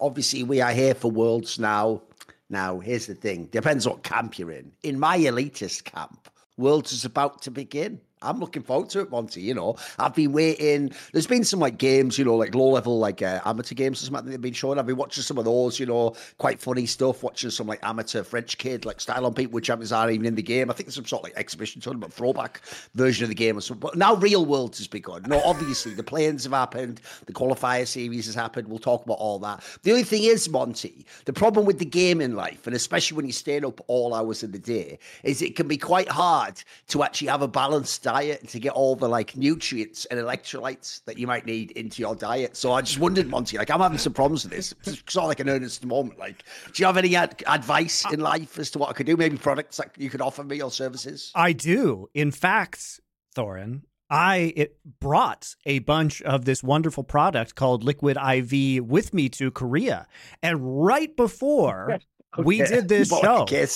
obviously we are here for Worlds now. Now, here's the thing. Depends what camp you're in. In my elitist camp, Worlds is about to begin. I'm looking forward to it, Monte. You know, I've been waiting. There's been some like games, you know, like low level, like uh, amateur games or something that they've been showing. I've been watching some of those, you know, quite funny stuff. Watching some like amateur French kid, like style on people with champions aren't even in the game. I think there's some sort of like exhibition tournament throwback version of the game or something. But now real world has begun. No, obviously the play-ins have happened, the qualifier series has happened. We'll talk about all that. The only thing is, Monte, the problem with the game in life, and especially when you're staying up all hours of the day, is it can be quite hard to actually have a balanced diet and to get all the like nutrients and electrolytes that you might need into your diet. So I just wondered, Monte, like I'm having some problems with this. It's sort of like an earnest moment. Like, do you have any ad- advice in life as to what I could do? Maybe products that you could offer me or services? I do. In fact, Thorin, I it brought a bunch of this wonderful product called Liquid IV with me to Korea. And right before Okay. We did this show. Okay.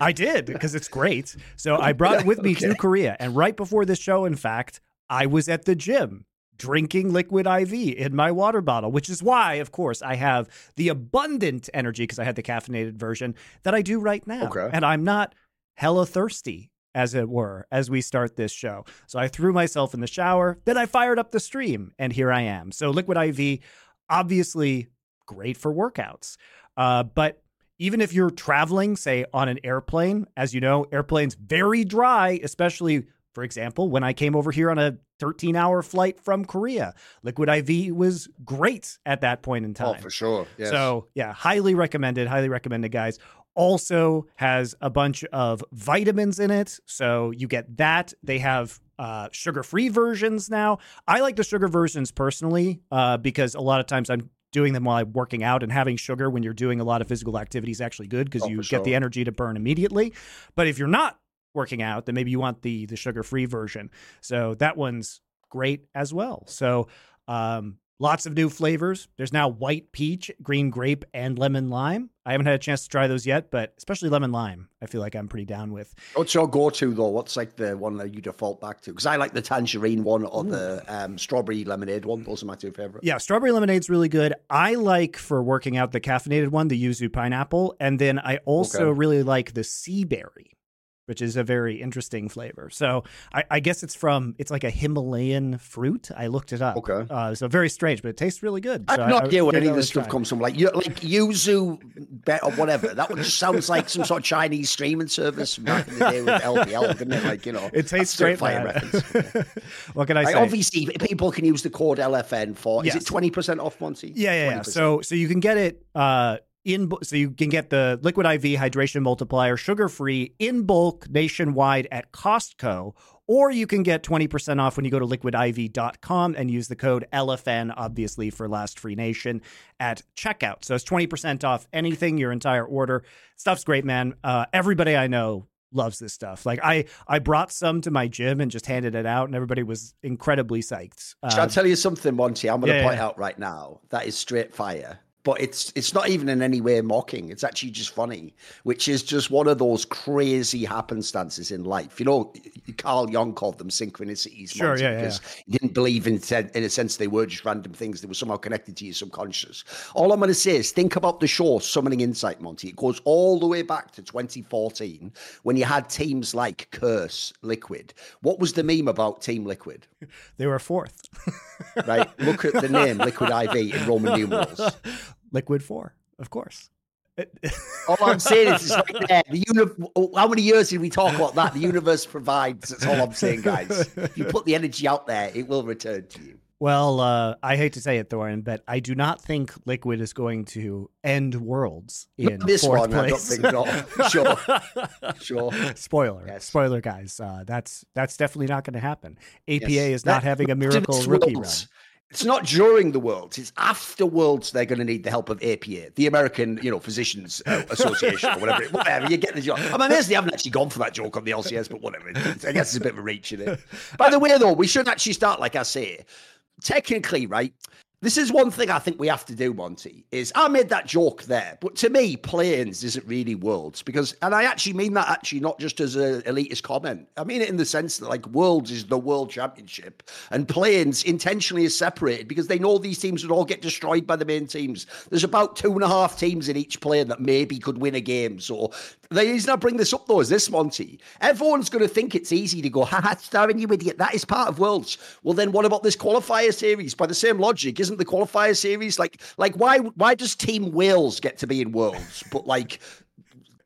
I did because it's great. So I brought it with me okay. to Korea. And right before this show, in fact, I was at the gym drinking liquid IV in my water bottle, which is why, of course, I have the abundant energy because I had the caffeinated version that I do right now. Okay. And I'm not hella thirsty, as it were, as we start this show. So I threw myself in the shower, then I fired up the stream, and here I am. So liquid IV, obviously great for workouts. Uh, but even if you're traveling, say on an airplane, as you know, airplanes very dry, especially for example, when I came over here on a 13 hour flight from Korea, Liquid IV was great at that point in oh, time. Oh, for sure. Yes. So, yeah, highly recommended. Highly recommended, guys. Also has a bunch of vitamins in it. So, you get that. They have uh, sugar free versions now. I like the sugar versions personally uh, because a lot of times I'm doing them while I'm working out and having sugar when you're doing a lot of physical activity is actually good because oh, you get sure. the energy to burn immediately. But if you're not working out, then maybe you want the the sugar free version. So that one's great as well. So um, Lots of new flavors. There's now white peach, green grape, and lemon lime. I haven't had a chance to try those yet, but especially lemon lime, I feel like I'm pretty down with. What's your go-to though? What's like the one that you default back to? Because I like the tangerine one or Ooh. the um, strawberry lemonade one. Those are my two favorite. Yeah, strawberry lemonade's really good. I like for working out the caffeinated one, the yuzu pineapple, and then I also okay. really like the sea berry which is a very interesting flavor. So I, I, guess it's from it's like a Himalayan fruit. I looked it up. Okay. Uh, so very strange, but it tastes really good. I have no idea where any of this stuff comes from. Like you, like yuzu bet or whatever. That one just sounds like some sort of Chinese streaming service back in the day with LPL, didn't it? Like you know, it tastes great. what can I say? obviously, people can use the code LFN for. Yes. Is it twenty percent off, Monte? Yeah, yeah, yeah. So so you can get it. Uh, in so you can get the liquid IV hydration multiplier sugar free in bulk nationwide at Costco or you can get 20% off when you go to liquidiv.com and use the code LFN obviously for last free nation at checkout. So it's 20% off anything your entire order. Stuff's great man. Uh, everybody I know loves this stuff. Like I I brought some to my gym and just handed it out and everybody was incredibly psyched. Shall I um, tell you something Monte I'm going to yeah, point yeah. out right now that is straight fire but it's it's not even in any way mocking. It's actually just funny, which is just one of those crazy happenstances in life. You know, Carl Jung called them synchronicities. Sure, yeah, because yeah. he didn't believe in in a sense they were just random things. They were somehow connected to your subconscious. All I'm going to say is think about the show Summoning Insight, Monte. It goes all the way back to 2014 when you had teams like Curse, Liquid. What was the meme about Team Liquid? They were fourth. right. Look at the name Liquid IV in Roman numerals. Liquid Four, of course. all I'm saying is, it's right there. The uni- How many years did we talk about that? The universe provides. That's all I'm saying, guys. If you put the energy out there, it will return to you. Well, uh, I hate to say it, Thorin, but I do not think Liquid is going to end worlds in not this fourth one. place. I don't think Sure, sure. Spoiler, yes. spoiler, guys. Uh, that's that's definitely not going to happen. APA yes. is not that, having a miracle rookie run. It's not during the Worlds; it's after Worlds. They're going to need the help of APA, the American, you know, Physicians uh, Association, or whatever. Whatever you get the joke. I'm amazed they haven't actually gone for that joke on the LCS, but whatever. I guess it's a bit of a reach in it. By the way, though, we should actually start, like I say, technically, right? This is one thing I think we have to do, Monte. Is I made that joke there, but to me, play-ins isn't really worlds because, and I actually mean that actually not just as an elitist comment. I mean it in the sense that like worlds is the world championship, and play-ins intentionally is separated because they know these teams would all get destroyed by the main teams. There's about two and a half teams in each plane that maybe could win a game. So the reason I bring this up though is this, Monte. Everyone's going to think it's easy to go, ha, ha, Thorin, you idiot. That is part of worlds. Well, then what about this qualifier series? By the same logic, isn't isn't the qualifier series like like why why does Team Whales get to be in Worlds, but like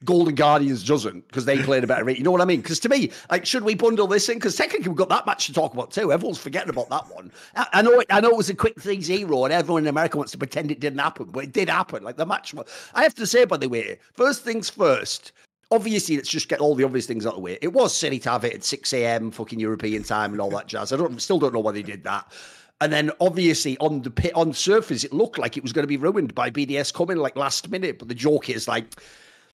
Golden Guardians doesn't because they played a better rate. You know what I mean? Because to me, like, should we bundle this in? Because technically we've got that match to talk about too. Everyone's forgetting about that one. I, I know, it, I know it was a quick 3-0 and everyone in America wants to pretend it didn't happen, but it did happen. Like the match. I have to say, by the way, first things first. Obviously, let's just get all the obvious things out of the way. It was silly to have it at 6 a.m. fucking European time and all that jazz. I don't, still don't know why they did that. And then obviously on the pit on surface, it looked like it was going to be ruined by BDS coming like last minute. But the joke is like,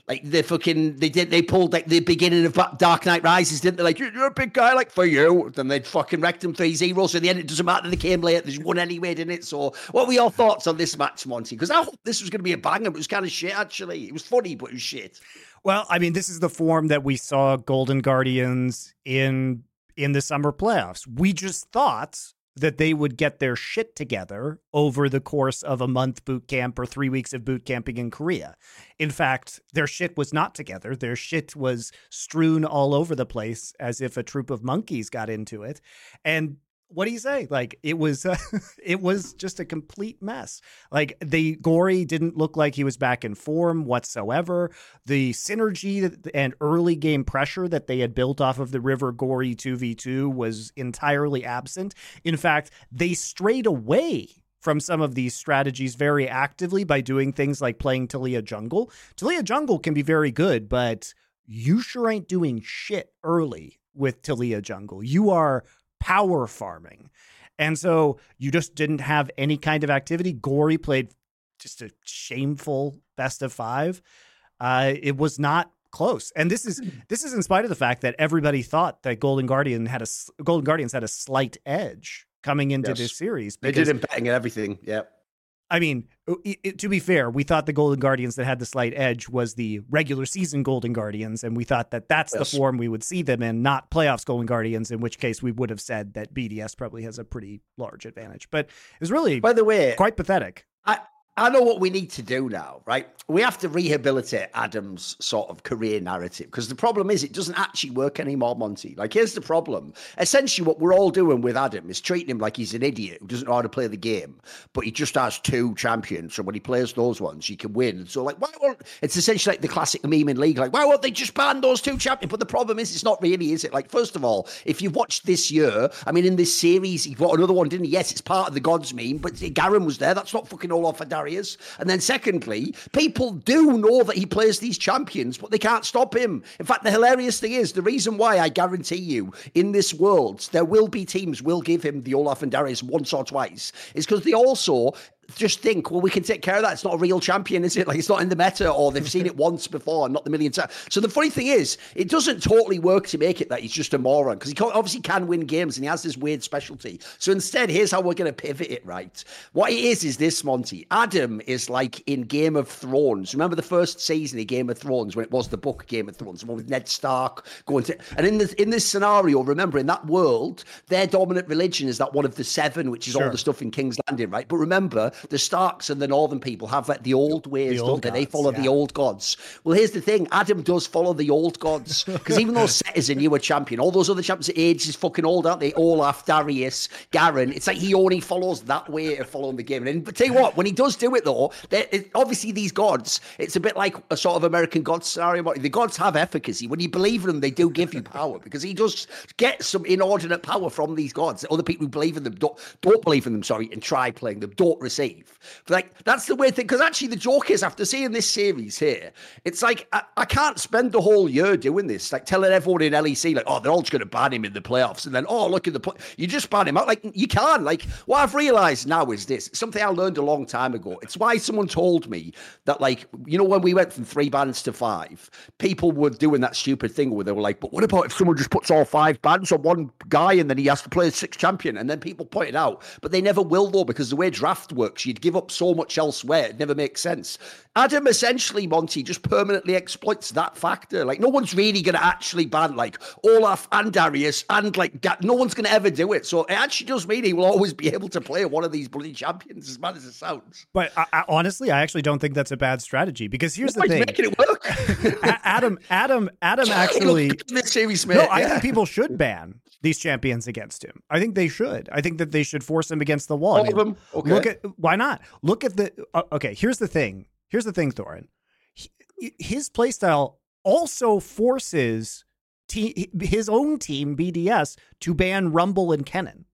like they fucking they did they pulled like the beginning of Dark Knight Rises, didn't they? Like you're a big guy, like for you. Then they'd fucking wrecked them 3-0. So in the end, it doesn't matter. They came late. There's one anyway, didn't it? So what were your thoughts on this match, Monte? Because I hope this was going to be a banger, but it was kind of shit. Actually, it was funny, but it was shit. Well, I mean, this is the form that we saw Golden Guardians in in the summer playoffs. We just thought that they would get their shit together over the course of a month boot camp or three weeks of boot camping in Korea. In fact, their shit was not together. Their shit was strewn all over the place as if a troop of monkeys got into it. And what do you say? Like it was, uh, it was just a complete mess. Like the Gori didn't look like he was back in form whatsoever. The synergy and early game pressure that they had built off of the River Gori two v two was entirely absent. In fact, they strayed away from some of these strategies very actively by doing things like playing Taliyah Jungle. Taliyah Jungle can be very good, but you sure ain't doing shit early with Taliyah Jungle. You are power farming. And so you just didn't have any kind of activity. Gori played just a shameful best of five. Uh, it was not close. And this is hmm. this is in spite of the fact that everybody thought that Golden Guardian had a Golden Guardians had a slight edge coming into yes. this series. They did and everything. Yeah. I mean, it, to be fair, we thought the Golden Guardians that had the slight edge was the regular season Golden Guardians, and we thought that that's yes. the form we would see them in, not playoffs Golden Guardians. In which case, we would have said that BDS probably has a pretty large advantage. But it was really, by the way, quite pathetic. I, I know what we need to do now, right? We have to rehabilitate Adam's sort of career narrative because the problem is it doesn't actually work anymore, Monte. Like, here's the problem. Essentially, what we're all doing with Adam is treating him like he's an idiot who doesn't know how to play the game, but he just has two champions. So when he plays those ones, he can win. So, like, why won't it's essentially like the classic meme in league, like, why won't they just ban those two champions? But the problem is, it's not really, is it? Like, first of all, if you've watched this year, I mean, in this series, he got another one, didn't he? Yes, it's part of the gods meme, but Garen was there. That's not fucking all off for Darius. And then, secondly, people do know that he plays these champions, but they can't stop him. In fact, the hilarious thing is the reason why I guarantee you in this world there will be teams will give him the Olaf and Darius once or twice is because they also just think, well, we can take care of that. It's not a real champion, is it? Like it's not in the meta, or they've seen it once before, not the million times. So the funny thing is, it doesn't totally work to make it that he's just a moron because he obviously can win games and he has this weird specialty. So instead, here's how we're going to pivot it. Right, what it is is this, Monte. Adam is like in Game of Thrones. Remember the first season of Game of Thrones when it was the book Game of Thrones, the one with Ned Stark going to, and in this in this scenario, remember in that world, their dominant religion is that one of the seven, which is sure. all the stuff in King's Landing, right? But remember the Starks and the Northern people have like the old ways, the old don't they? Gods, they follow yeah. the old gods. Well, here's the thing: Adam does follow the old gods because even though Sett is a newer champion, all those other champions' age is fucking old, aren't they? Olaf, Darius, Garen. It's like he only follows that way of following the game. And but tell you what, when he does do it though, it, obviously these gods, it's a bit like a sort of American God scenario. The gods have efficacy. When you believe in them, they do give you power because he does get some inordinate power from these gods. Other people who believe in them don't, don't believe in them, sorry, and try playing them don't receive. Like that's the weird thing. Because actually, the joke is after seeing this series here, it's like I, I, can't spend the whole year doing this, like telling everyone in LEC, like, oh, they're all just going to ban him in the playoffs, and then oh, look at the play. You just ban him out. Like you can. Like what I've realized now is this something I learned a long time ago. It's why someone told me that, like, you know, when we went from three bans to five, people were doing that stupid thing where they were like, but what about if someone just puts all five bans on one guy and then he has to play a six champion? And then people pointed out, but they never will though, because the way draft works, you'd give up so much elsewhere, it never makes sense. Adam essentially, Monte, just permanently exploits that factor. Like, no one's really going to actually ban like Olaf and Darius and like no one's going to ever do it. So it actually does mean he will always be able to play one of these bloody champions, as bad as it sounds. But I, I, honestly, I actually don't think that's a bad strategy because here's no, the thing: making it work. Adam, Adam, Adam actually. series, man. No, I think people should ban these champions against him. I think they should. I think that they should force him against the wall. All I mean, of them. Okay. Look at why not? Look at the. Uh, okay, here's the thing. Here's the thing, Thorin. He, his playstyle also forces te- his own team, BDS, to ban Rumble and Kennen.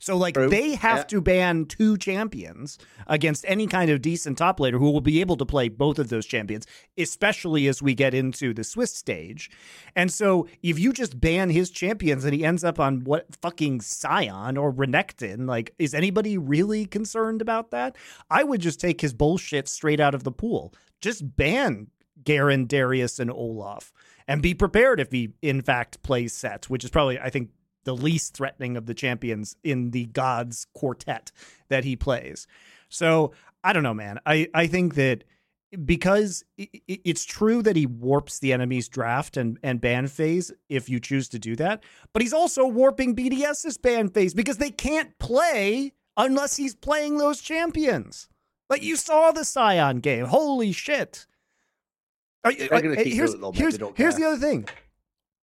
So like True. they have yeah. to ban two champions against any kind of decent top laner who will be able to play both of those champions, especially as we get into the Swiss stage. And so if you just ban his champions and he ends up on what fucking Sion or Renekton, like is anybody really concerned about that? I would just take his bullshit straight out of the pool. Just ban Garen, Darius, and Olaf. And be prepared if he in fact plays Setts, which is probably I think the least threatening of the champions in the gods quartet that he plays. So I don't know, man. I, I think that because it's true that he warps the enemy's draft and, and ban phase if you choose to do that, but he's also warping BDS's ban phase because they can't play unless he's playing those champions. Like you saw the Sion game. Holy shit. here's, here's, here's the other thing.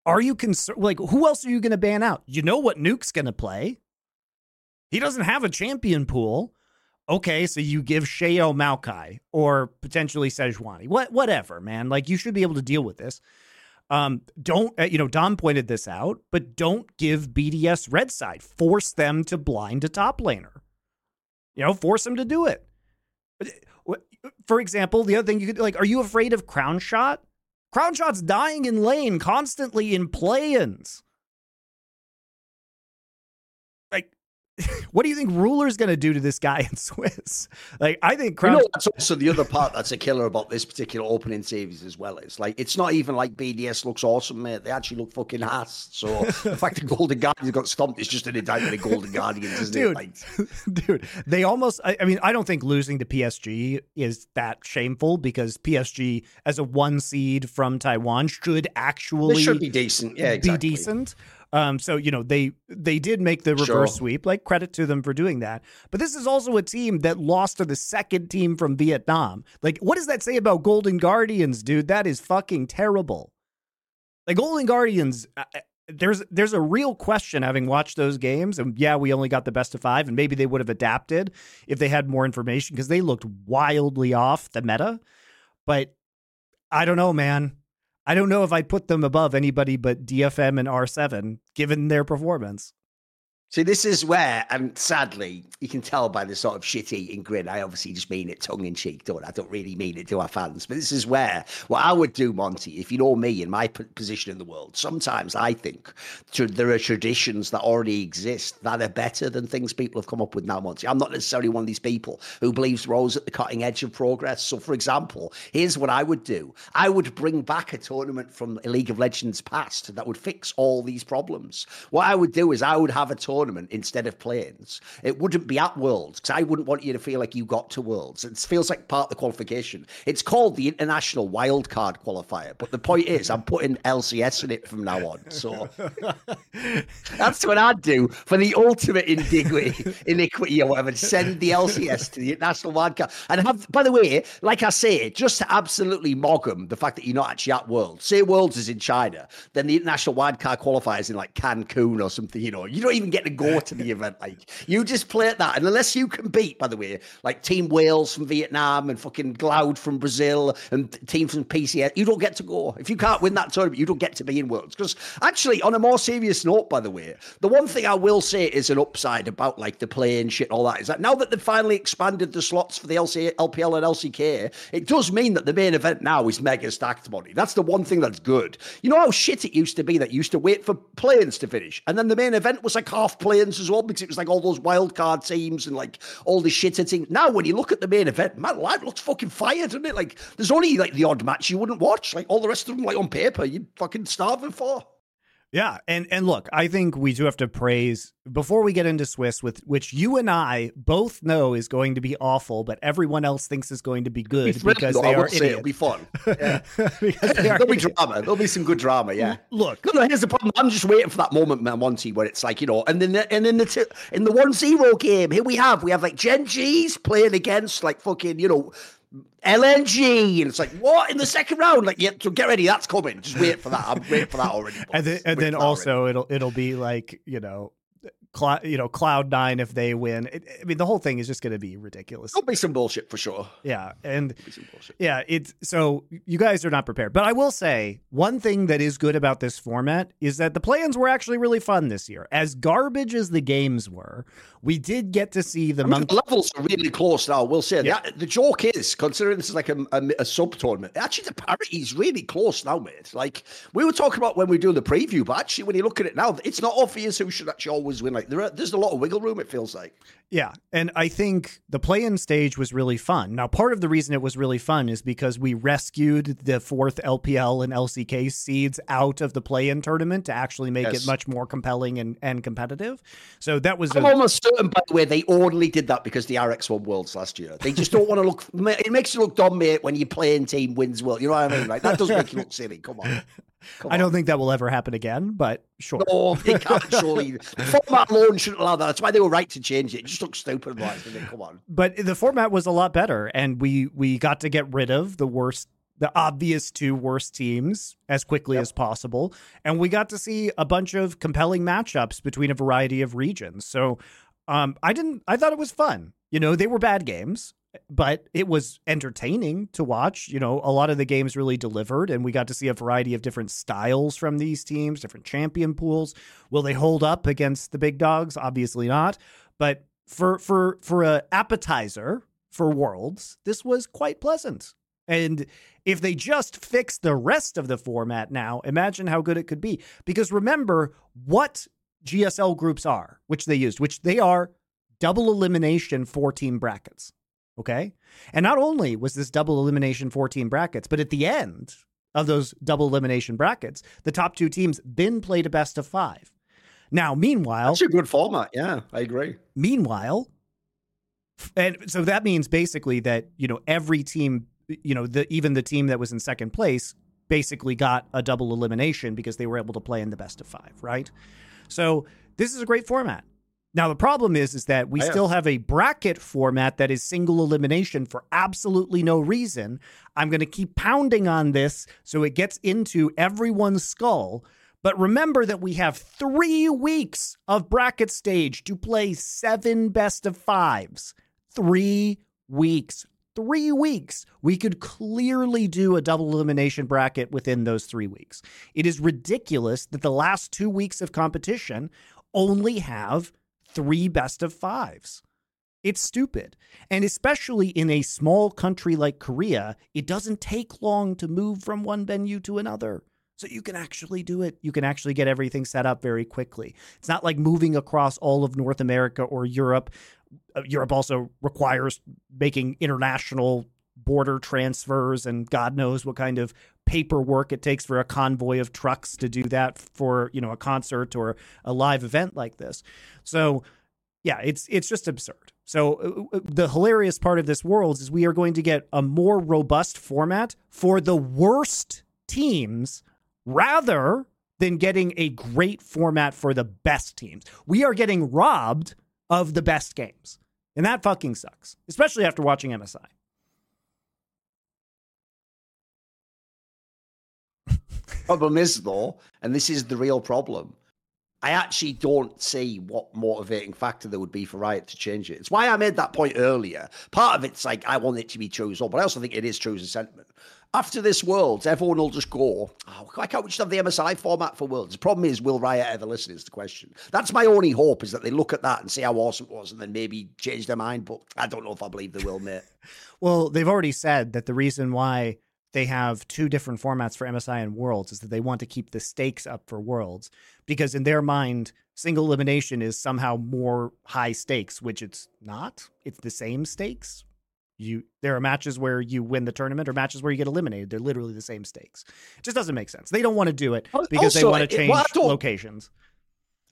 Are you concerned? Like, who else are you going to ban out? You know what Nuc's going to play. He doesn't have a champion pool. Okay, so you give Sheo Maokai or potentially Sejuani. What, whatever, man. Like, you should be able to deal with this. Um, don't uh, you know? Dom pointed this out, but don't give BDS red side. Force them to blind a top laner. You know, force them to do it. Uh, for example, the other thing you could like, are you afraid of Crownshot? Crownshot's dying in lane constantly in play-ins. what do you think Ruler's going to do to this guy in Swiss? Like, I think Crown- you know, that's also the other part that's a killer about this particular opening series as well. It's like it's not even like BDS looks awesome, mate. They actually look fucking ass. So the fact that Golden Guardians got stomped is just an indictment of Golden Guardians, isn't dude, it? Like, dude, they almost. I, I mean, I don't think losing to PSG is that shameful because PSG, as a one seed from Taiwan, should actually they should be decent. Yeah, exactly. be decent. Um, so you know they they did make the reverse sure. sweep. Like credit to them for doing that. But this is also a team that lost to the second team from Vietnam. Like, what does that say about Golden Guardians, dude? That is fucking terrible. Like Golden Guardians, uh, uh, there's there's a real question having watched those games, and yeah, we only got the best of five, and maybe they would have adapted if they had more information because they looked wildly off the meta. But I don't know, man. I don't know if I'd put them above anybody but DFM and R7 given their performance. See, this is where, and sadly, you can tell by the sort of shit eating grin. I obviously just mean it tongue in cheek, don't I? I don't really mean it to our fans. But this is where what I would do, Monte, if you know me in my position in the world, sometimes I think there are traditions that already exist that are better than things people have come up with now, Monte. I'm not necessarily one of these people who believes we're at the cutting edge of progress. So, for example, here's what I would do I would bring back a tournament from League of Legends past that would fix all these problems. What I would do is I would have a tournament tournament instead of play-ins. It wouldn't be at Worlds because I wouldn't want you to feel like you got to Worlds. It feels like part of the qualification. It's called the International Wildcard Qualifier, but the point is, I'm putting LCS in it from now on. So that's what I'd do for the ultimate iniquity, iniquity or whatever. Send the LCS to the International Wildcard and have. By the way, like I say, just to absolutely mog them, the fact that you're not actually at Worlds. Say Worlds is in China, then the International Wildcard Qualifier is in like Cancun or something. You know, you don't even get to go to the event. Like you just play at that, and unless you can beat, by the way, like Team Whales from Vietnam and fucking LOUD from Brazil and team from PCS, you don't get to go. If you can't win that tournament, you don't get to be in Worlds. Because actually, on a more serious note, by the way, the one thing I will say is an upside about like the playing shit, all that is that now that they've finally expanded the slots for the LC, LPL and LCK, it does mean that the main event now is mega stacked money. That's the one thing that's good. You know how shit it used to be that you used to wait for play-ins to finish, and then the main event was like half play-ins as well because it was like all those wild card teams and like all the shit teams. Now, when you look at the main event, man, life looks fucking fired, doesn't it? Like there's only like the odd match you wouldn't watch. Like all the rest of them, like on paper, you'd fucking starving for. Yeah, and and look, I think we do have to praise before we get into Swiss, with which you and I both know is going to be awful, but everyone else thinks is going to be good Be because though, they I are idiots. It'll be fun. Yeah. because they are There'll be idiots. drama. There'll be some good drama. Yeah. Look, No, no. Here's the problem. I'm just waiting for that moment, man, Monte, where it's like you know, and then the, and then the t- in the one zero game, here we have we have like Gen G's playing against like fucking you know. LNG and it's like what in the second round? Like, yeah, so get ready, that's coming. Just wait for that. I'm waiting for that already. and then and then also it'll it'll be like you know. Cl- you know, Cloud Nine if they win. It, I mean, the whole thing is just going to be ridiculous. It'll be some bullshit for sure. Yeah, and There'll be some bullshit. Yeah, it's so you guys are not prepared. But I will say one thing that is good about this format is that the plans were actually really fun this year. As garbage as the games were, we did get to see the I mean, the levels are really close now. We'll say Yeah. that. The joke is, considering this is like a, a, a sub tournament, actually the parity is really close now, mate. Like we were talking about when we do the preview, but actually when you look at it now, it's not obvious who should actually always win. Like there, are, there's a lot of wiggle room. It feels like. Yeah, and I think the play-in stage was really fun. Now, part of the reason it was really fun is because we rescued the fourth LPL and LCK seeds out of the play-in tournament to actually make Yes. it much more compelling and, and competitive. So that was I'm a, almost certain, by the way, they only did that because DRX won Worlds last year. They just don't want to look. It makes you look dumb, mate, when your play-in team wins World. You know what I mean? Like that does make you look silly. Come on. I don't think that will ever happen again, but sure. No, they can't surely. The format alone shouldn't allow that. That's why they were right to change it. It just looks stupid, like. Come on. but the format was a lot better and we we got to get rid of the worst the obvious two worst teams as quickly Yep. as possible and we got to see a bunch of compelling matchups between a variety of regions so um i didn't i thought it was fun you know they were bad games but it was entertaining to watch you know a lot of the games really delivered and we got to see a variety of different styles from these teams different champion pools. Will they hold up against the big dogs? Obviously not. But for for for a appetizer for worlds this was quite pleasant. And if they just fix the rest of the format now imagine how good it could be. Because remember what gsl groups are which they used which they are double elimination four team brackets okay and not only was this double elimination 14 brackets but at the end of those double elimination brackets the top two teams then played a best of five now meanwhile That's a good format. Yeah, I agree. Meanwhile, and so that means basically that you know every team, you know, the even the team that was in second place basically got a double elimination because they were able to play in the best of five, right? So this is a great format. Now the problem is is that we still have a bracket format that is single elimination for absolutely no reason. I'm going to keep pounding on this so it gets into everyone's skull. But remember that we have three weeks of bracket stage to play seven best of fives. Three weeks. Three weeks. We could clearly do a double elimination bracket within those three weeks. It is ridiculous that the last two weeks of competition only have three best of fives. It's stupid. And especially in a small country like Korea, it doesn't take long to move from one venue to another. So you can actually do it. You can actually get everything set up very quickly. It's not like moving across all of North America or Europe. Uh, Europe also requires making international border transfers and God knows what kind of paperwork it takes for a convoy of trucks to do that for, you know, a concert or a live event like this. So yeah, it's it's just absurd. So uh, uh, the hilarious part of this world is we are going to get a more robust format for the worst teams rather than getting a great format for the best teams. We are getting robbed of the best games. And that fucking sucks, especially after watching MSI. Problem is, though, and this is the real problem. I actually don't see what motivating factor there would be for Riot to change it. It's why I made that point earlier. Part of it's like I want it to be true as well, but I also think it is true as a sentiment. After this Worlds, everyone will just go, oh, why can't we just have the MSI format for Worlds? The problem is, will Riot ever listen? Is the question. That's my only hope is that they look at that and see how awesome it was and then maybe change their mind. But I don't know if I believe they will, mate. well, they've already said that the reason why they have two different formats for MSI and Worlds is that they want to keep the stakes up for Worlds because in their mind, single elimination is somehow more high stakes, which it's not. It's the same stakes. You there are matches where you win the tournament or matches where you get eliminated. They're literally the same stakes. It just doesn't make sense. They don't want to do it because also, they want to change it, locations.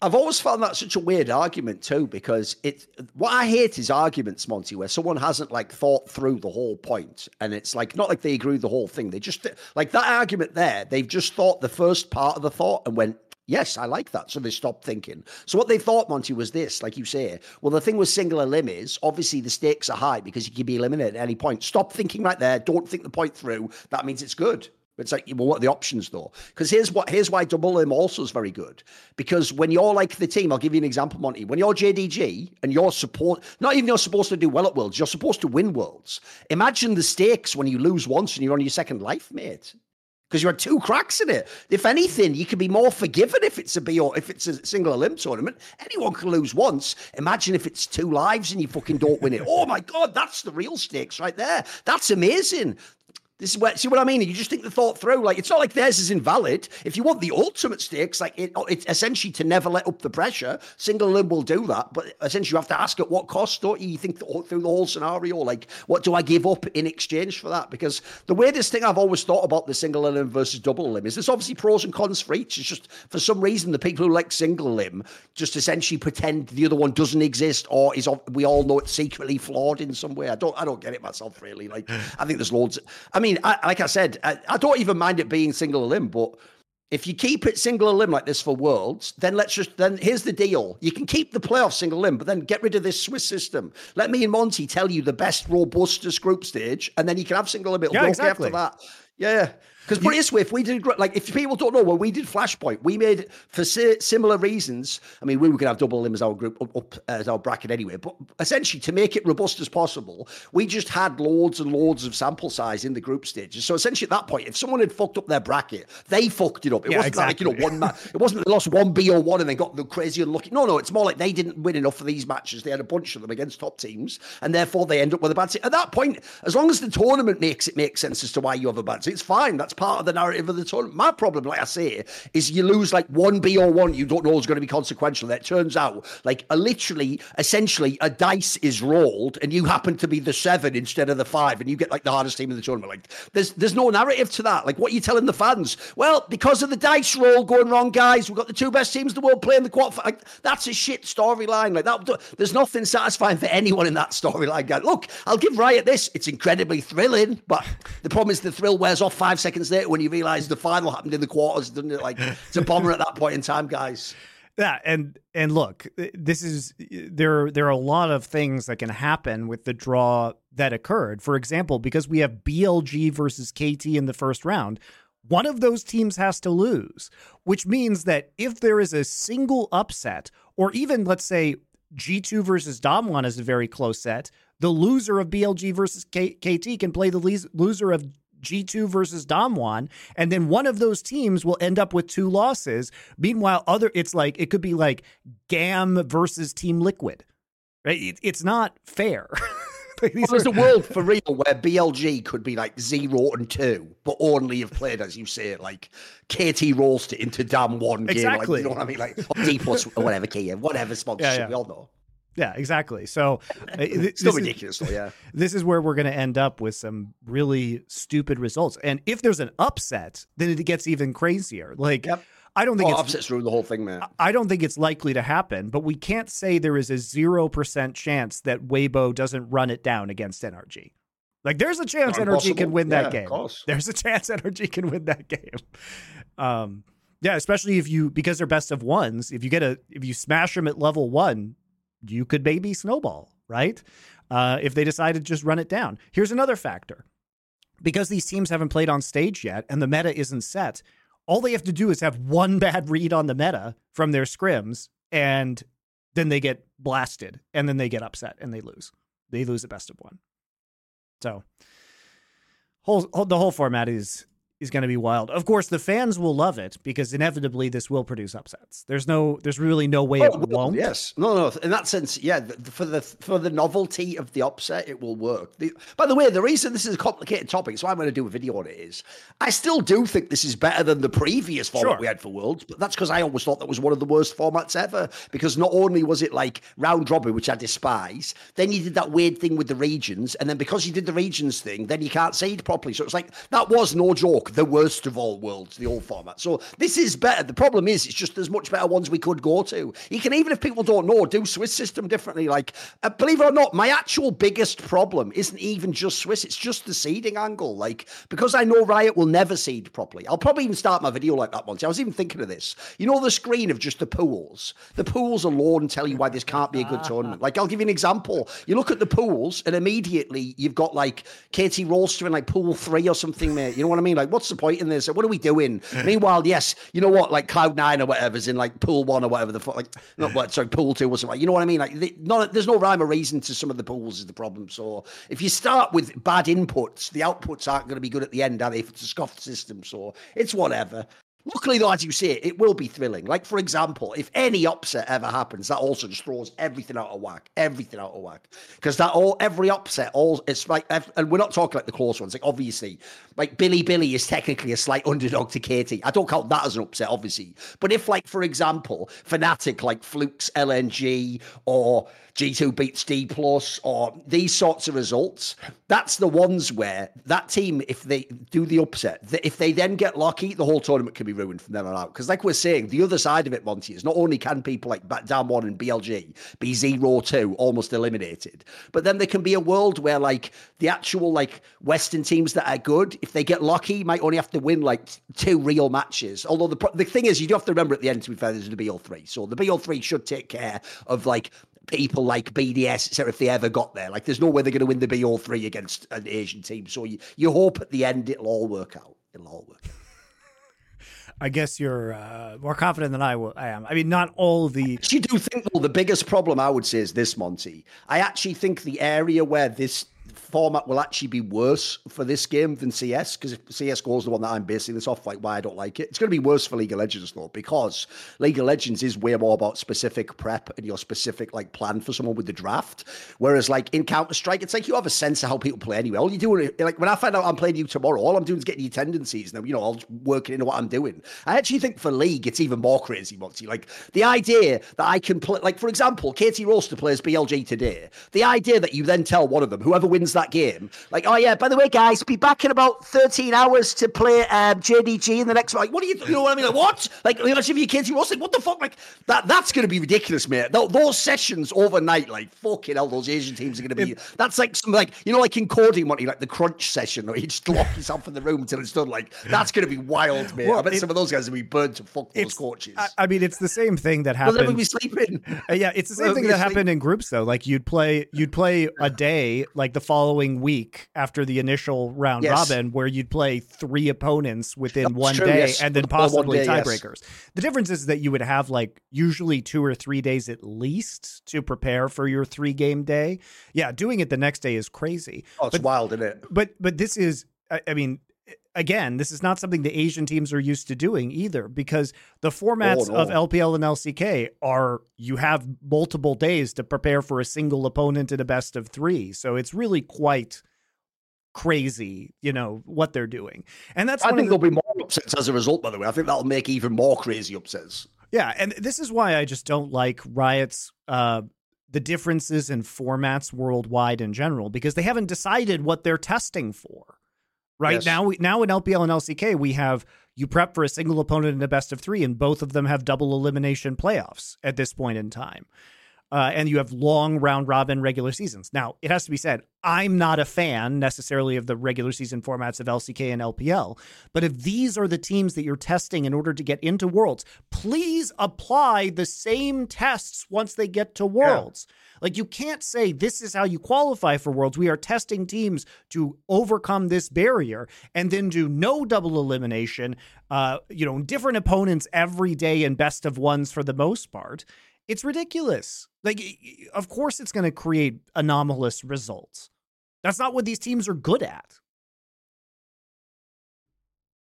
I've always found that such a weird argument too, because it. What I hate is arguments, Monte, where someone hasn't like thought through the whole point, and it's like not like they agree with the whole thing. They just like that argument there. They've just thought the first part of the thought and went, Yes, I like that. So they stopped thinking. So what they thought, Monte, was this, like you say. Well, the thing with singular elim is obviously the stakes are high because you can be eliminated at any point. Stop thinking right there. Don't think the point through. That means it's good. It's like, well, what are the options though? Because here's what here's why double elim also is very good. Because when you're like the team, I'll give you an example, Monte. When you're JDG and you're support, not even you're supposed to do well at worlds, you're supposed to win worlds. Imagine the stakes when you lose once and you're on your second life, mate. Because you had two cracks in it. If anything, you can be more forgiven if it's a B or if it's a single elim tournament. Anyone can lose once. Imagine if it's two lives and you fucking don't win it. Oh my god, that's the real stakes right there. That's amazing. This is where, see what I mean? You just think the thought through. Like, it's not like theirs is invalid. If you want the ultimate stakes, like, it, oh, it's essentially to never let up the pressure. Single elim will do that. But essentially, you have to ask at what cost, don't you? You think through the whole scenario, like, what do I give up in exchange for that? Because the weirdest thing I've always thought about the single elim versus double elim is there's obviously pros and cons for each. It's just, for some reason, the people who like single elim just essentially pretend the other one doesn't exist or is, we all know it's secretly flawed in some way. I don't, I don't get it myself, really. Like, I think there's loads. I mean, I, like I said, I, I, don't even mind it being single elim, but if you keep it single elim like this for Worlds, then let's just then here's the deal: you can keep the playoff single elim, but then get rid of this Swiss system. Let me and Monte tell you the best robustest group stage, and then you can have single elim. It'll yeah, exactly. after that. Yeah. Because put it this way, if we did like if people don't know, well, we did Flashpoint, we made for similar reasons. I mean, we were going to have double elim as our group up, up as our bracket anyway, but essentially to make it robust as possible, we just had loads and loads of sample size in the group stages. So essentially, at that point, if someone had fucked up their bracket, they fucked it up. It yeah, wasn't exactly. like you know one match. It wasn't they lost one BO1 and they got the crazy unlucky. No, no, it's more like they didn't win enough for these matches. They had a bunch of them against top teams, and therefore they end up with a bad. seat. At that point, as long as the tournament makes it make sense as to why you have a bad, seat, it's fine. That's part of the narrative of the tournament. My problem, like I say, is you lose like one BO1 you don't know is going to be consequential. That turns out like a literally, essentially, a dice is rolled and you happen to be the seven instead of the five, and you get like the hardest team in the tournament. Like there's there's no narrative to that. Like what are you telling the fans? Well, because of the dice roll going wrong, guys, we've got the two best teams in the world playing the quarter. Like that's a shit storyline. Like that, there's nothing satisfying for anyone in that storyline. Look, I'll give Riot this. It's incredibly thrilling, but the problem is the thrill wears off five seconds when you realise the final happened in the quarters, didn't it? Like it's a bomber at that point in time, guys. Yeah, and and look, this is there. There are a lot of things that can happen with the draw that occurred. For example, because we have BLG versus KT in the first round, one of those teams has to lose, which means that if there is a single upset, or even let's say G2 versus Damwon is a very close set, the loser of BLG versus K- KT can play the loser of G2 versus Damwon, and then one of those teams will end up with two losses. Meanwhile, other it's like it could be like GAM versus Team Liquid. Right? It, it's not fair. well, there's a world for real where BLG could be like zero and two, but only have played, as you say, like KT Rolster into Damwon game. Exactly. Like, you know what I mean? Like D plus or whatever key, whatever sponsorship yeah, yeah. we all know. Yeah, exactly. So uh, still ridiculous, is, yeah. This is where we're going to end up with some really stupid results. And if there's an upset, then it gets even crazier. Like, yep. I don't think oh, upsets ruin the whole thing, man. I don't think it's likely to happen, but we can't say there is a zero percent chance that Weibo doesn't run it down against NRG. Like, there's a chance NRG can win that game. There's a chance NRG can win that game. Um, yeah, especially if you because they're best of ones. If you get a if you smash them at level one, you could maybe snowball, right? Uh, if they decide to just run it down. Here's another factor because these teams haven't played on stage yet and the meta isn't set, all they have to do is have one bad read on the meta from their scrims, and then they get blasted, and then they get upset and they lose. They lose a best of one. So, whole the whole format is is going to be wild. Of course, the fans will love it because inevitably this will produce upsets. There's no, there's really no way oh, it won't. Yes, no, no. In that sense, yeah. For the for the novelty of the upset, it will work. The, by the way, the reason this is a complicated topic, so I'm going to do a video on it, is I still do think this is better than the previous format sure. we had for Worlds, but that's because I always thought that was one of the worst formats ever. Because not only was it like round robin, which I despise, then you did that weird thing with the regions, and then because you did the regions thing, then you can't seed properly. So it's like that was no joke the worst of all worlds, the old format. So this is better. The problem is, it's just there's much better ones we could go to. You can even if people don't know, do Swiss system differently. Like, uh, believe it or not, my actual biggest problem isn't even just Swiss. It's just the seeding angle. Like, because I know Riot will never seed properly. I'll probably even start my video like that once. I was even thinking of this. You know the screen of just the pools. The pools alone tell you why this can't be a good tournament. Like, I'll give you an example. You look at the pools, and immediately you've got like KT Rolster in like pool three or something, mate. You know what I mean? Like, what's the point in this? What are we doing? Meanwhile, yes, you know what? Like Cloud Nine or whatever's in like pool one or whatever the fuck, like not what, sorry, pool two or something. You know what I mean? Like, not, there's no rhyme or reason to some of the pools is the problem. So if you start with bad inputs, the outputs aren't going to be good at the end, are they? If it's a scuffed system, so it's whatever. Luckily, though, as you say, it will be thrilling. Like, for example, if any upset ever happens, that also just throws everything out of whack. Everything out of whack. Because that all, every upset, all, it's like, and we're not talking like the close ones. Like, obviously, like Bilibili is technically a slight underdog to KT. I don't count that as an upset, obviously. But if, like, for example, Fnatic, like Flukes LNG or G2 beats D plus or these sorts of results, that's the ones where that team, if they do the upset, if they then get lucky, the whole tournament can be ruined from then on out. Because like we're saying, the other side of it, Monte, is not only can people like Damwon and BLG be zero two almost eliminated, but then there can be a world where like the actual like Western teams that are good, if they get lucky, might only have to win like two real matches. Although the the thing is, you do have to remember at the end, to be fair, there's the BO3. So the BO3 should take care of like people like BDS, etc., if they ever got there. Like, there's no way they're going to win the B BO three against an Asian team. So you, you hope at the end it'll all work out. It'll all work out. I guess you're uh, more confident than I, will, I am. I mean, not all the. You do think, well, the biggest problem I would say is this, Monte. I actually think the area where this format will actually be worse for this game than CS because if CSGO is the one that I'm basing this off, like why I don't like it, it's going to be worse for League of Legends though because League of Legends is way more about specific prep and your specific like plan for someone with the draft. Whereas like in Counter Strike, it's like you have a sense of how people play anyway. All you do like when I find out I'm playing you tomorrow, all I'm doing is getting your tendencies and you know I'll working into what I'm doing. I actually think for League it's even more crazy, Monte. Like the idea that I can play, like for example, KT Rolster plays BLG today. The idea that you then tell one of them, whoever wins that that game. Like, oh yeah, by the way, guys, be back in about 13 hours to play um, JDG in the next. Like, what do you, you know what I mean? Like, what? Like, you know, if your kids, you also like, what the fuck? Like, that that's going to be ridiculous, mate. Th- those sessions overnight, like, fucking hell, those Asian teams are going to be. That's like some like you know, like in what you like the crunch session, or you just lock yourself in the room until it's done. Like, that's going to be wild, mate. Well, I bet it, some of those guys will be burned to fuck those coaches. I, I, mean, it's the same thing that happened. Well, be sleeping. Uh, yeah, it's the same thing that happened in groups though. Like you'd play, you'd play a day, like the following week after the initial round yes. robin where you'd play three opponents within That's one true, day yes. and then possibly day, tiebreakers. Yes. The difference is that you would have like usually two or three days at least to prepare for your three game day. Yeah, doing it the next day is crazy. Oh, it's but, wild, isn't it? But but this is I, I mean again, this is not something the Asian teams are used to doing either because the formats oh, no. of LPL and LCK are you have multiple days to prepare for a single opponent in a best of three. So it's really quite crazy, you know, what they're doing. And that's I think the, there'll be more upsets as a result, by the way. I think that'll make even more crazy upsets. Yeah, and this is why I just don't like Riot's uh the differences in formats worldwide in general because they haven't decided what they're testing for. Right yes. now, we, now in LPL and LCK, we have you prep for a single opponent in a best of three, and both of them have double elimination playoffs at this point in time. Uh, and you have long round robin regular seasons. Now, it has to be said, I'm not a fan necessarily of the regular season formats of LCK and LPL, but if these are the teams that you're testing in order to get into Worlds, please apply the same tests once they get to Worlds. Yeah. Like you can't say this is how you qualify for Worlds. We are testing teams to overcome this barrier and then do no double elimination, uh, you know, different opponents every day and best of ones for the most part. It's ridiculous. Like, of course, it's going to create anomalous results. That's not what these teams are good at.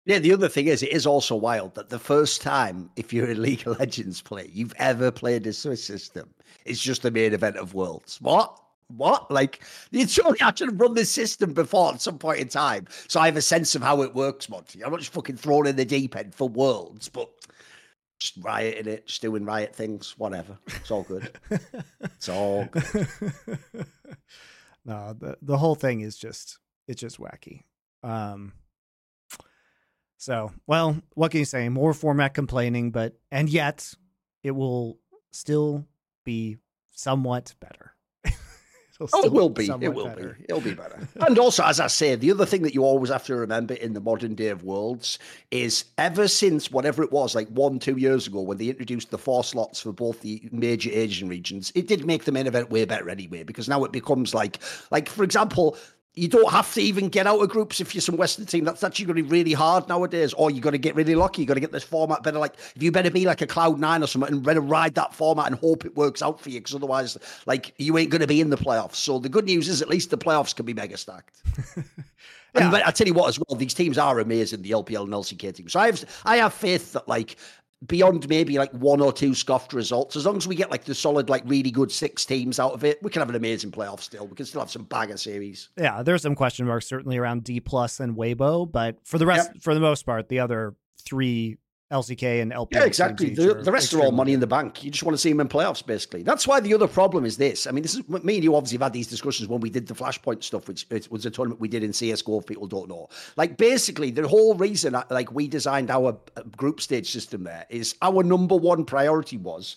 Yeah, the other thing is, it is also wild that the first time, if you're a League of Legends player, you've ever played a Swiss system, it's just the main event of Worlds. What? What? Like, you surely I should have run this system before at some point in time. So I have a sense of how it works, Monte. I'm not just fucking thrown in the deep end for Worlds, but rioting it, just doing riot things, whatever. It's all good. it's all good. no, the the whole thing is just it's just wacky. Um so, well, what can you say? More format complaining, but and yet it will still be somewhat better oh, it will be. It will better. be. It'll be better. and also, as I say, the other thing that you always have to remember in the modern day of worlds is ever since whatever it was, like one, two years ago, when they introduced the four slots for both the major Asian regions, it did make the main event way better anyway, because now it becomes like, like for example, you don't have to even get out of groups if you're some Western team. That's actually going to be really hard nowadays. Or you've got to get really lucky. You've got to get this format better. Like if you better be like a Cloud Nine or something and better ride that format and hope it works out for you, because otherwise, like you ain't going to be in the playoffs. So the good news is at least the playoffs can be mega stacked. yeah. And I tell you what, as well, these teams are amazing. The LPL and LCK teams. So I have I have faith that like beyond maybe like one or two scoffed results, as long as we get like the solid, like really good six teams out of it, we can have an amazing playoff still. We can still have some bagger series. Yeah, there's some question marks certainly around D plus and Weibo, but for the rest, yep. for the most part, the other three LCK and LP. Yeah, exactly. The, the, rest are all money in the bank. You just want to see them in playoffs, basically. That's why the other problem is this. I mean, this is me and you obviously have had these discussions when we did the Flashpoint stuff, which was a tournament we did in CSGO, if people don't know. Like, basically, the whole reason uh, like we designed our uh, group stage system there is our number one priority was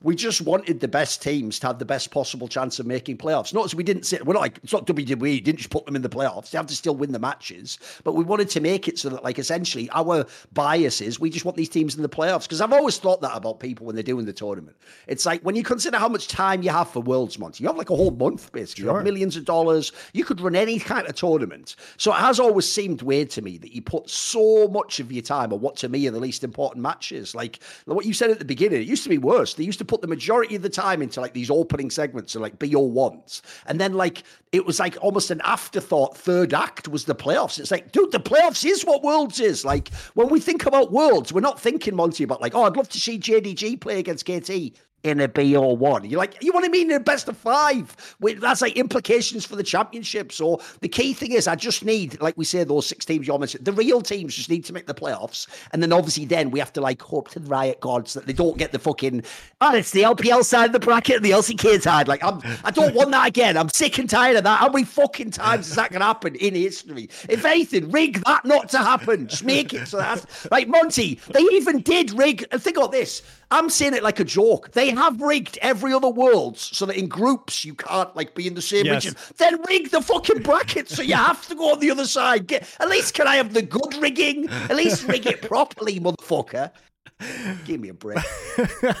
we just wanted the best teams to have the best possible chance of making playoffs. Not as we didn't sit, we're not like, it's not WWE, didn't just put them in the playoffs. They have to still win the matches. But we wanted to make it so that, like, essentially, our bias is we just want these teams in the playoffs. Because I've always thought that about people when they're doing the tournament. It's like when you consider how much time you have for Worlds Month, you have like a whole month, basically. Sure. You have millions of dollars. You could run any kind of tournament. So it has always seemed weird to me that you put so much of your time on what to me are the least important matches. Like what you said at the beginning, it used to be worse. They used to put the majority of the time into like these opening segments and like BO1s. And then like it was like almost an afterthought third act was the playoffs. It's like, dude, the playoffs is what Worlds is. Like when we think about Worlds, we're not thinking Monte about like, oh, I'd love to see JDG play against KT in a BO1. You're like, you want to mean in a best of five? That's like implications for the championship. So the key thing is, I just need, like we say, those six teams you mentioned, the real teams just need to make the playoffs. And then obviously, then we have to like hope to the Riot gods that they don't get the fucking, oh, it's the LPL side of the bracket and the LCK side. Like, I'm, I don't want that again. I'm sick and tired of that. How many fucking times is that going to happen in history? If anything, rig that not to happen. Just make it so that's like Monte, they even did rig. Think about this. I'm saying it like a joke. They have rigged every other world so that in groups you can't like be in the same yes. region. Then rig the fucking bracket so you have to go on the other side. Get, at least can I have the good rigging? At least rig it properly, motherfucker. Give me a break.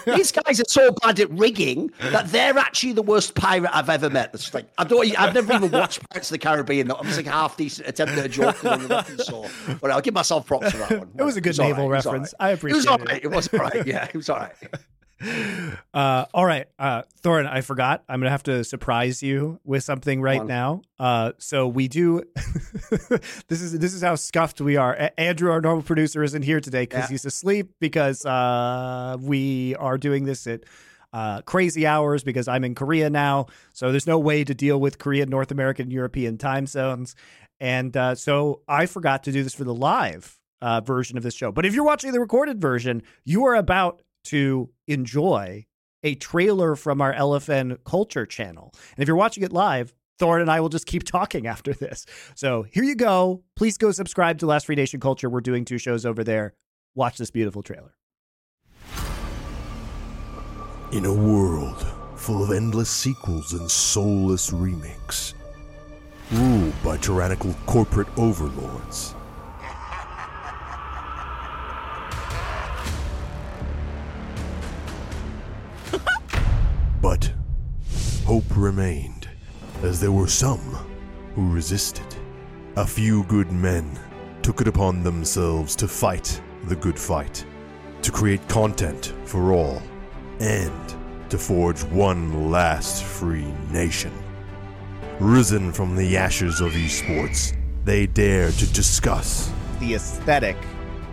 These guys are so bad at rigging that they're actually the worst pirate I've ever met. That's like I don't. I've never even watched Pirates of the Caribbean. That just like half decent attempt at a joke the reference. So, but I'll give myself props for that one. It was a good was naval right. reference. Right. I appreciate it. Was all right. It was all right. Yeah, it was all right. Uh, all right, uh, Thorin, I forgot. I'm gonna have to surprise you with something right now. Uh, so we do. this is this is how scuffed we are. A- Andrew, our normal producer, isn't here today because yeah. he's asleep because uh, we are doing this at uh, crazy hours because I'm in Korea now. So there's no way to deal with Korean, North American, European time zones. And uh, so I forgot to do this for the live uh, version of this show. But if you're watching the recorded version, you are about to enjoy a trailer from our LFN Culture channel. And if you're watching it live, Thorin and I will just keep talking after this. So here you go. Please go subscribe to Last Free Nation Culture. We're doing two shows over there. Watch this beautiful trailer. In a world full of endless sequels and soulless remakes, ruled by tyrannical corporate overlords. But hope remained, as there were some who resisted. A few good men took it upon themselves to fight the good fight, to create content for all, and to forge one last free nation. Risen from the ashes of esports, they dare to discuss The aesthetic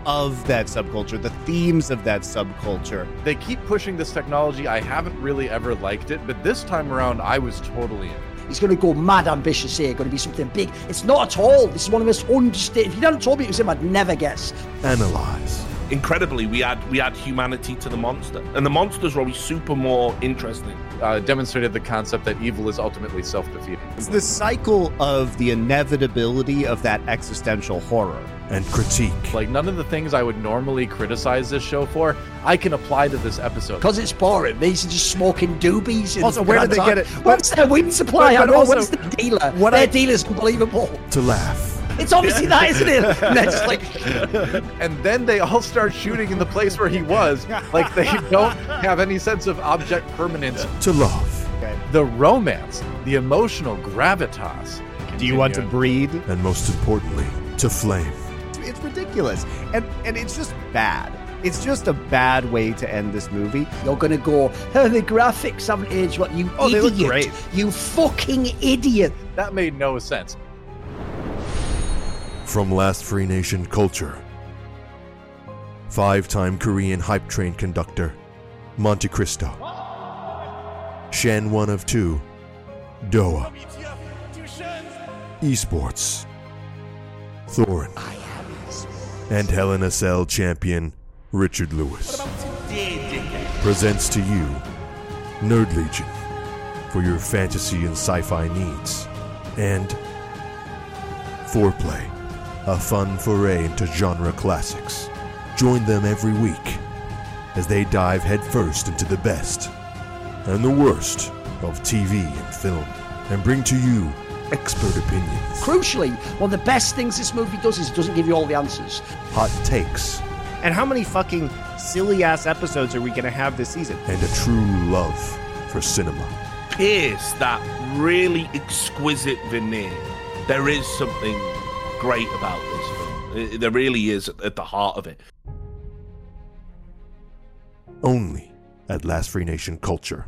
of that subculture, the themes of that subculture. They keep pushing this technology. I haven't really ever liked it, but this time around, I was totally in. He's going to go mad ambitious here, going to be something big. It's not at all. This is one of the most understated. If you hadn't told me it was him, I'd never guess. analyze, incredibly we add we add humanity to the monster and the monsters are always super more interesting Uh, demonstrated the concept that evil is ultimately self-defeating. It's the cycle of the inevitability of that existential horror. and critique. Like none of the things I would normally criticize this show for, I can apply to this episode. Because it's boring. These are just smoking doobies. and Also, where did they get it? What's their wind supply? But- but I know. also, What's the dealer? what their I- dealer's unbelievable. to laugh, It's obviously that, isn't it? And they're just like, and then they all start shooting in the place where he was, like they don't have any sense of object permanence. to love, The romance, the emotional gravitas. Do you want to Continue. breed? and most importantly, to flame. It's ridiculous. And and it's just bad. It's just a bad way to end this movie. you're going to go, oh, the graphics haven't aged what you Oh, they idiot. look great. You fucking idiot. That made no sense. From Last Free Nation Culture. Five time Korean hype train conductor, Monte Cristo. Shen 1 of 2, Doa. Esports, Thorin. And Hell in Cell champion, Richard Lewis. Presents to you Nerd Legion for your fantasy and sci fi needs. And Foreplay, a fun foray into genre classics. Join them every week as they dive headfirst into the best and the worst of TV and film and bring to you expert opinions, Crucially, one of the best things this movie does is it doesn't give you all the answers. hot takes, And how many fucking silly ass episodes are we going to have this season? and a true love for cinema. pierce that really exquisite veneer there is something great about this film It- there really is at the heart of it Only at Last Free Nation Culture.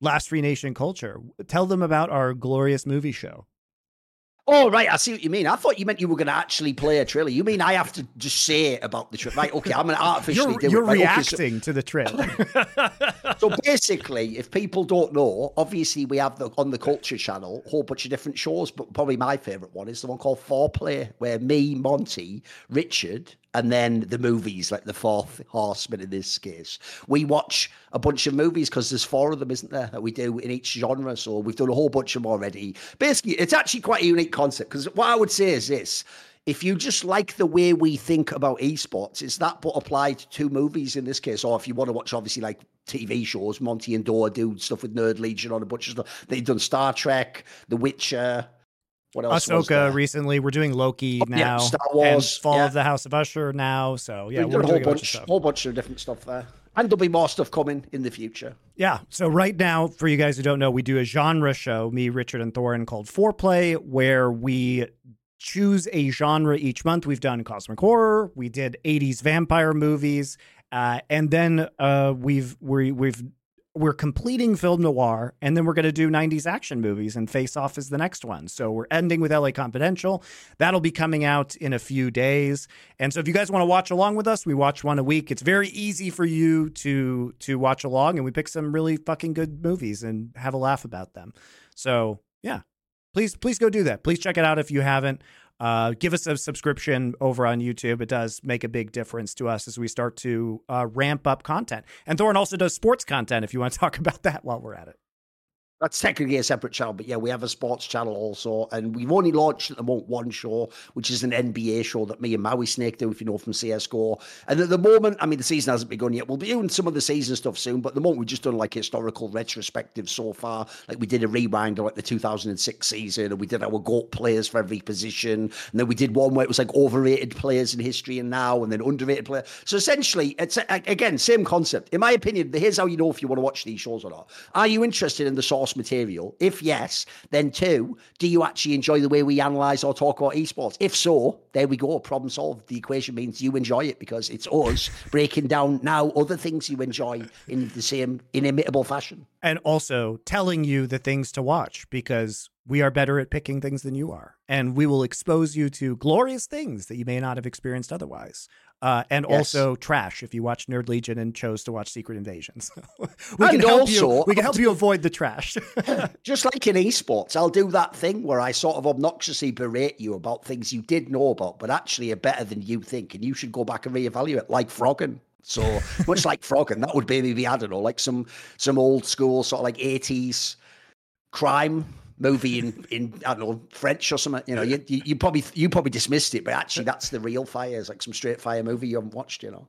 Last Free Nation culture. Tell them about our glorious movie show. Oh, right. I see what you mean. I thought you meant you were going to actually play a trailer. You mean I have to just say about the trip? Right. Okay. I'm going to artificially You're, do you're it. Right, okay, so- reacting to the trailer. So basically, if people don't know, obviously we have the on the Culture Channel a whole bunch of different shows, but probably my favourite one is the one called Foreplay, where me, Monte, Richard, and then the movies like the Fourth Horseman in this case, we watch a bunch of movies because there's four of them, isn't there, that we do in each genre. So we've done a whole bunch of them already. Basically, it's actually quite a unique concept because what I would say is this if you just like the way we think about esports, it's that but applied to movies in this case. Or if you want to watch, obviously, like TV shows, Monte and DoA do stuff with Nerd Legion on a bunch of stuff. They've done Star Trek, The Witcher. What else? Ahsoka recently. We're doing Loki Oh, yeah, now. Star and Wars, Fall yeah. of the House of Usher now. So yeah, We've we're done a whole a bunch of whole bunch of different stuff there. And there'll be more stuff coming in the future. Yeah. So right now, for you guys who don't know, we do a genre show, me, Richard, and Thorin, called Foreplay, where we choose a genre each month. We've done cosmic horror, we did 80s vampire movies, uh, and then uh, we've we, we've we're completing film noir, and then we're going to do 90s action movies, and Face Off is the next one. So we're ending with LA Confidential. That'll be coming out in a few days. And so if you guys want to watch along with us, we watch one a week. It's very easy for you to to watch along, and we pick some really fucking good movies and have a laugh about them. So yeah, please please go do that. Please check it out if you haven't. Uh, give us a subscription over on YouTube. It does make a big difference to us as we start to uh, ramp up content. And Thorin also does sports content if you want to talk about that while we're at it. That's technically a separate channel, but yeah, we have a sports channel also, and we've only launched at the moment one show, which is an NBA show that me and Maui Snake do, if you know from CS:GO. And at the moment, I mean, the season hasn't begun yet. We'll be doing some of the season stuff soon, but at the moment we've just done like historical retrospective so far. Like we did a rewind of like the 2006 season, and we did our GOAT players for every position, and then we did one where it was like overrated players in history and now, and then underrated players. So essentially, it's again same concept. In my opinion, here's how you know if you want to watch these shows or not. Are you interested in the source material? If yes, then two, do you actually enjoy the way we analyze or talk about esports? If so, there we go, problem solved. The equation means you enjoy it because it's us breaking down now other things you enjoy in the same inimitable fashion. And also telling you the things to watch because we are better at picking things than you are. And we will expose you to glorious things that you may not have experienced otherwise. Uh, and yes. also trash if you watch Nerd Legion and chose to watch Secret Invasions. we and can help also, you. We can help you avoid the trash. just like in esports, I'll do that thing where I sort of obnoxiously berate you about things you did know about, but actually are better than you think, and you should go back and reevaluate, like Froggen. So much like Froggen, that would maybe be I don't know, like some some old school sort of like eighties crime movie in in I don't know French or something. You know, you, you, you probably you probably dismissed it, but actually that's the real fire. It's like some straight fire movie you haven't watched. You know,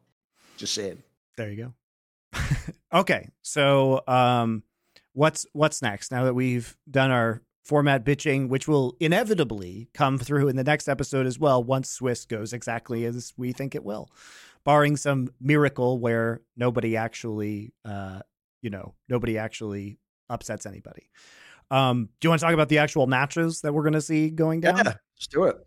just saying. There you go. okay, so um, what's what's next? Now that we've done our format bitching, which will inevitably come through in the next episode as well, once Swiss goes exactly as we think it will, barring some miracle where nobody actually, uh, you know, nobody actually upsets anybody. Um, do you want to talk about the actual matches that we're going to see going down? Yeah, let's do it.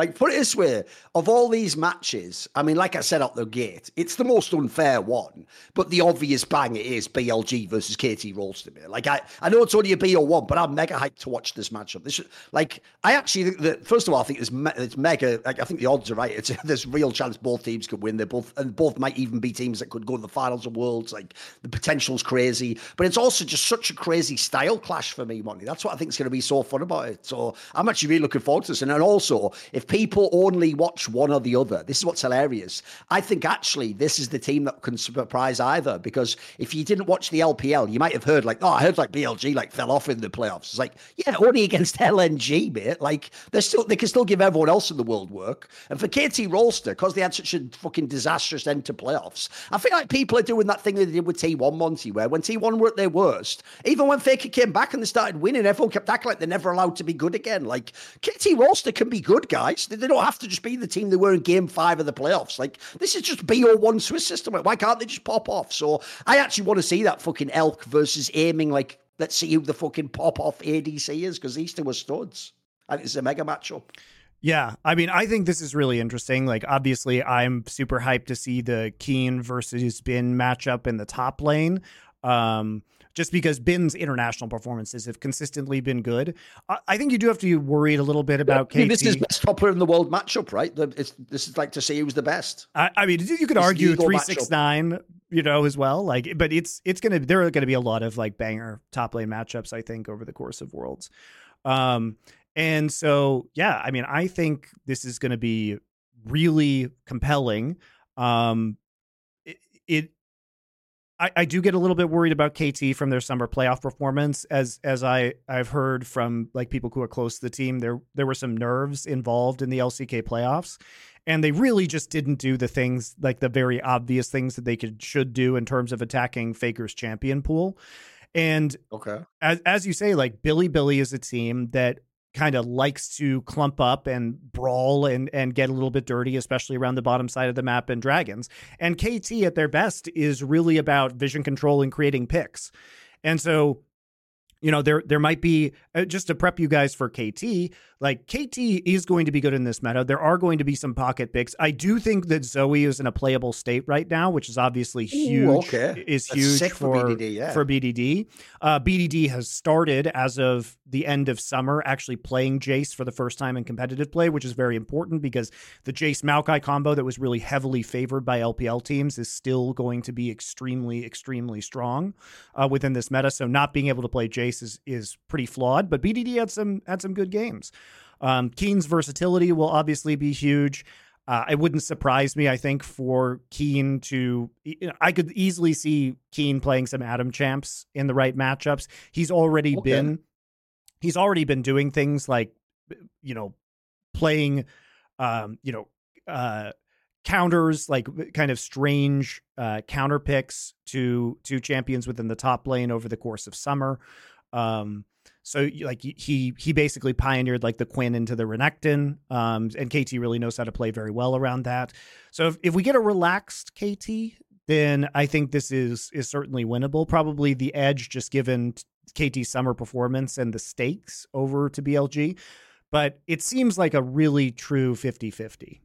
Like, put it this way of all these matches, I mean, like I said up the gate, it's the most unfair one, but the obvious bang it is BLG versus KT Rolster. Like, I, I know it's only a BO1, but I'm mega hyped to watch this matchup. This, like, I actually think that, first of all, I think it's, me- it's mega, like, I think the odds are right. It's, there's real chance both teams could win. They're both, and both might even be teams that could go to the finals of Worlds. Like, the potential's crazy, but it's also just such a crazy style clash for me, Monte. That's what I think is going to be so fun about it. So I'm actually really looking forward to this. And then also, if people only watch one or the other, this is what's hilarious. I think actually this is the team that can surprise either because if you didn't watch the LPL, you might have heard like, oh, I heard like BLG like fell off in the playoffs. It's like, yeah, only against LNG, mate. Like they're still they can still give everyone else in the world work. And for KT Rolster, because they had such a fucking disastrous end to playoffs, I feel like people are doing that thing they did with T1 Monte, where when T1 were at their worst, even when Faker came back and they started winning, everyone kept acting like they're never allowed to be good again. Like KT Rolster can be good, guys. They, they don't have to just be the team they were in game five of the playoffs. Like, this is just BO1 Swiss system. Why can't they just pop off? So I actually want to see that fucking elk versus aiming, like, let's see who the fucking pop off ADC is, because these two are studs. And it's a mega matchup. Yeah, I mean, I think this is really interesting. Like, obviously, I'm super hyped to see the Kiin versus Bin matchup in the top lane. Um, just because Bin's international performances have consistently been good. I, I think you do have to be worried a little bit about yeah, KT. This is best top player in the world matchup, right? The, this is like to see who's the best. I, I mean, you could this argue three six nine, you know, as well. Like, but it's it's gonna there are gonna be a lot of like banger top lane matchups. I think over the course of Worlds. Um, and so yeah, I mean, I think this is going to be really compelling. Um, it, it I, I do get a little bit worried about KT from their summer playoff performance, as as I I've heard from like people who are close to the team. There there were some nerves involved in the LCK playoffs, and they really just didn't do the things like the very obvious things that they could should do in terms of attacking Faker's champion pool. And okay, as as you say, like Bilibili is a team that kind of likes to clump up and brawl and and get a little bit dirty, especially around the bottom side of the map and dragons. And KT at their best is really about vision control and creating picks. And so you know there there might be uh, just to prep you guys for KT like KT is going to be good in this meta there are going to be some pocket picks I do think that Zoe is in a playable state right now which is obviously huge Ooh, okay. is That's huge for, for BDD, yeah. for BDD uh, BDD has started as of the end of summer actually playing Jace for the first time in competitive play which is very important because the Jace Maokai combo that was really heavily favored by LPL teams is still going to be extremely extremely strong uh, within this meta so not being able to play Jace is is pretty flawed, but BDD had some had some good games. Um, Kiin's versatility will obviously be huge. Uh, it wouldn't surprise me, I think, for Kiin to. You know, I could easily see Kiin playing some Adam champs in the right matchups. He's already Okay. been, he's already been doing things like, you know, playing, um, you know, uh, counters like kind of strange uh, counter picks to to champions within the top lane over the course of summer. Um, so like he he basically pioneered like the Quinn into the Renekton, um, and KT really knows how to play very well around that. So if, if we get a relaxed KT, then I think this is is certainly winnable. Probably the edge just given KT's summer performance and the stakes over to BLG, but it seems like a really true 50-50.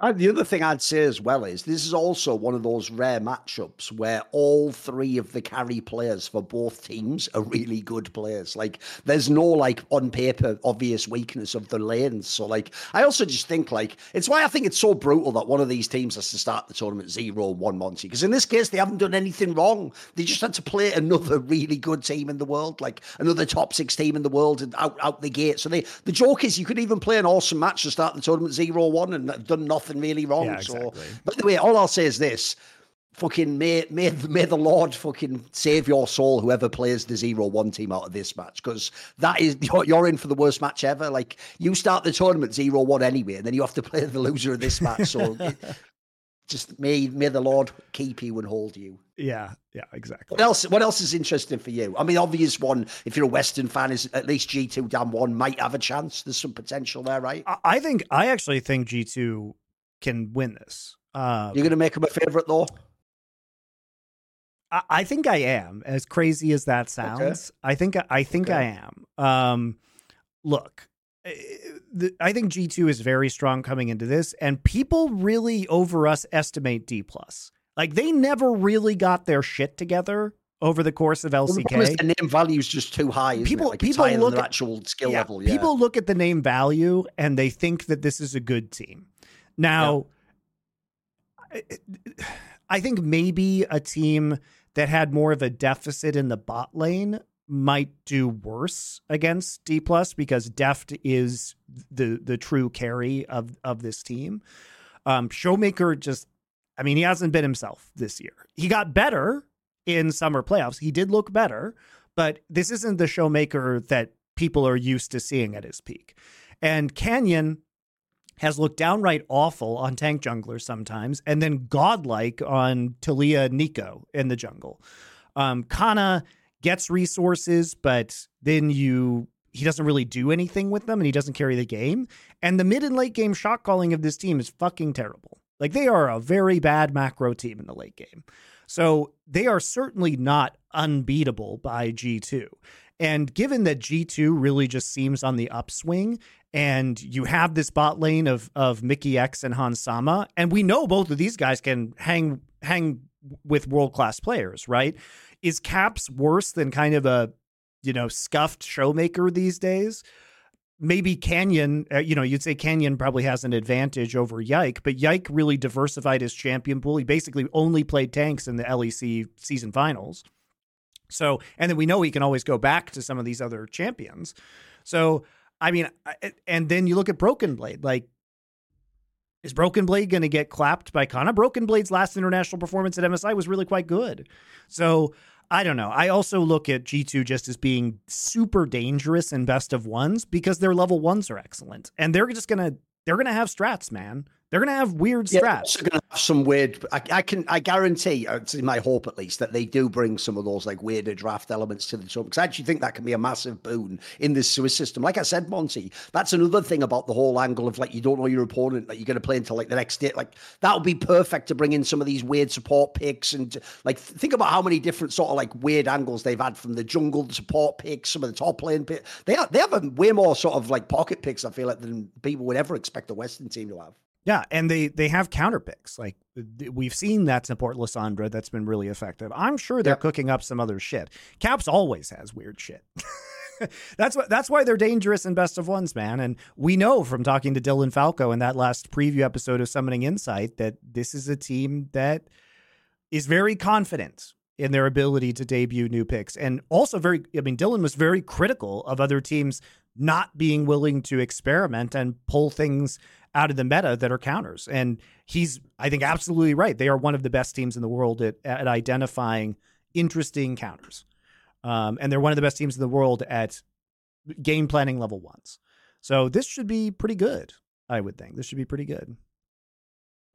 Uh, the other thing I'd say as well is this is also one of those rare matchups where all three of the carry players for both teams are really good players. Like there's no like on paper obvious weakness of the lanes. So like I also just think like it's why I think it's so brutal that one of these teams has to start the tournament zero one Monte. Because in this case they haven't done anything wrong. They just had to play another really good team in the world, like another top six team in the world and out out the gate. So they the joke is you could even play an awesome match to start the tournament zero one and have done nothing really wrong. Yeah, So exactly. by the way, all I'll say is this. Fucking may, may may the Lord fucking save your soul, whoever plays the zero one team out of this match, because that is you're, you're in for the worst match ever. Like you start the tournament zero one anyway, and then you have to play the loser of this match. So it- just may may the Lord keep you and hold you. Yeah, yeah, exactly. What else? What else is interesting for you? I mean, obvious one. If you're a Western fan, is at least G two Damwon might have a chance. There's some potential there, right? I- I think I actually think G two can win this. Uh, You're going to make him a favorite though. I, I think I am. As crazy as that sounds, I think I think I am. Um, look, eh, the, I think G two is very strong coming into this, and people really over us estimate D plus. Like they never really got their shit together over the course of Well, the LCK. the name value is just too high. People-? Like people look at- actual skill Yeah, level. Yeah. People look at the name value and they think that this is a good team. Now, I- I think maybe a team that had more of a deficit in the bot lane might do worse against D plus because Deft is the the true carry of of this team. Um, Showmaker just, I mean, he hasn't been himself this year. He got better in summer playoffs. He did look better, but this isn't the Showmaker that people are used to seeing at his peak. And Canyon has looked downright awful on tank junglers sometimes, and then godlike on Taliyah Nico in the jungle. Um, Canna gets resources, but then you he doesn't really do anything with them, and he doesn't carry the game. And the mid and late game shot calling of this team is fucking terrible. Like they are a very bad macro team in the late game. So they are certainly not unbeatable by G2. And given that G2 really just seems on the upswing, and you have this bot lane of of Mikyx and Hans Sama, and we know both of these guys can hang hang with world class players, right? Is Caps worse than kind of a you know scuffed showmaker these days? Maybe Canyon, uh, you know, you'd say Canyon probably has an advantage over Yike, but Yike really diversified his champion pool. He basically only played tanks in the LEC season finals. So, and then we know he can always go back to some of these other champions. So, I mean, and then you look at Broken Blade. Like, is Broken Blade going to get clapped by Canna? Broken Blade's last international performance at MSI was really quite good. So, I don't know. I also look at G2 just as being super dangerous in best of ones because their level ones are excellent. And they're just going to, they're going to have strats, man. They're going to have weird Yeah, strats. also going to have some weird. I, I can, I guarantee, uh, it's in my hope at least, that they do bring some of those like weirder draft elements to the tour. Because I actually think that can be a massive boon in this Swiss system. Like I said, Monte, that's another thing about the whole angle of like you don't know your opponent that you're going to play until like the next day. Like that would be perfect to bring in some of these weird support picks and like think about how many different sort of like weird angles they've had from the jungle support picks, some of the top lane pick. They have, they have a way more sort of like pocket picks. I feel like than people would ever expect a Western team to have. Yeah, and they they have counter picks. Like we've seen that support Lissandra that's been really effective. I'm sure they're Yeah. cooking up some other shit. Caps always has weird shit. that's what that's why they're dangerous in best of ones, man. And we know from talking to Dylan Falco in that last preview episode of Summoning Insight that this is a team that is very confident in their ability to debut new picks and also very I mean Dylan was very critical of other teams not being willing to experiment and pull things out of the meta that are counters. And he's, I think, absolutely right. They are one of the best teams in the world at, at identifying interesting counters. Um, and they're one of the best teams in the world at game planning level ones. So this should be pretty good, I would think. This should be pretty good.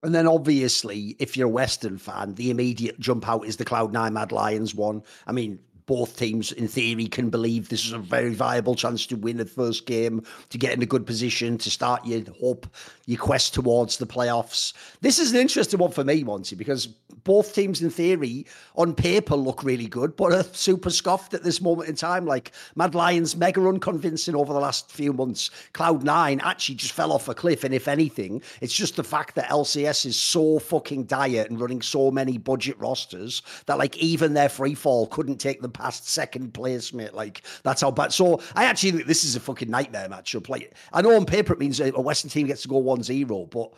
And then obviously, if you're a Western fan, the immediate jump out is the Cloud9 Mad Lions one. I mean, both teams, in theory, can believe this is a very viable chance to win the first game, to get in a good position, to start your hope, your quest towards the playoffs. This is an interesting one for me, Monty, because both teams, in theory, on paper, look really good, but are super scoffed at this moment in time. Like Mad Lions, mega unconvincing over the last few months. Cloud9 actually just fell off a cliff. And if anything, it's just the fact that LCS is so fucking dire and running so many budget rosters that, like, even their free fall couldn't take them past second place, mate. Like that's how bad. So I actually think this is a fucking nightmare matchup. Like I know on paper it means a Western team gets to go 1-0, but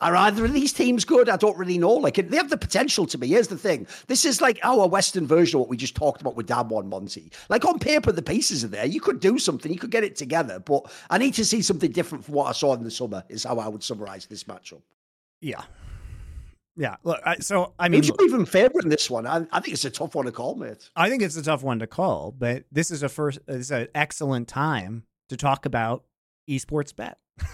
are either of these teams good? I don't really know. Like they have the potential to be. Here's the thing: this is like our Western version of what we just talked about with Damwon Monte. Like on paper, the pieces are there. You could do something. You could get it together. But I need to see something different from what I saw in the summer. Is how I would summarize this matchup. Yeah, yeah. Look, I, so I mean, who's even favoring this one? I, I, think it's a tough one to call, mate. I think it's a tough one to call, but this is a first. It's an excellent time to talk about esports bet.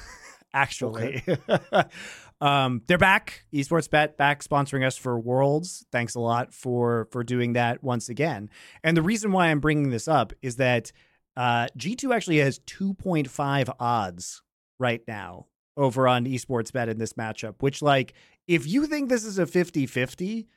Actually, okay. um, they're back. Esports bet back sponsoring us for Worlds. Thanks a lot for for doing that once again. And the reason why I'm bringing this up is that uh, G2 actually has 2.5 odds right now over on esports bet in this matchup, which like if you think this is a 50-50,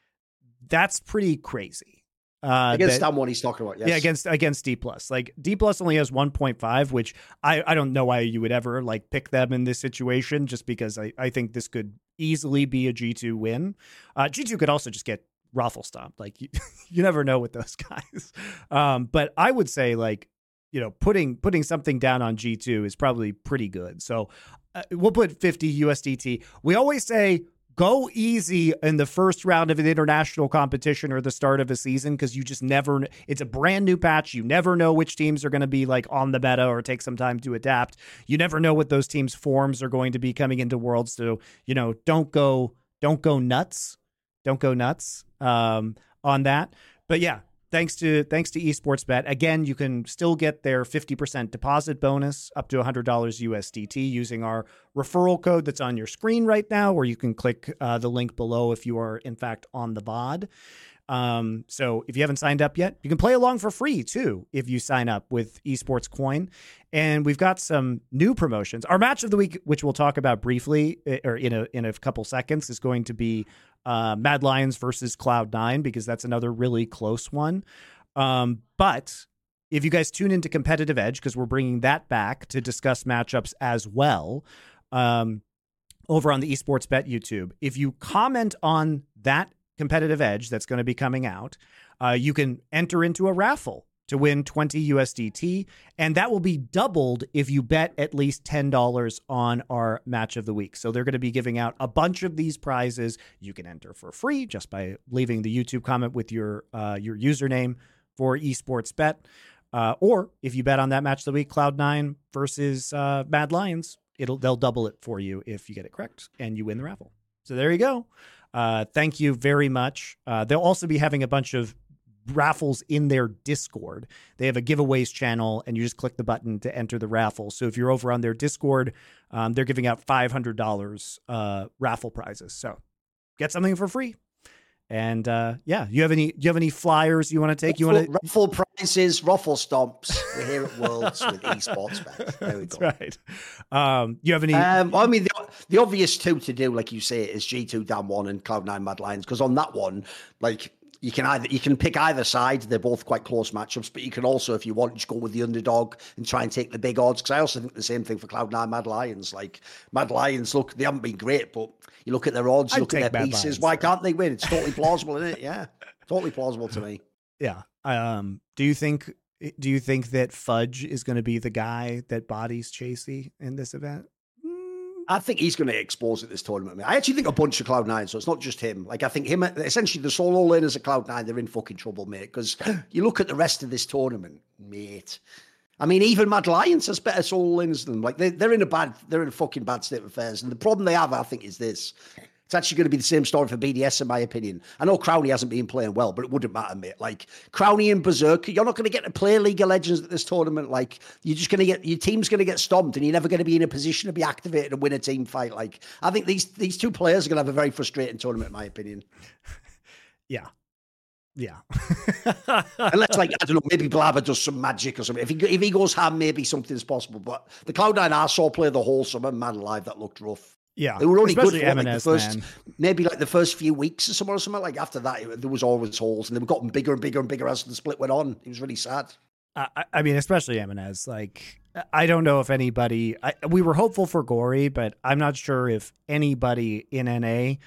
that's pretty crazy. Uh, against that, someone he's talking about, yes. Yeah, against against D plus. Like D plus only has 1.5, which I, I don't know why you would ever like pick them in this situation, just because I, I think this could easily be a G2 win. Uh, G2 could also just get raffle stomped. Like you, you never know with those guys. Um, but I would say like you know putting putting something down on G2 is probably pretty good. So uh, we'll put 50 USDT. We always say go easy in the first round of an international competition or the start of a season because you just never it's a brand new patch. You never know which teams are going to be like on the meta or take some time to adapt. You never know what those teams forms are going to be coming into worlds so you know don't go don't go nuts. Don't go nuts um, on that. But yeah thanks to thanks to esports bet. Again you can still get their 50% deposit bonus up to $100 usdt using our referral code that's on your screen right now or you can click uh, the link below if you are in fact on the bod um, so if you haven't signed up yet you can play along for free too if you sign up with esports coin. And we've got some new promotions. Our match of the week which we'll talk about briefly eh, or in a in a couple seconds is going to be uh, Mad Lions versus Cloud9 because that's another really close one. Um, but if you guys tune into Competitive Edge, because we're bringing that back to discuss matchups as well, um, over on the Esports Bet YouTube, if you comment on that Competitive Edge that's going to be coming out, uh, you can enter into a raffle to win 20 USDT. And that will be doubled if you bet at least $10 on our match of the week. So they're going to be giving out a bunch of these prizes. You can enter for free just by leaving the YouTube comment with your uh, your username for esports bet. Uh, or if you bet on that match of the week, Cloud9 versus uh, Mad Lions, it'll they'll double it for you if you get it correct and you win the raffle. So there you go. Uh, thank you very much. Uh, they'll also be having a bunch of raffles in their Discord. They have a giveaways channel, and you just click the button to enter the raffle. So if you're over on their Discord, um, they're giving out five hundred dollars uh, raffle prizes. So get something for free. And uh, yeah, you have any? Do you have any flyers you want to take? you want to raffle prizes, ruffle stomps. We're here at Worlds with esports bet. There we That's go. right. Um, you have any? Um, I mean, the, the obvious two to do, like you say, is G two Damwon and Cloud Nine Mad Lions. Because on that one, like you can either you can pick either side. They're both quite close matchups, but you can also, if you want, just go with the underdog and try and take the big odds. Because I also think the same thing for Cloud Nine Mad Lions. Like Mad Lions, look, they haven't been great, but you look at their odds, you look at their Mad pieces. Lions, Why can't they win? It's totally plausible, isn't it? Yeah, totally plausible to me. Yeah. Um. Do you think? Do you think that Fudge is going to be the guy that bodies Chasy in this event? I think he's going to expose it this tournament. Mate. I actually think a bunch of Cloud Nine, so it's not just him. Like I think him, essentially the solo laners at Cloud Nine, they're in fucking trouble, mate. Because you look at the rest of this tournament, mate. I mean, even Mad Lions has better solo wins than them. Like they, they're in a bad, they're in a fucking bad state of affairs. And the problem they have, I think, is this: it's actually going to be the same story for BDS, in my opinion. I know Crowley hasn't been playing well, but it wouldn't matter, mate. Like Crowley and Berserker, you're not going to get to play League of Legends at this tournament. Like you're just going to get your team's going to get stomped, and you're never going to be in a position to be activated and win a team fight. Like I think these these two players are going to have a very frustrating tournament, in my opinion. Yeah. Yeah. Unless, like, I don't know, maybe Blabber does some magic or something. If he if he goes ham, maybe something's possible. But the Cloud9 I saw play the whole summer, man alive, that looked rough. Yeah, they were only Especially good for like, the first, man. maybe like the first few weeks or something or something. Like after that, it, there was always holes, and they were gotten bigger and bigger and bigger as the split went on. It was really sad. I, I- mean, especially Emenes. Like, I don't know if anybody. I, we were hopeful for Gori, but I'm not sure if anybody in NA,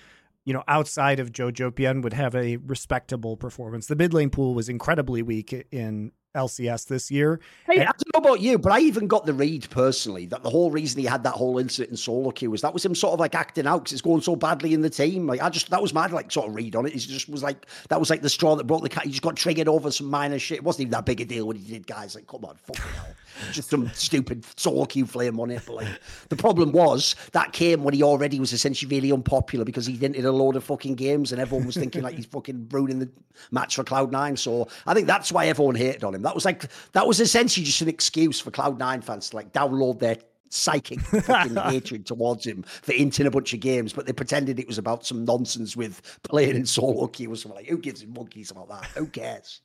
you know, outside of Jojopyun would have a respectable performance. The mid lane pool was incredibly weak in LCS this year. Hey, And- I don't know about you, but I even got the read personally that the whole reason he had that whole incident in solo queue was that was him sort of like acting out because it's going so badly in the team. Like I just that was my like sort of read on it. He just was like that was like the straw that broke the cat. He just got triggered over some minor shit. It wasn't even that big a deal when he did, guys. Like, come on, fucking hell. Just some stupid solo queue flame on it. But like the problem was that came when he already was essentially really unpopular because he didn't hit a load of fucking games and everyone was thinking like he's fucking ruining the match for Cloud Nine. So I think that's why everyone hated on him. That was like that was essentially just an excuse for Cloud Nine fans to like download their psychic fucking hatred towards him for inting a bunch of games, but they pretended it was about some nonsense with playing in solo queue or something. Like, who gives a monkeys about that? Who cares?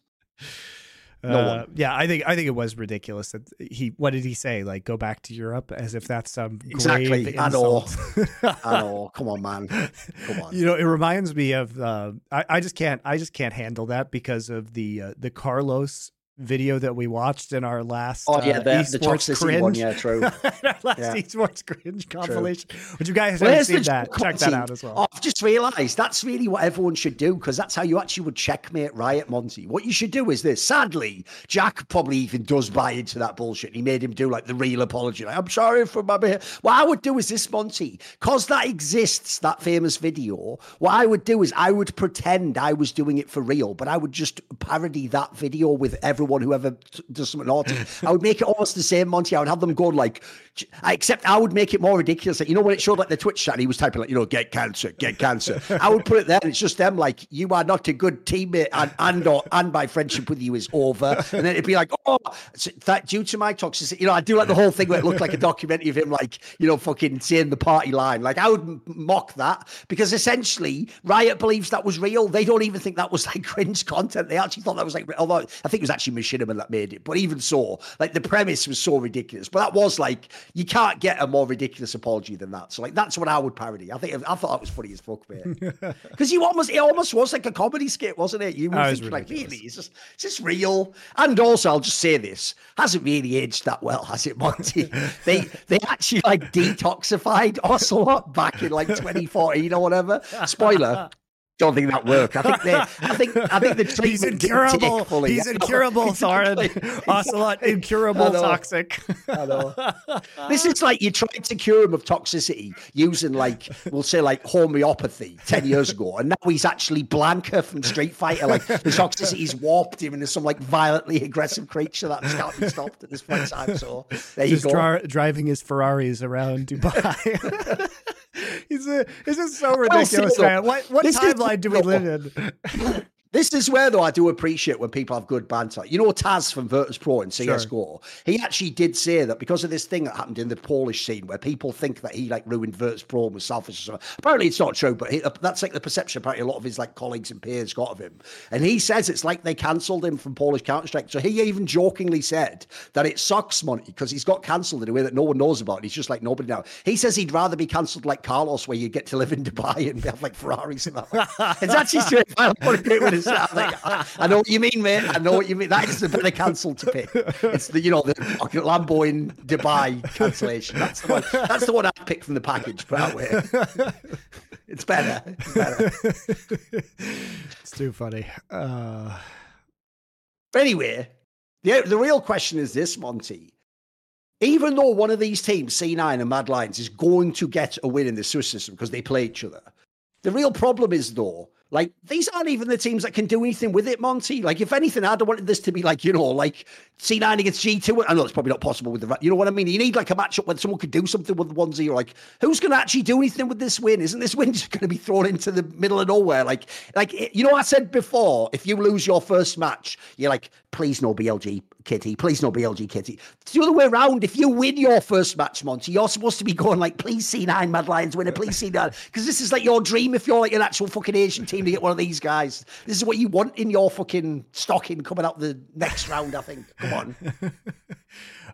No Uh, one. yeah, I think I think it was ridiculous that he. What did he say? Like, go back to Europe, as if that's some Exactly. I know. insult. I know. Come on, man. Come on. You know, it reminds me of. Uh, I, I just can't. I just can't handle that because of the uh, the Carlos video that we watched in our last. Oh yeah, uh, the, the cringe. one. Yeah, true. our last Yeah. esports cringe compilation. Which you guys Where's haven't seen that? Check that out as well. Oh, I've just realised that's really what everyone should do because that's how you actually would checkmate Riot Monte. What you should do is this. Sadly, Jack probably even does buy into that bullshit. He made him do like the real apology. Like, I'm sorry for my behavior. What I would do is this, Monte, because that exists, that famous video. What I would do is I would pretend I was doing it for real, but I would just parody that video with everyone who ever does something naughty. I would make it almost the same, Monte. I would have them go like, except I would make it more ridiculous. Like, you know, when it showed like the Twitch chat, he was typing like, you know, get cancer, get cancer. I would put it there, and it's just them like, you are not a good teammate, and and or and my friendship with you is over. And then it'd be like, oh, that due to my toxicity, you know, I do like the whole thing where it looked like a documentary of him, like, you know, fucking saying the party line. Like, I would mock that because essentially, Riot believes that was real. They don't even think that was like cringe content. They actually thought that was like, although I think it was actually Machinima that made it. But even so, like the premise was so ridiculous. But that was like, you can't get a more ridiculous apology than that. So like, that's what I would parody. I think I thought that was funny as fuck, mate. Because you almost, it almost was like a comedy skit, wasn't it? You were thinking like, really, is this, is this real? And also, I'll just say this hasn't really aged that well, has it, Monte? they they actually like detoxified Ocelot back in like 2014 or whatever. Spoiler. Don't think that worked. I think they. I think. I think the treatment He's incurable. fully. He's incurable, Thorin. exactly. Ocelot, incurable, toxic. This is like you tried to cure him of toxicity using like we'll say like homeopathy ten years ago, and now he's actually Blanka from Street Fighter. Like the toxicity's warped him into some like violently aggressive creature that can't be stopped at this point in time. So there you go. dri- driving his Ferraris around Dubai. He's a, this is so ridiculous, man. What what timeline do we live in? This is where, though, I do appreciate when people have good banter. You know, Taz from Virtus Pro and CSGO, he actually did say that because of this thing that happened in the Polish scene where people think that he like ruined Virtus Pro and was selfish. Or something. Apparently, it's not true, but he, uh, that's like the perception apparently a lot of his like colleagues and peers got of him. And he says it's like they cancelled him from Polish Counter Strike. So he even jokingly said that it sucks, Monte, because he's got cancelled in a way that no one knows about. He's just like nobody now. He says he'd rather be cancelled like Carlos, where you get to live in Dubai and have like Ferraris and that. it's actually straight. I want to great with it. I, I, I know what you mean, mate. I know what you mean. That is the of cancel to pick. It's the you know the Lambo in Dubai cancellation. That's the one. That's the one I picked from the package. Put that way. It's better. It's better. It's too funny. Uh, anyway, the, the real question is this, Monte. Even though one of these teams, C9 and Mad Lions, is going to get a win in the Swiss system because they play each other, the real problem is, though, Like these aren't even the teams that can do anything with it, Monte. Like if anything, I'd wanted this to be like you know, like C9 against G2. I know it's probably not possible with the, you know what I mean. You need like a matchup where someone could do something with the one zero. Like who's going to actually do anything with this win? Isn't this win just going to be thrown into the middle of nowhere? Like, like you know, I said before, if you lose your first match, you're like, please no BLG Kitty, please not be LG Kitty. It's the other way around. If you win your first match, Monte, you're supposed to be going like, please see nine Mad Lions winner, please see nine. Because this is like your dream if you're like an actual fucking Asian team to get one of these guys. This is what you want in your fucking stocking coming up the next round, I think. Come on.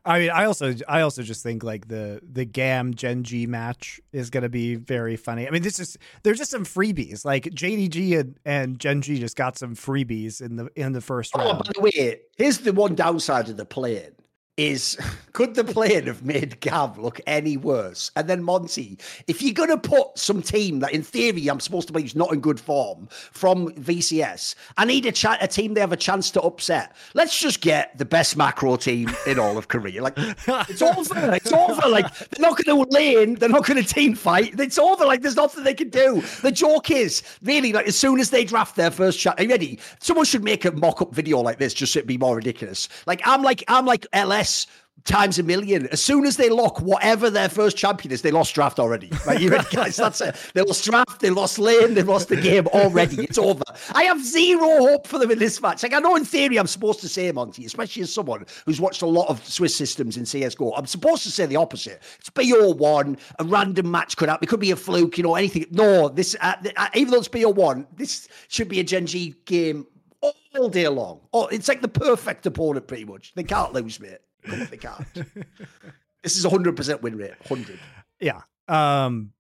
I mean, I also, I also just think like the the Gam Gen G match is going to be very funny. I mean, this is there's just some freebies. Like JDG and, and Gen G just got some freebies in the in the first oh, round. by the way, here's the one downside of the plane is could the plane have made GAM look any worse? And then Monte, if you're going to put some team that in theory I'm supposed to believe is not in good form from VCS, I need a, cha- a team they have a chance to upset. Let's just get the best macro team in all of Korea. Like it's over. It's over. Like they're not going to lane. They're not going to team fight. It's over. Like there's nothing they can do. The joke is really like as soon as they draft their first chat, are you ready? Someone should make a mock-up video like this just so it'd be more ridiculous. Like I'm like I'm like LS times a million. As soon as they lock whatever their first champion is, they lost draft already. Like you ready, guys? That's it. They lost draft, they lost lane, they lost the game already. It's over. I have zero hope for them in this match. Like I know in theory I'm supposed to say, Monte, especially as someone who's watched a lot of Swiss systems in CSGO, I'm supposed to say the opposite. It's BO1, a random match could happen. It could be a fluke, you know, anything. No, this uh, uh, even though it's BO1, this should be a Gen G game all day long. Oh, it's like the perfect opponent, pretty much. They can't lose, mate. Come on, they can't. this is a hundred percent win rate. Hundred. Yeah. Um,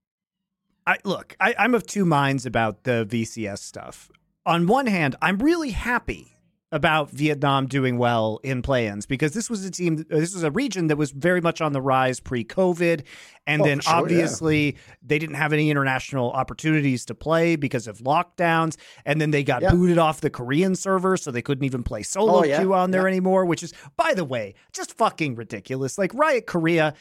I look. I, I'm of two minds about the VCS stuff. On one hand, I'm really happy about Vietnam doing well in play-ins because this was a team this was a region that was very much on the rise pre-COVID and Oh, then sure, yeah. obviously they didn't have any international opportunities to play because of lockdowns and then they got Yeah. booted off the Korean server so they couldn't even play solo Oh, yeah, queue on there yeah. anymore which is by the way just fucking ridiculous like Riot Korea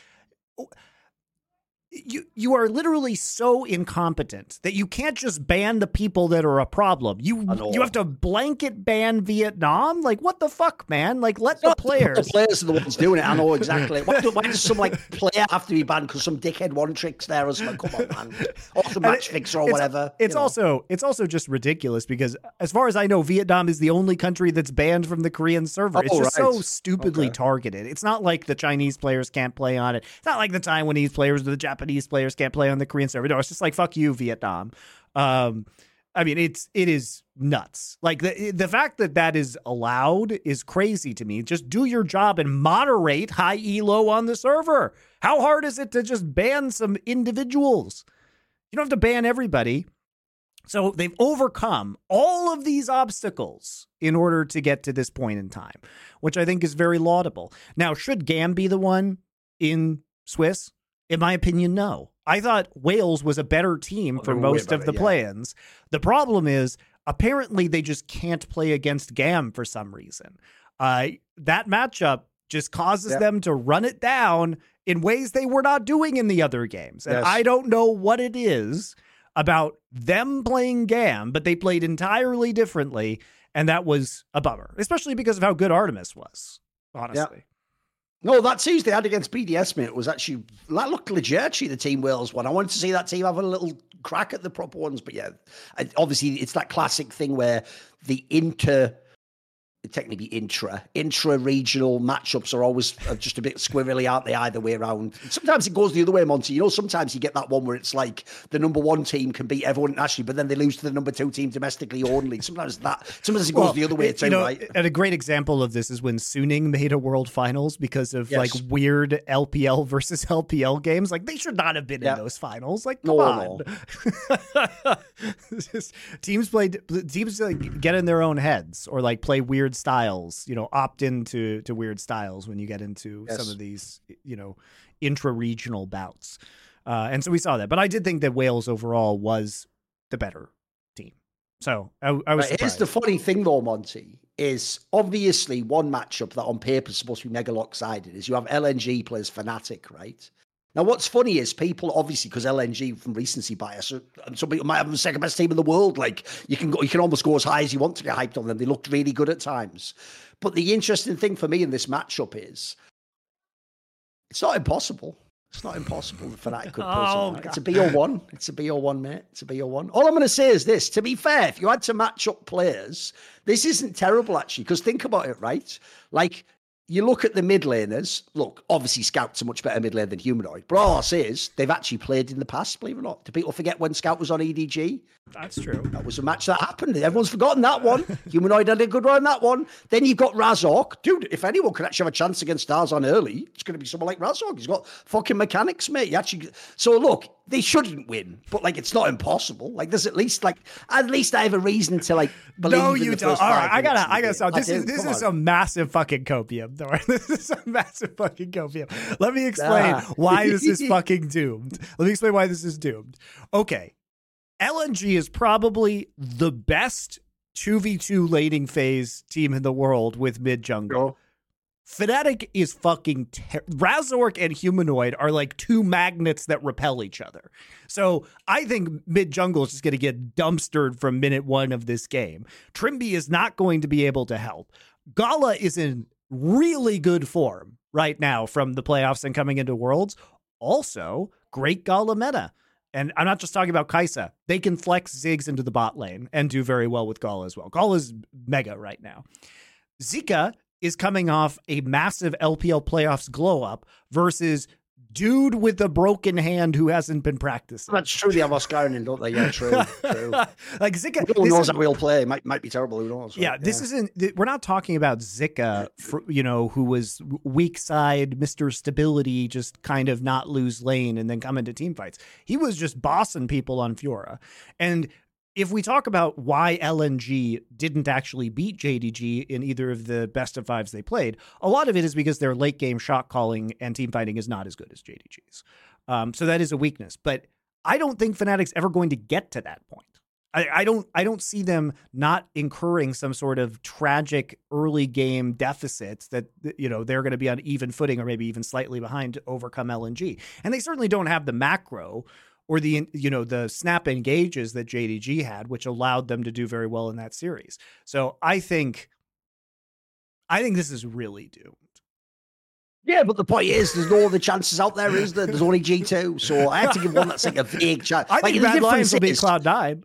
you you are literally so incompetent that you can't just ban the people that are a problem. You you have to blanket ban Vietnam. Like what the fuck, man? Like let the players. The players. are the ones doing it. I know exactly. Why, do, why does some like player have to be banned because some dickhead one tricks there or something? Come on, man. Or some match fixer or it's- whatever. It's you know. also it's also just ridiculous because as far as I know, Vietnam is the only country that's banned from the Korean server. it's Oh, just so stupidly Okay. targeted. It's not like the Chinese players can't play on it. It's not like the Taiwanese players or the Japanese players can't play on the Korean server. No, it's just like fuck you, Vietnam. Um, I mean, it's it is nuts. Like the the fact that that is allowed is crazy to me. Just do your job and moderate high elo on the server. How hard is it to just ban some individuals? You don't have to ban everybody. So they've overcome all of these obstacles in order to get to this point in time, which I think is very laudable. Now, should GAM be the one in Swiss? In my opinion, no. I thought Whales was a better team for were way most of the yeah. play-ins. The problem is apparently they just can't play against GAM for some reason. Uh, that matchup just causes Yeah. them to run it down in ways they were not doing in the other games. And Yes. I don't know what it is about them playing GAM, but they played entirely differently. And that was a bummer, especially because of how good Artemis was, honestly. No, that series they had against BDS, mate, was actually that looked legit. Actually, the Team Whales one. I wanted to see that team have a little crack at the proper ones, but yeah, obviously it's that classic thing where the inter, technically intra, intra-regional matchups are always just a bit squirrely, aren't they? Either way around. Sometimes it goes the other way, Monte. You know, sometimes you get that one where it's like the number one team can beat everyone nationally, but then they lose to the number two team domestically only. Sometimes that, sometimes it goes Well, the other way too, you know, right? And a great example of this is when Suning made a World Finals because of Yes. like weird LPL versus LPL games. Like they should not have been Yeah. in those finals. Like come No, on. It's just- teams play teams like get in their own heads or like play weird styles. You know, opt into to weird styles when you get into some of these you know intra regional bouts. Uh, and so we saw that, but I did think that Whales overall was the better team. So I, I was Right, here's the funny thing, though, Monte, is obviously one matchup that on paper is supposed to be mega lopsided is you have LNG plays Fnatic, right? Now, what's funny is people obviously because LNG from recency bias, uh, and some people might have the second best team in the world. Like you can go, you can almost go as high as you want to get hyped on them. They looked really good at times. But the interesting thing for me in this matchup is it's not impossible. It's not impossible for that could pull Oh. It's a BO1. It's a BO1, mate. It's a BO1. All I'm going to say is this to be fair, if you had to match up players, this isn't terrible actually, because think about it, right? Like, you look at the mid laners. Look, obviously, Scout's a much better mid lane than Humanoid. But all I'll say is they've actually played in the past, believe it or not. Do people forget when Scout was on EDG? That's true. That was a match that happened. Everyone's forgotten that one. Humanoid had a good run that one. Then you've got Razork. Dude, if anyone could actually have a chance against Tarzan early, it's going to be someone like Razork. He's got fucking mechanics, mate. He actually So look, they shouldn't win, but like it's not impossible. Like there's at least like at least I have a reason to like believe No, in you the don't. first All I gotta, I gotta game. stop. This I is this Come is on. a massive fucking copium. Thor. This is a massive fucking copium. Let me explain Ah. why this is fucking doomed. Let me explain why this is doomed. Okay, LNG is probably the best two v two laning phase team in the world with mid jungle. Fnatic is fucking ter- Razork and Humanoid are like two magnets that repel each other. So I think mid jungle is just going to get dumpstered from minute one of this game. Trymbi is not going to be able to help. Gala is in really good form right now from the playoffs and coming into Worlds. Also, great Gala meta. And I'm not just talking about Kai'Sa. They can flex Ziggs into the bot lane and do very well with Gala as well. Gala's mega right now. Zika is coming off a massive LPL playoffs glow up versus dude with a broken hand who hasn't been practicing. That's true. They have don't they? Yeah, true. true. like Zika, Who this knows is- how we'll play? Might might be terrible. Who knows? yeah, right? this isn't. We're not talking about Zika, for, you know, who was weak side, Mister Stability, just kind of not lose lane and then come into team fights. He was just bossing people on Fiora, and if we talk about why LNG didn't actually beat JDG in either of the best of fives they played, a lot of it is because their late game shot calling and team fighting is not as good as JDG's. Um, so that is a weakness. But I don't think Fnatic's ever going to get to that point. I, I don't I don't see them not incurring some sort of tragic early game deficits that you know they're going to be on even footing or maybe even slightly behind to overcome LNG. And they certainly don't have the macro or the you know the snap engages that JDG had, which allowed them to do very well in that series. So I think I think this is really doomed. Yeah, but the point is, there's no other chances out there, is there? There's only G2. So I have to give one that's like a vague chance. I think the Mad Lions will be Cloud Nine.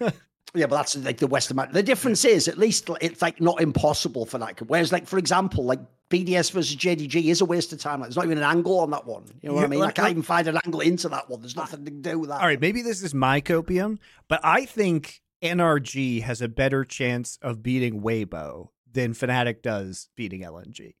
Yeah, but that's like the Western match. The difference hmm. is, at least it's like not impossible for that. Whereas, like for example, like BDS versus JDG is a waste of time. Like, there's not even an angle on that one. You know what Yeah, I mean? Like, I can't even find an angle into that one. There's nothing to do with that. All right, maybe this is my copium, but I think NRG has a better chance of beating Weibo than Fnatic does beating LNG.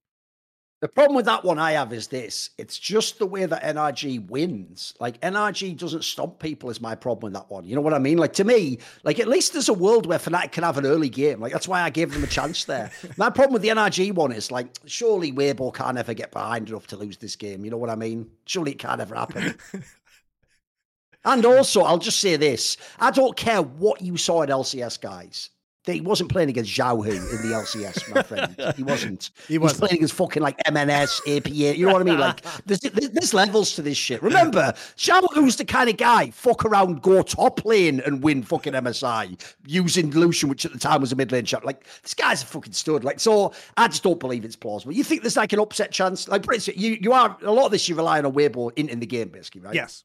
The problem with that one I have is this: it's just the way that NRG wins. Like NRG doesn't stomp people is my problem with that one. You know what I mean? Like to me, like at least there's a world where Fnatic can have an early game. Like that's why I gave them a chance there. my problem with the NRG one is like surely Weibo can't ever get behind enough to lose this game. You know what I mean? Surely it can't ever happen. and also, I'll just say this: I don't care what you saw at LCS, guys. He wasn't playing against Xiaohu in the LCS, my friend. He wasn't. He He was playing against fucking like MNS, APA. You know what I mean? Like, there's, there's, levels to this shit. Remember, Zhao Hu's the kind of guy fuck around, go top lane and win fucking MSI using Lucian, which at the time was a mid lane champ. Like, this guy's a fucking stud. Like, so I just don't believe it's plausible. You think there's like an upset chance? Like, you you are a lot of this you're relying on Weibo in, in the game, basically, right? Yes.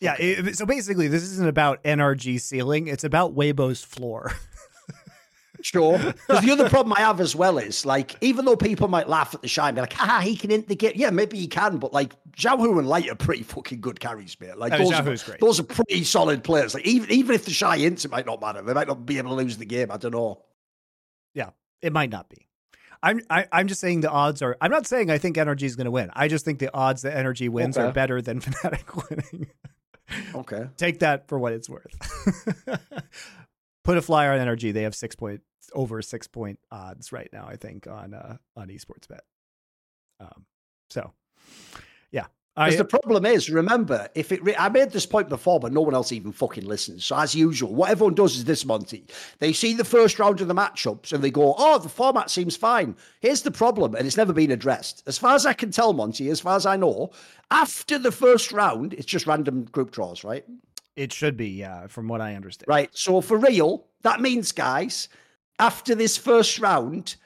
Yeah, it- so basically, this isn't about NRG ceiling; it's about Weibo's floor. Sure. Because the other problem I have as well is like, even though people might laugh at the shine, be like, ah, he can game. Yeah, maybe he can, but like Zhao and Light are pretty fucking good carries, mate. Like Oh, those, are, great. those are pretty solid players. Like even even if the shy ints, it might not matter. They might not be able to lose the game. I don't know. yeah, it might not be. I'm I, I'm just saying the odds are. I'm not saying I think NRG is going to win. I just think the odds that NRG wins are better than Fnatic winning. Okay. Take that for what it's worth. Put a flyer on NRG. They have six point over six point odds right now. I think on uh, on esports bet. Um, so yeah. Because the problem is, remember, if it, re- I made this point before, but no one else even fucking listens. So as usual, what everyone does is this, Monte. They see the first round of the matchups and they go, "Oh, the format seems fine." Here's the problem, and it's never been addressed. As far as I can tell, Monte, as far as I know, after the first round, it's just random group draws, right? It should be, yeah, from what I understand. Right. So for real, that means, guys, after this first round,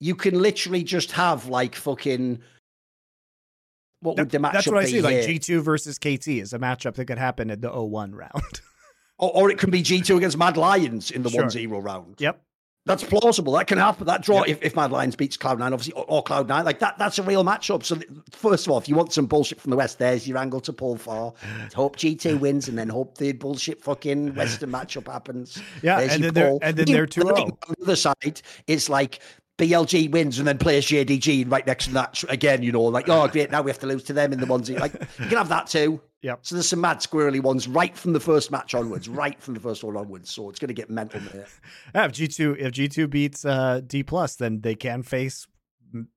you can literally just have like fucking. What would the matchup That's what I see. Like? G2 versus KT is a matchup that could happen in the 0-1 round. or, or it can be G2 against Mad Lions in the Sure. 1 0 round. yep. That's plausible. That can happen. That draw, Yep. if, if Mad Lions beats Cloud9, obviously, or, or Cloud9, like that, that's a real matchup. So, first of all, if you want some bullshit from the West, there's your angle to pull for. Hope G2 wins and then hope the bullshit fucking Western matchup happens. Yeah, There's and then they're- and then they're 2-0. On the other side, it's like BLG wins and then plays JDG right next to that again, you know, like, oh, great, now we have to lose to them in the ones. Like, you can have that too. Yep. So there's some mad squirrely ones right from the first match onwards, right from the first one onwards. So it's going to get mental, mate. Yeah, if G2 if G2 beats uh, D plus, then they can face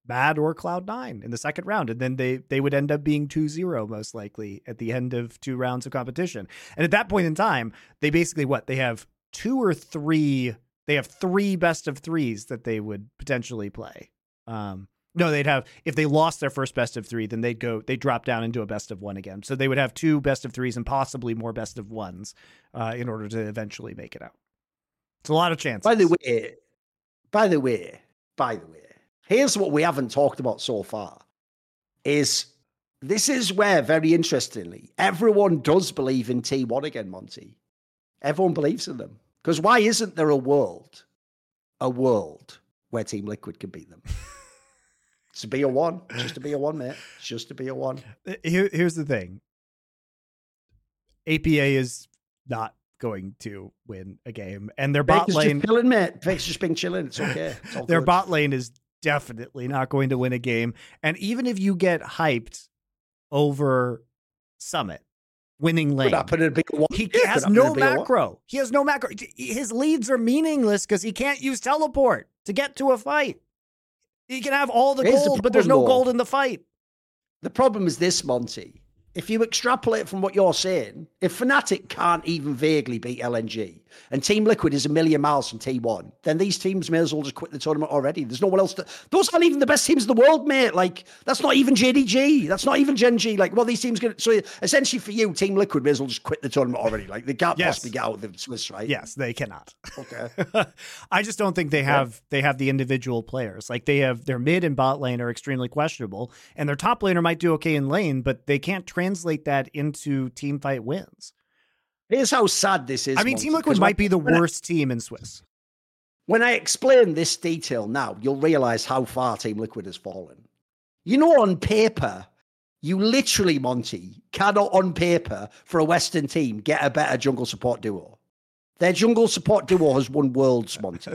Mad or Cloud Nine in the second round, and then they they would end up being 2-0 most likely at the end of two rounds of competition. And at that point in time, they basically what they have two or three. They have three best of threes that they would potentially play. Um, no, they'd have if they lost their first best of three, then they'd go they drop down into a best of one again. So they would have two best of threes and possibly more best of ones uh, in order to eventually make it out. It's a lot of chances. By the way, by the way, by the way, here's what we haven't talked about so far is this is where, very interestingly, everyone does believe in T1 again, Monte. Everyone believes in them. Because why isn't there a world, a world where Team Liquid can beat them? It's to be a one. It's just to be a one, mate. It's just to be a one. Here, here's the thing. APA is not going to win a game, and their bot Baker's lane, just chilling, mate. Baker's just been chilling. It's okay. It's their good. bot lane is definitely not going to win a game. And even if you get hyped over Summit winning lane, Could happen a big one. he Yeah, has happen in a no macro. He has no macro. His leads are meaningless because he can't use teleport to get to a fight. He can have all the Here's the gold, but there's no gold in the fight. The problem is this, Monte. If you extrapolate from what you're saying, if Fnatic can't even vaguely beat LNG and Team Liquid is a million miles from T1, then these teams may as well just quit the tournament already. There's no one else to. Those aren't even the best teams in the world, mate. Like, that's not even JDG. That's not even Gen G. Like, well, these teams going to. So essentially for you, Team Liquid may as well just quit the tournament already. Like, they can't Yes. possibly get out of the Swiss, right? Yes, they cannot. Okay. I just don't think they have they have the individual players. Like they have their mid and bot lane are extremely questionable, and their top laner might do okay in lane, but they can't translate that into team fight wins. Here's how sad this is. I mean, Monte, Team Liquid might be the when I- worst team in Swiss. When I explain this detail now, you'll realize how far Team Liquid has fallen. You know, on paper, you literally, Monte, cannot on paper for a Western team get a better jungle support duo. Their jungle support duo has won worlds, Monte.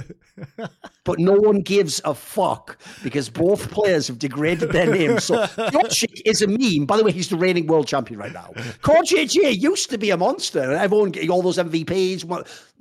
but no one gives a fuck because both players have degraded their names. So Pyosik is a meme. By the way, he's the reigning world champion right now. Core used to be a monster, and everyone getting all those MVPs.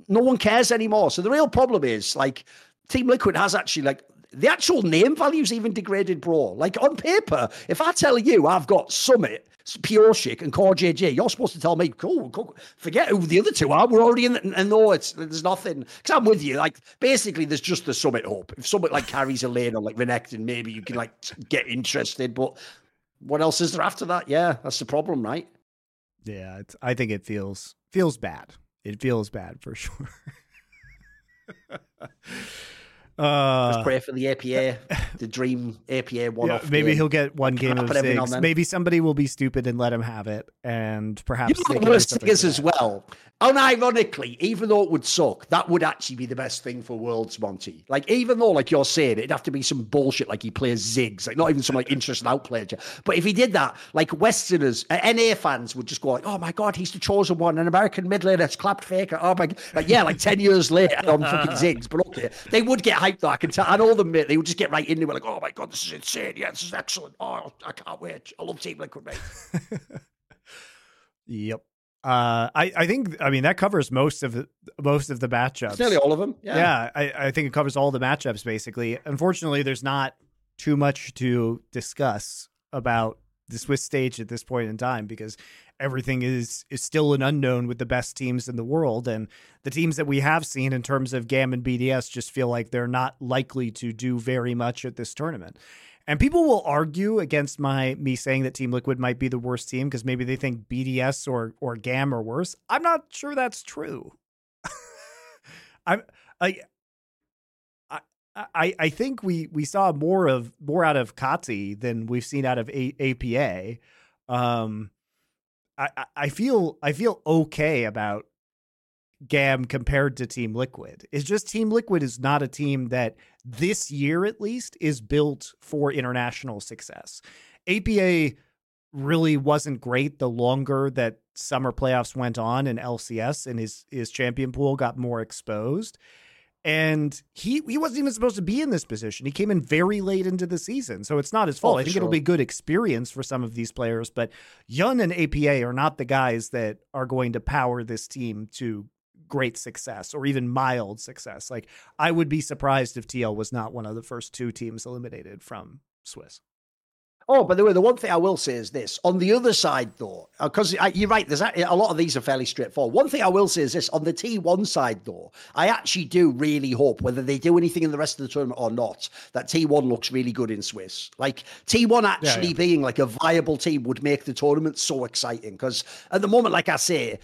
No one cares anymore. So the real problem is like Team Liquid has actually like the actual name value's even degraded, bro. Like on paper, if I tell you I've got Summit, Chic, and Core JJ, you're supposed to tell me, cool, cool. forget who the other two are. We're already in the, and no, it's there's nothing. Because I'm with you. Like basically, there's just the Summit hope. If Summit like carries a lane or like Renekton, maybe you can like get interested. But what else is there after that? Yeah, that's the problem, right? Yeah, I think it feels feels bad. It feels bad for sure. Just uh, pray for the APA, the dream APA one yeah, off. maybe game. he'll get one game of happen every now and six. Maybe somebody will be stupid and let him have it, and perhaps You know can the worst thing is as well. Unironically, even though it would suck, that would actually be the best thing for Worlds, Monte. Like, even though, like you're saying, it'd have to be some bullshit like he plays Ziggs, like not even some like interesting outplayer. But if he did that, like Westerners, uh, NA fans would just go like, "Oh my god, he's the chosen one, an American mid laner that's clapped faker." Oh my, g-" like yeah, like ten years later on fucking Ziggs. But okay, they would get hyped though. I can tell. I know them, mate. They would just get right in. into it, like, "Oh my god, this is insane. Yeah, this is excellent. Oh, I can't wait. I love Team Liquid, mate." Yep. Uh, I I think I mean that covers most of the most of the matchups. It's nearly all of them. yeah, I, I think it covers all the matchups basically. Unfortunately, there's not too much to discuss about the Swiss stage at this point in time because everything is is still an unknown with the best teams in the world and the teams that we have seen in terms of GAM and BDS just feel like they're not likely to do very much at this tournament. And people will argue against my me saying that Team Liquid might be the worst team because maybe they think BDS or or GAM are worse. I'm not sure that's true. I'm I I, I think we we saw more of more out of Kati than we've seen out of A, APA. Um, I I feel I feel okay about GAM compared to Team Liquid. It's just Team Liquid is not a team that this year at least is built for international success. APA really wasn't great the longer that summer playoffs went on and LCS and his his champion pool got more exposed. And he he wasn't even supposed to be in this position. He came in very late into the season. So it's not his fault. Oh, I think sure. it'll be good experience for some of these players, but Yeon and APA are not the guys that are going to power this team to great success or even mild success. Like I would be surprised if TL was not one of the first two teams eliminated from Swiss. Oh, by the way, the one thing I will say is this: on the other side, though, because uh, you're right, there's a, a lot of these are fairly straightforward. One thing I will say is this: on the T1 side, though, I actually do really hope, whether they do anything in the rest of the tournament or not, that T1 looks really good in Swiss. Like T1 actually yeah, yeah. being like a viable team would make the tournament so exciting. Because at the moment, like I say,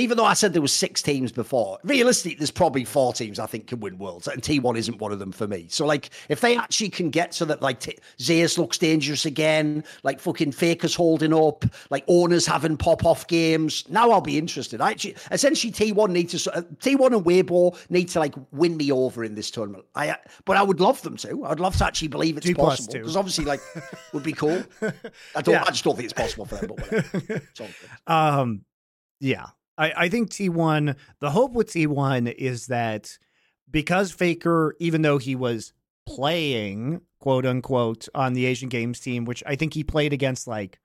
even though I said there was six teams before, realistically, there's probably four teams I think can win worlds, and T1 isn't one of them for me. So, like, if they actually can get so that like T- Zeus looks dangerous again, like fucking Faker's holding up, like Oner's having pop off games, now I'll be interested. I actually, essentially, T1 need to uh, T1 and Weibo need to like win me over in this tournament. I, but I would love them to. I'd love to actually believe it's G possible because obviously, like, would be cool. I don't. Yeah. I just don't think it's possible for them. But um, yeah. I, I think T1, the hope with T1 is that because Faker, even though he was playing, quote unquote, on the Asian Games team, which I think he played against like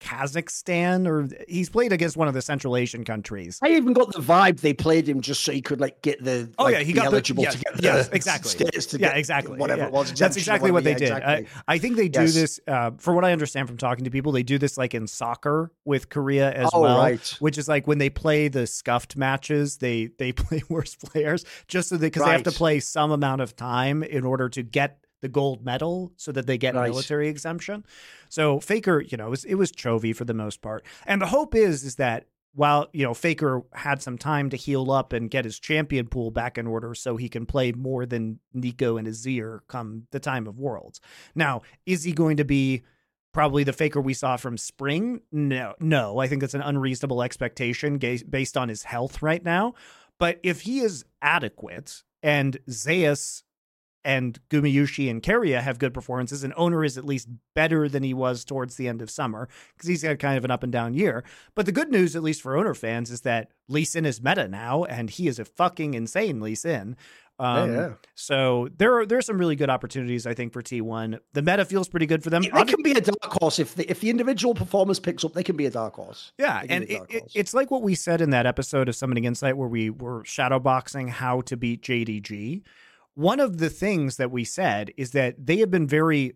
Kazakhstan or he's played against one of the Central Asian countries. I even got the vibe they played him just so he could like get the oh like, yeah he got eligible the, yeah, to get the yes, exactly yeah exactly whatever yeah. it was that's exactly what they did. Exactly. I, I, think they do yes. this uh, for what I understand from talking to people. They do this like in soccer with Korea as oh, well, right. which is like when they play the scuffed matches, they they play worse players just so they because right. they have to play some amount of time in order to get the gold medal so that they get right. military exemption. So Faker, you know, it was, it was Chovy for the most part. And the hope is is that while, you know, Faker had some time to heal up and get his champion pool back in order so he can play more than Neeko and Azir come the time of Worlds. Now, is he going to be probably the faker we saw from spring? No, no. I think that's an unreasonable expectation based on his health right now. But if he is adequate and Zeus and Gumayusi and Keria have good performances, and Oner is at least better than he was towards the end of summer because he's had kind of an up and down year. But the good news, at least for Oner fans, is that Lee Sin is meta now, and he is a fucking insane Lee Sin. Um, yeah, yeah. So there are there's some really good opportunities I think for T1. The meta feels pretty good for them. They can be a dark horse if the, if the individual performance picks up. They can be a dark horse. Yeah, and it, it, it's like what we said in that episode of Summoning Insight where we were shadowboxing how to beat JDG one of the things that we said is that they have been very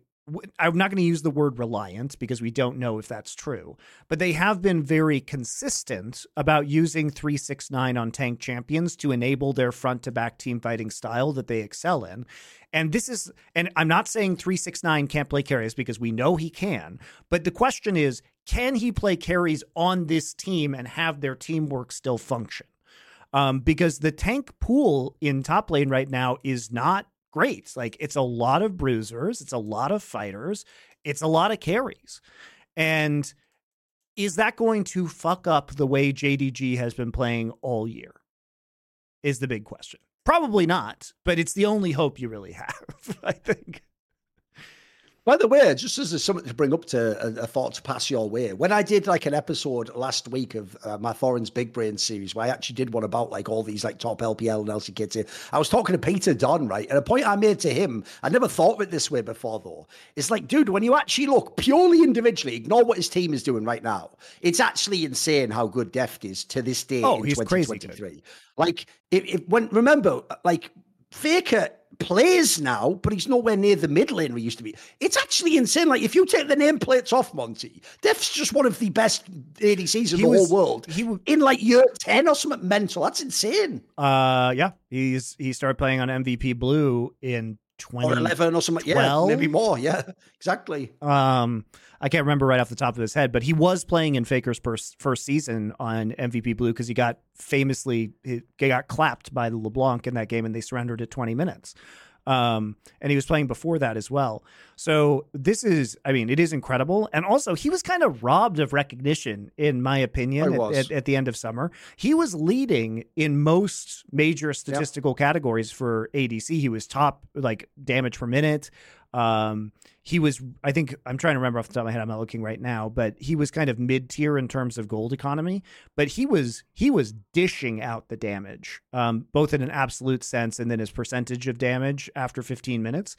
I'm not going to use the word reliant because we don't know if that's true, but they have been very consistent about using 369 on tank champions to enable their front to back team fighting style that they excel in. And this is, and I'm not saying 369 can't play carries because we know he can, but the question is can he play carries on this team and have their teamwork still function? Um, because the tank pool in top lane right now is not great. Like it's a lot of bruisers, it's a lot of fighters, it's a lot of carries. And is that going to fuck up the way JDG has been playing all year? Is the big question. Probably not, but it's the only hope you really have, I think. By the way, just as something to bring up to a, a, thought to pass your way, when I did like an episode last week of uh, my Thorin's Big Brain series, where I actually did one about like all these like top LPL and LC kids, I was talking to Peter Dun, right? And a point I made to him, I never thought of it this way before though. It's like, dude, when you actually look purely individually, ignore what his team is doing right now. It's actually insane how good Deft is to this day oh, in he's 2023. Like, if, if when remember, like Faker plays now, but he's nowhere near the mid lane we used to be. It's actually insane. Like if you take the nameplates off Monte, Deft's just one of the best ADCs in He the was- whole world. he w- in like year ten or something mental. That's insane. Uh, yeah, he's he started playing on MVP Blue in twenty Or eleven or something. Yeah, 12? maybe more. Yeah, exactly. Um, I can't remember right off the top of his head, but he was playing in Faker's first, first season on MVP Blue because he got famously he got clapped by the LeBlanc in that game, and they surrendered at 20 minutes. Um, and he was playing before that as well. So this is, I mean, it is incredible. And also, he was kind of robbed of recognition, in my opinion, at, at, at the end of summer. He was leading in most major statistical categories for ADC. He was top, like damage per minute. Um, he was, I think, I'm trying to remember off the top of my head. I'm not looking right now, but he was kind of mid tier in terms of gold economy. But he was he was dishing out the damage, um, both in an absolute sense and then his percentage of damage after 15 minutes.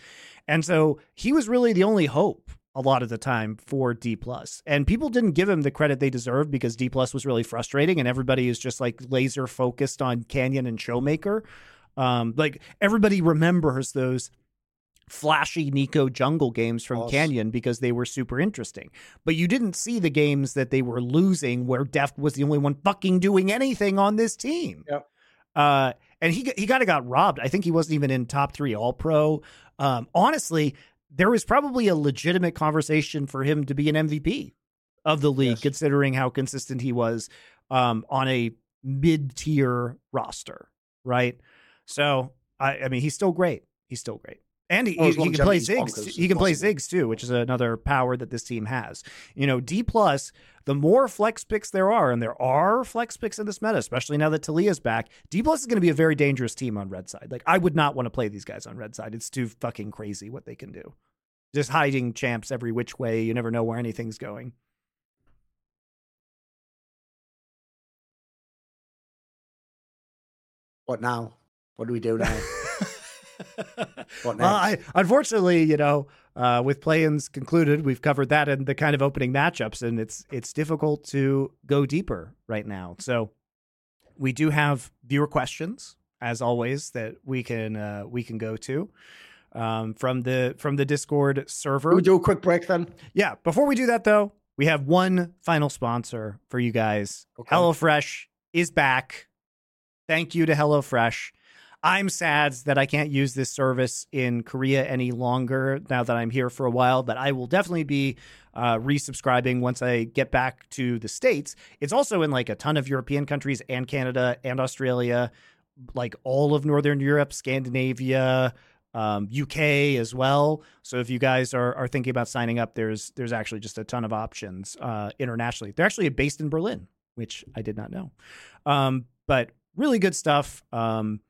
And so he was really the only hope a lot of the time for D plus. And people didn't give him the credit they deserved because D plus was really frustrating and everybody is just like laser focused on Canyon and Showmaker. Um, like everybody remembers those flashy Neeko jungle games from Awesome. Canyon because they were super interesting. But you didn't see the games that they were losing where Deft was the only one fucking doing anything on this team. Yep. Uh, and he he kind of got robbed. I think he wasn't even in top three All Pro. Um, honestly, there was probably a legitimate conversation for him to be an MVP of the league, Yes. considering how consistent he was um, on a mid tier roster, right? So I, I mean, he's still great. He's still great. And he, he, he can play Ziggs. bonkers, He can play. Ziggs too, which is another power that this team has. You know, D plus, the more flex picks there are, and there are flex picks in this meta, especially now that Taliyah's back, D plus is going to be a very dangerous team on red side. Like I would not want to play these guys on red side. It's too fucking crazy what they can do. Just hiding champs every which way. You never know where anything's going. What now? What do we do now? What well, I, unfortunately, you know, uh, with play-ins concluded, we've covered that and the kind of opening matchups, and it's it's difficult to go deeper right now. So we do have viewer questions, as always, that we can uh, we can go to um, from the from the Discord server. we do a quick break then. Yeah. Before we do that, though, we have one final sponsor for you guys. Okay. HelloFresh is back. Thank you to HelloFresh. I'm sad that I can't use this service in Korea any longer now that I'm here for a while, but I will definitely be uh, resubscribing once I get back to the States. It's also in like a ton of European countries and Canada and Australia, like all of Northern Europe, Scandinavia, um, UK as well. So if you guys are, are thinking about signing up, there's there's actually just a ton of options uh, internationally. They're actually based in Berlin, which I did not know. Um, but really good stuff. Um,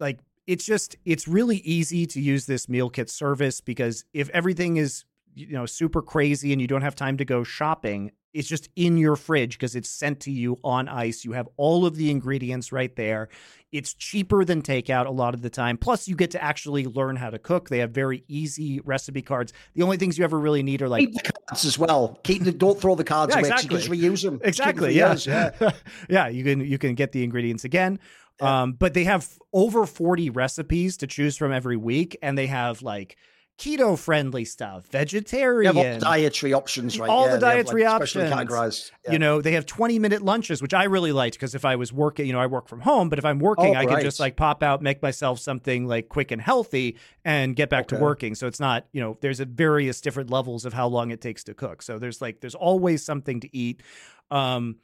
like it's just it's really easy to use this meal kit service because if everything is you know super crazy and you don't have time to go shopping it's just in your fridge because it's sent to you on ice you have all of the ingredients right there it's cheaper than takeout a lot of the time plus you get to actually learn how to cook they have very easy recipe cards the only things you ever really need are like Keep the cards as well. Keep the don't throw the cards Yeah, away. exactly. You just reuse them. Exactly yeah years, yeah. yeah you can you can get the ingredients again um but they have over 40 recipes to choose from every week and they have like keto friendly stuff vegetarian all dietary options, right? All yeah, the dietary like, options. categorized. Yeah. you know they have 20 minute lunches which i really liked because if i was working you know i work from home but if i'm working Oh, i can just like pop out make myself something like quick and healthy and get back to working so it's not you know there's a various different levels of how long it takes to cook so there's like there's always something to eat um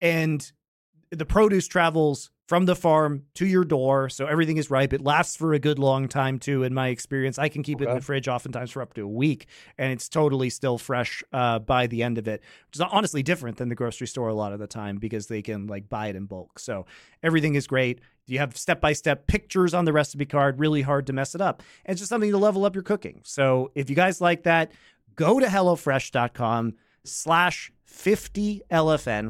and the produce travels from the farm to your door so everything is ripe. It lasts for a good long time too in my experience. I can keep it in the fridge oftentimes for up to a week and it's totally still fresh uh, by the end of it which is honestly different than the grocery store a lot of the time because they can like buy it in bulk. So everything is great. You have step-by-step pictures on the recipe card really hard to mess it up and it's just something to level up your cooking. So if you guys like that go to hellofresh.com slash 50lfn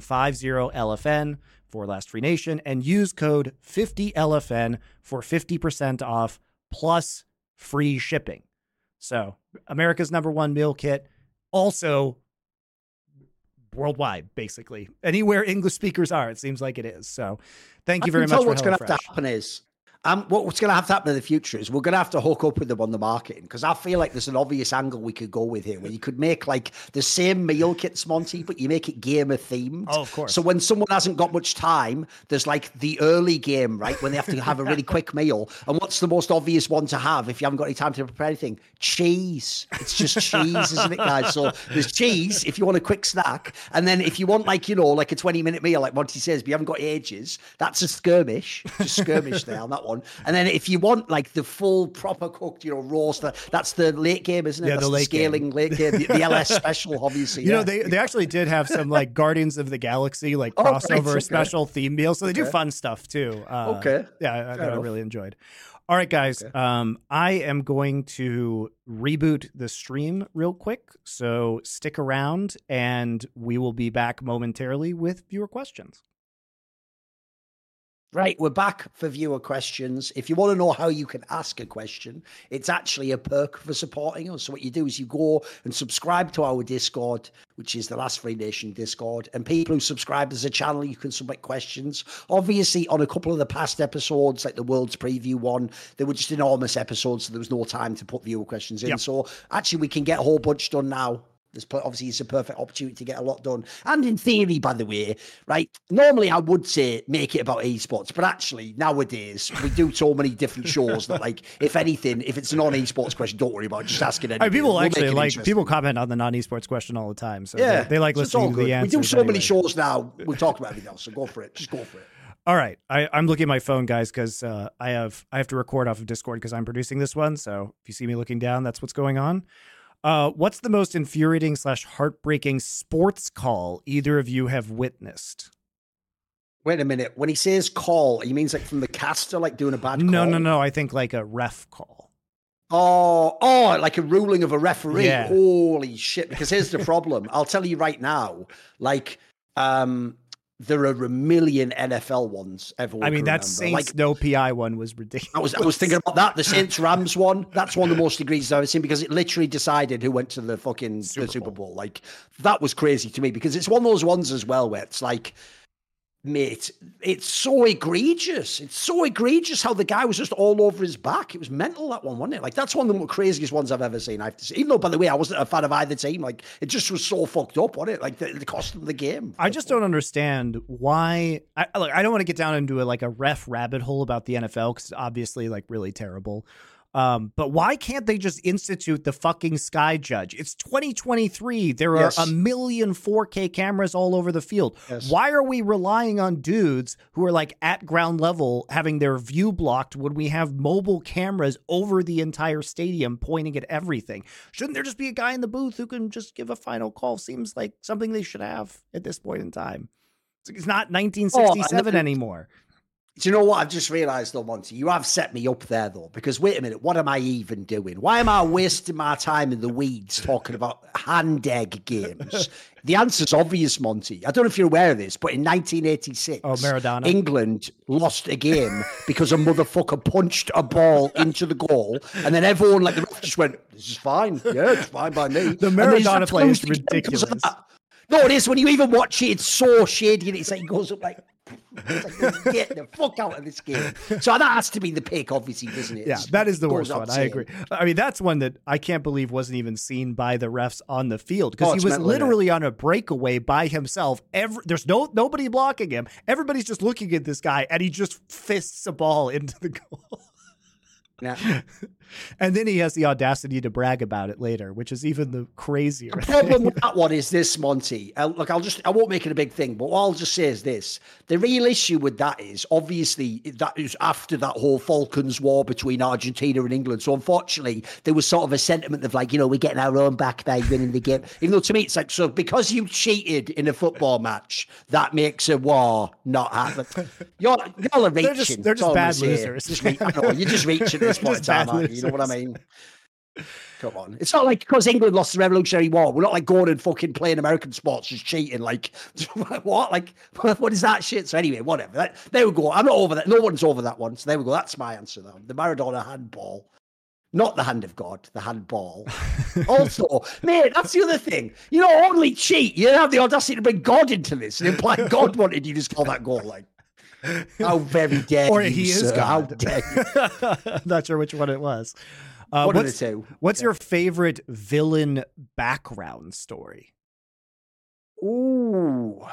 50lfn for last free nation and use code 50lfn for 50% off plus free shipping. So america's number one meal kit also worldwide basically. Anywhere english speakers are it seems like it is. So thank you I very can much tell for what's going to happen is Um, what's going to have to happen in the future is we're going to have to hook up with them on the marketing because I feel like there's an obvious angle we could go with here where you could make like the same meal kits, Monte, but you make it gamer themed. Oh, of course. So when someone hasn't got much time, there's like the early game, right? When they have to have a really quick meal. And what's the most obvious one to have if you haven't got any time to prepare anything? Cheese. It's just cheese, isn't it, guys? So there's cheese if you want a quick snack. And then if you want like, you know, like a 20 minute meal, like Monte says, but you haven't got ages, that's a skirmish. Just skirmish there on that one. And then if you want like the full proper cooked, you know, roast, that, that's the late game, isn't it? Yeah, the late game. scaling late game, the, the LS special, obviously. You know, they they actually did have some like Guardians of the Galaxy like Oh, right, crossover okay. special theme meal, so they do fun stuff too. Uh, Okay. yeah, I, I, Fair that I really enjoyed. All right, guys. Um, I am going to reboot the stream real quick, so stick around, and we will be back momentarily with viewer questions. Right, we're back for viewer questions. If you want to know how you can ask a question, it's actually a perk for supporting us. So what you do is you go and subscribe to our Discord, which is the Last Free Nation Discord. And people who subscribe as a channel, you can submit questions. Obviously, on a couple of the past episodes, like the World's Preview one, they were just enormous episodes, so there was no time to put viewer questions in. Yep. So actually, we can get a whole bunch done now. Pl- obviously it's a perfect opportunity to get a lot done. And in theory, by the way, right? Normally I would say make it about esports, but actually nowadays we do so many different shows that, like, if anything, if it's a non-esports question, don't worry about it, just asking I mean, people We'll actually it like people comment on the non esports question all the time, so Yeah, they, like so listening to the answers. We do so anyway. many shows now. We talk about everything else. So go for it. Just go for it. All right, I, I'm looking at my phone, guys, because uh, I have I have to record off of Discord because I'm producing this one. So if you see me looking down, that's what's going on. Uh, what's the most infuriating slash heartbreaking sports call either of you have witnessed? Wait a minute. When he says call, he means like from the caster, like doing a bad No, call? no, no. No. I think like a ref call. Oh, oh, like a ruling of a referee. Yeah. Holy shit. Because here's the problem. I'll tell you right now, like, um, there are a million NFL ones everyone. I mean, that remember. Saints Like, no PI one was ridiculous. I was I was thinking about that. The Saints Rams one. That's one of the most egregious I've ever seen because it literally decided who went to the fucking Super the Super Bowl. Like that was crazy to me because it's one of those ones as well where it's like, mate, it's so egregious. It's so egregious how the guy was just all over his back. It was mental that one, wasn't it? Like that's one of the craziest ones I've ever seen. I have to say, even though by the way I wasn't a fan of either team. Like it just was so fucked up, wasn't it? Like the, the cost of the game. I just don't understand why. I, look, I don't want to get down into a, like a ref rabbit hole about the NFL because obviously like really terrible. Um, but why can't they just institute the fucking sky judge? It's 2023. There are Yes. a million 4K cameras all over the field. Yes. Why are we relying on dudes who are like at ground level having their view blocked when we have mobile cameras over the entire stadium pointing at everything? Shouldn't there just be a guy in the booth who can just give a final call? Seems like something they should have at this point in time. It's- not 1967 Oh, anymore. Do you know what I've just realised though, Monte? You have set me up there though, because wait a minute, what am I even doing? Why am I wasting my time in the weeds talking about hand egg games? the answer's obvious, Monte. I don't know if you're aware of this, but in 1986, Oh, Maradona. England lost a game because a motherfucker punched a ball into the goal, and then everyone like just went, "This is fine, yeah, it's fine by me." The Maradona play is closed the game because of ridiculous. No, it is. When you even watch it, it's so shady. And it's like it goes up like, like, get the fuck out of this game. So that has to be the pick, obviously, doesn't it? Yeah, It's- that is the worst one. I agree. I mean, that's one that I can't believe wasn't even seen by the refs on the field because Oh, he was literally on a breakaway by himself. Every, there's no nobody blocking him. Everybody's just looking at this guy, and he just fists a ball into the goal. Yeah. and then he has the audacity to brag about it later, which is even the crazier. The problem with that one is this, Monte. Uh, look, I'll just, I won't make it a big thing, but what I'll just say is this. The real issue with that is obviously that is after that whole Falklands war between Argentina and England. So unfortunately, there was sort of a sentiment of like, you know, we're getting our own back by winning the game. Even though to me, it's like, so because you cheated in a football match, that makes a war not happen. You're, y'all are reaching. They're just- they're just bad losers. Just re- know, you're just reaching at this point in time, aren't you? Know what I mean? Come on. It's not like because England lost the Revolutionary War, we're not like going and fucking playing American sports just cheating. Like, what? Like, what is that shit? So, anyway, whatever. That, there we go. I'm not over that. No one's over that one. So, there we go. That's my answer, though. The Maradona handball. Not the hand of God, the handball. also, mate, that's the other thing. You know, only cheat. You have the audacity to bring God into this and imply God wanted you to score that goal. Like, How very dare Or you, he is sir. How dare you? Not sure which one it was. Uh, the what's two. what's your favorite villain background story? Ooh.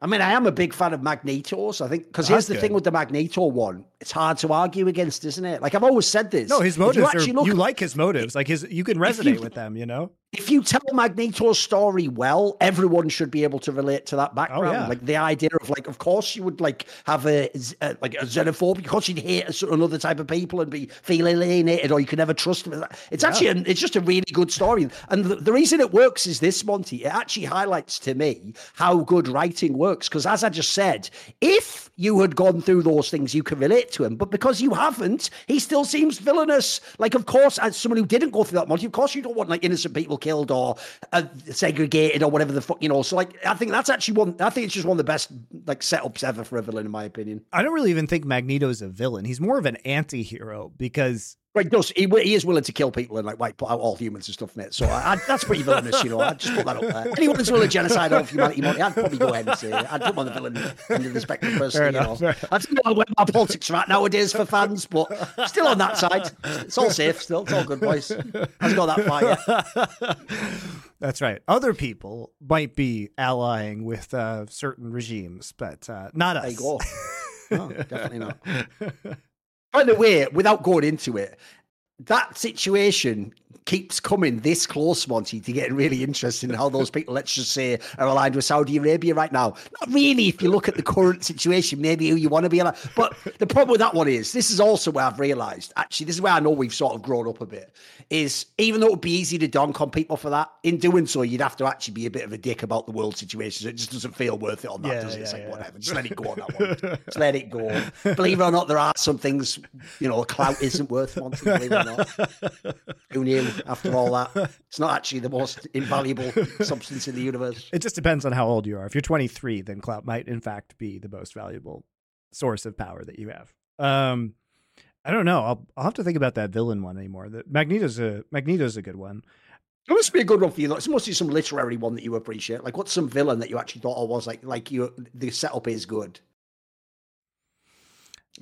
I mean, I am a big fan of Magneto's. I think because here's the thing with the Magneto one, it's hard to argue against, isn't it? Like I've always said this. No, his If you motives are. look- you like his motives, like his. You can If you- resonate with them. You know. if you tell Magneto's story well, everyone should be able to relate to that background. Oh, yeah. Like the idea of like, of course you would like have a, uh, like a xenophobe. Of course you'd hate a certain other type of people and be feel alienated, or you can never trust them. It's actually, an, it's just a really good story. And the, the reason it works is this, Monte. It actually highlights to me how good writing works. Because as I just said, if you had gone through those things, you can relate to him. But because you haven't, he still seems villainous. Like, of course, as someone who didn't go through that, Monte, of course you don't want like innocent people killed or uh, segregated or whatever the fuck, you know. So, like, I think that's actually one. I think it's just one of the best like setups ever for a villain, in my opinion. I don't really even think Magneto's a villain. He's more of an anti-hero because Right, does he, he is willing to kill people and like wipe out all humans and stuff, mate. So I, I, that's pretty villainous, you know. I'd just put that up there. Anyone who's willing to genocide all of humanity, Monte, I'd probably go ahead and say I'd put him on the villain end of the spectrum personally. you know. I don't know where my politics are at nowadays for fans, but still on that side. It's all safe still. It's all good, boys. Hasn't got that far yet. that's right. Other people might be allying with uh, certain regimes, but uh, not us. There you go. No, definitely not. By the way, without going into it, that situation keeps coming this close, Monte, to getting really interested in how those people, let's just say, are aligned with Saudi Arabia right now. Not really, if you look at the current situation, maybe who you want to be aligned. But the problem with that one is, this is also where I've realised, actually, this is where I know we've sort of grown up a bit, is even though it would be easy to donk on people for that, in doing so, you'd have to actually be a bit of a dick about the world situation. So it just doesn't feel worth it on that, Yeah, does it? It's like, yeah. whatever, just let it go on that one. Just let it go. Believe it or not, there are some things, you know, clout isn't worth Monte, believe it or not. Who knew after all that? It's not actually the most invaluable substance in the universe. It just depends on how old you are. If you're 23, then clout might in fact be the most valuable source of power that you have. Um, I don't know. I'll I'll have to think about that villain one anymore. The Magneto's a Magneto's a good one. It must be a good one for you. It must be some literary one that you appreciate. Like, what's some villain that you actually thought oh, was like, like you, the setup is good?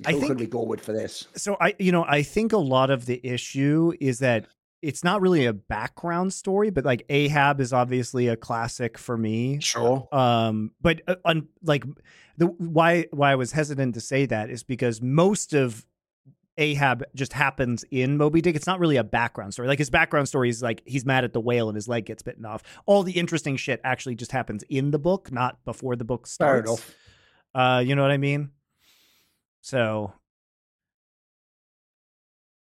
I think- could we go with for this? So I, you know, I think a lot of the issue is that it's not really a background story, but like Ahab is obviously a classic for me. Sure. Um, but uh, on like the why why I was hesitant to say that is because most of Ahab just happens in Moby Dick. It's not really a background story. Like his background story is like he's mad at the whale and his leg gets bitten off. All the interesting shit actually just happens in the book, not before the book starts. Uh, you know what I mean? So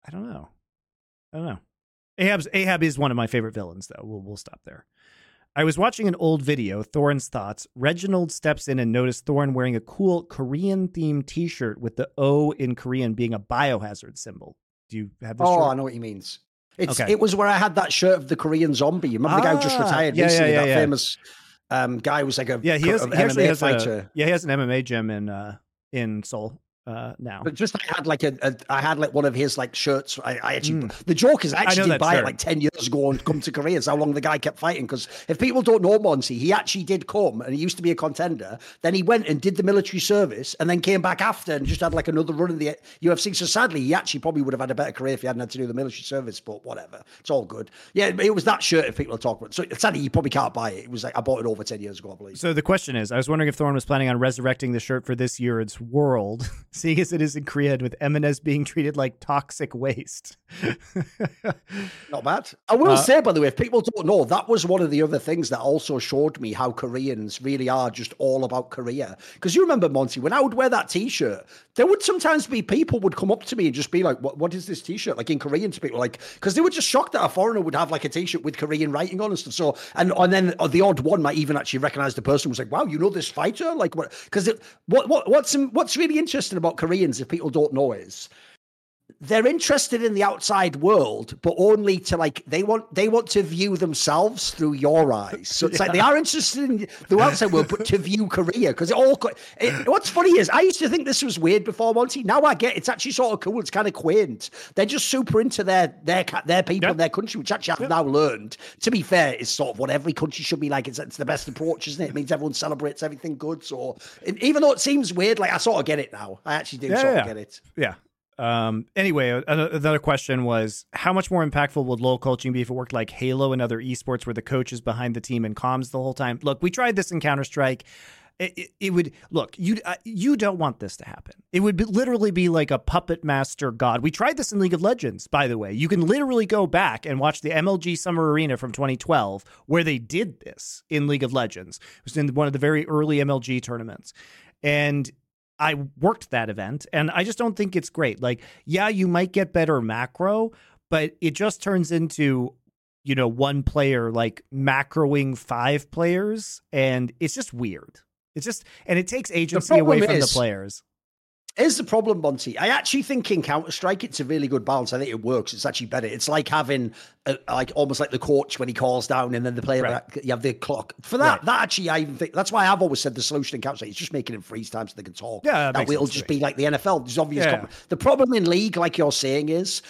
I don't know. I don't know. Ahab's Ahab is one of my favorite villains, though. We'll we'll stop there. I was watching an old video, Thorin's thoughts. Reginald steps in and noticed Thorin wearing a cool Korean themed t shirt with the O in Korean being a biohazard symbol. Do you have this? Oh, shirt? I know what he means. It's Okay. it was where I had that shirt of the Korean zombie. You remember the guy who just Ah, retired yeah, recently? yeah, that yeah. famous um, guy was like a Yeah, he, has, he actually MMA has fighter. a yeah he has an MMA gym in uh in Seoul uh now. But just I had like a, a I had like one of his like shirts. I, I actually the joke is I Hmm. actually did buy shirt. it like ten years ago and come to Korea. It's how long the guy kept fighting. Because if people don't know Monte, he actually did come and he used to be a contender. Then he went and did the military service and then came back after and just had like another run in the UFC. So sadly, he actually probably would have had a better career if he hadn't had to do the military service. But whatever, it's all good. Yeah, it was that shirt. If people are talking about, so sadly you probably can't buy it. It was like I bought it over ten years ago, I believe. So the question is, I was wondering if Thorin was planning on resurrecting the shirt for this year's World, seeing as it is in Korea with M&S being treated like toxic waste. Not bad. I will Uh, say, by the way, if people don't know, that was one of the other things that also showed me how Koreans really are just all about Korea. Because you remember, Monte, when I would wear that T-shirt, there would sometimes be people would come up to me and just be like, "What? What is this T-shirt?" Like in Korean to people, like because they were just shocked that a foreigner would have like a T-shirt with Korean writing on and stuff. So, and and then uh, the odd one might even actually recognize the person was like, "Wow, you know this fighter?" Like what? Because what what what's what's really interesting about Koreans, if people don't know, is they're interested in the outside world, but only to like they want they want to view themselves through your eyes. So it's yeah. like they are interested in the outside world, but to view Korea because it all. It, what's funny is I used to think this was weird before Monte. Now I get it's actually sort of cool. It's kind of quaint. They're just super into their their their people and their country, which actually I've now learned. To be fair, is sort of what every country should be like. It's, it's the best approach, isn't it? It means everyone celebrates everything good. So even though it seems weird, like I sort of get it now. I actually do sort of get it. Yeah. Um, anyway, another question was how much more impactful would LoL coaching be if it worked like Halo and other esports where the coach is behind the team and comms the whole time? Look, we tried this in Counter Strike. It, it, it, would look you uh, you don't want this to happen. It would be, literally be like a puppet master god. We tried this in League of Legends, by the way. You can literally go back and watch the MLG Summer Arena from 2012 where they did this in League of Legends. It was in one of the very early MLG tournaments. And I worked that event and I just don't think it's great. Like, yeah, you might get better macro, but it just turns into, you know, one player like macroing five players and it's just weird. It's just and it takes agency away from is, the players. Here's the problem, Monte. I actually think in Counter Strike it's a really good balance. I think it works. It's actually better. It's like having a, like almost like the coach when he calls down, and then the player right. you have the clock for that. Right. That actually, I even think that's why I've always said the solution in Counter Strike is just making it freeze time so they can talk. Yeah, that, that it'll just be like the NFL. There's obvious. Yeah. The problem in league, like you're saying, is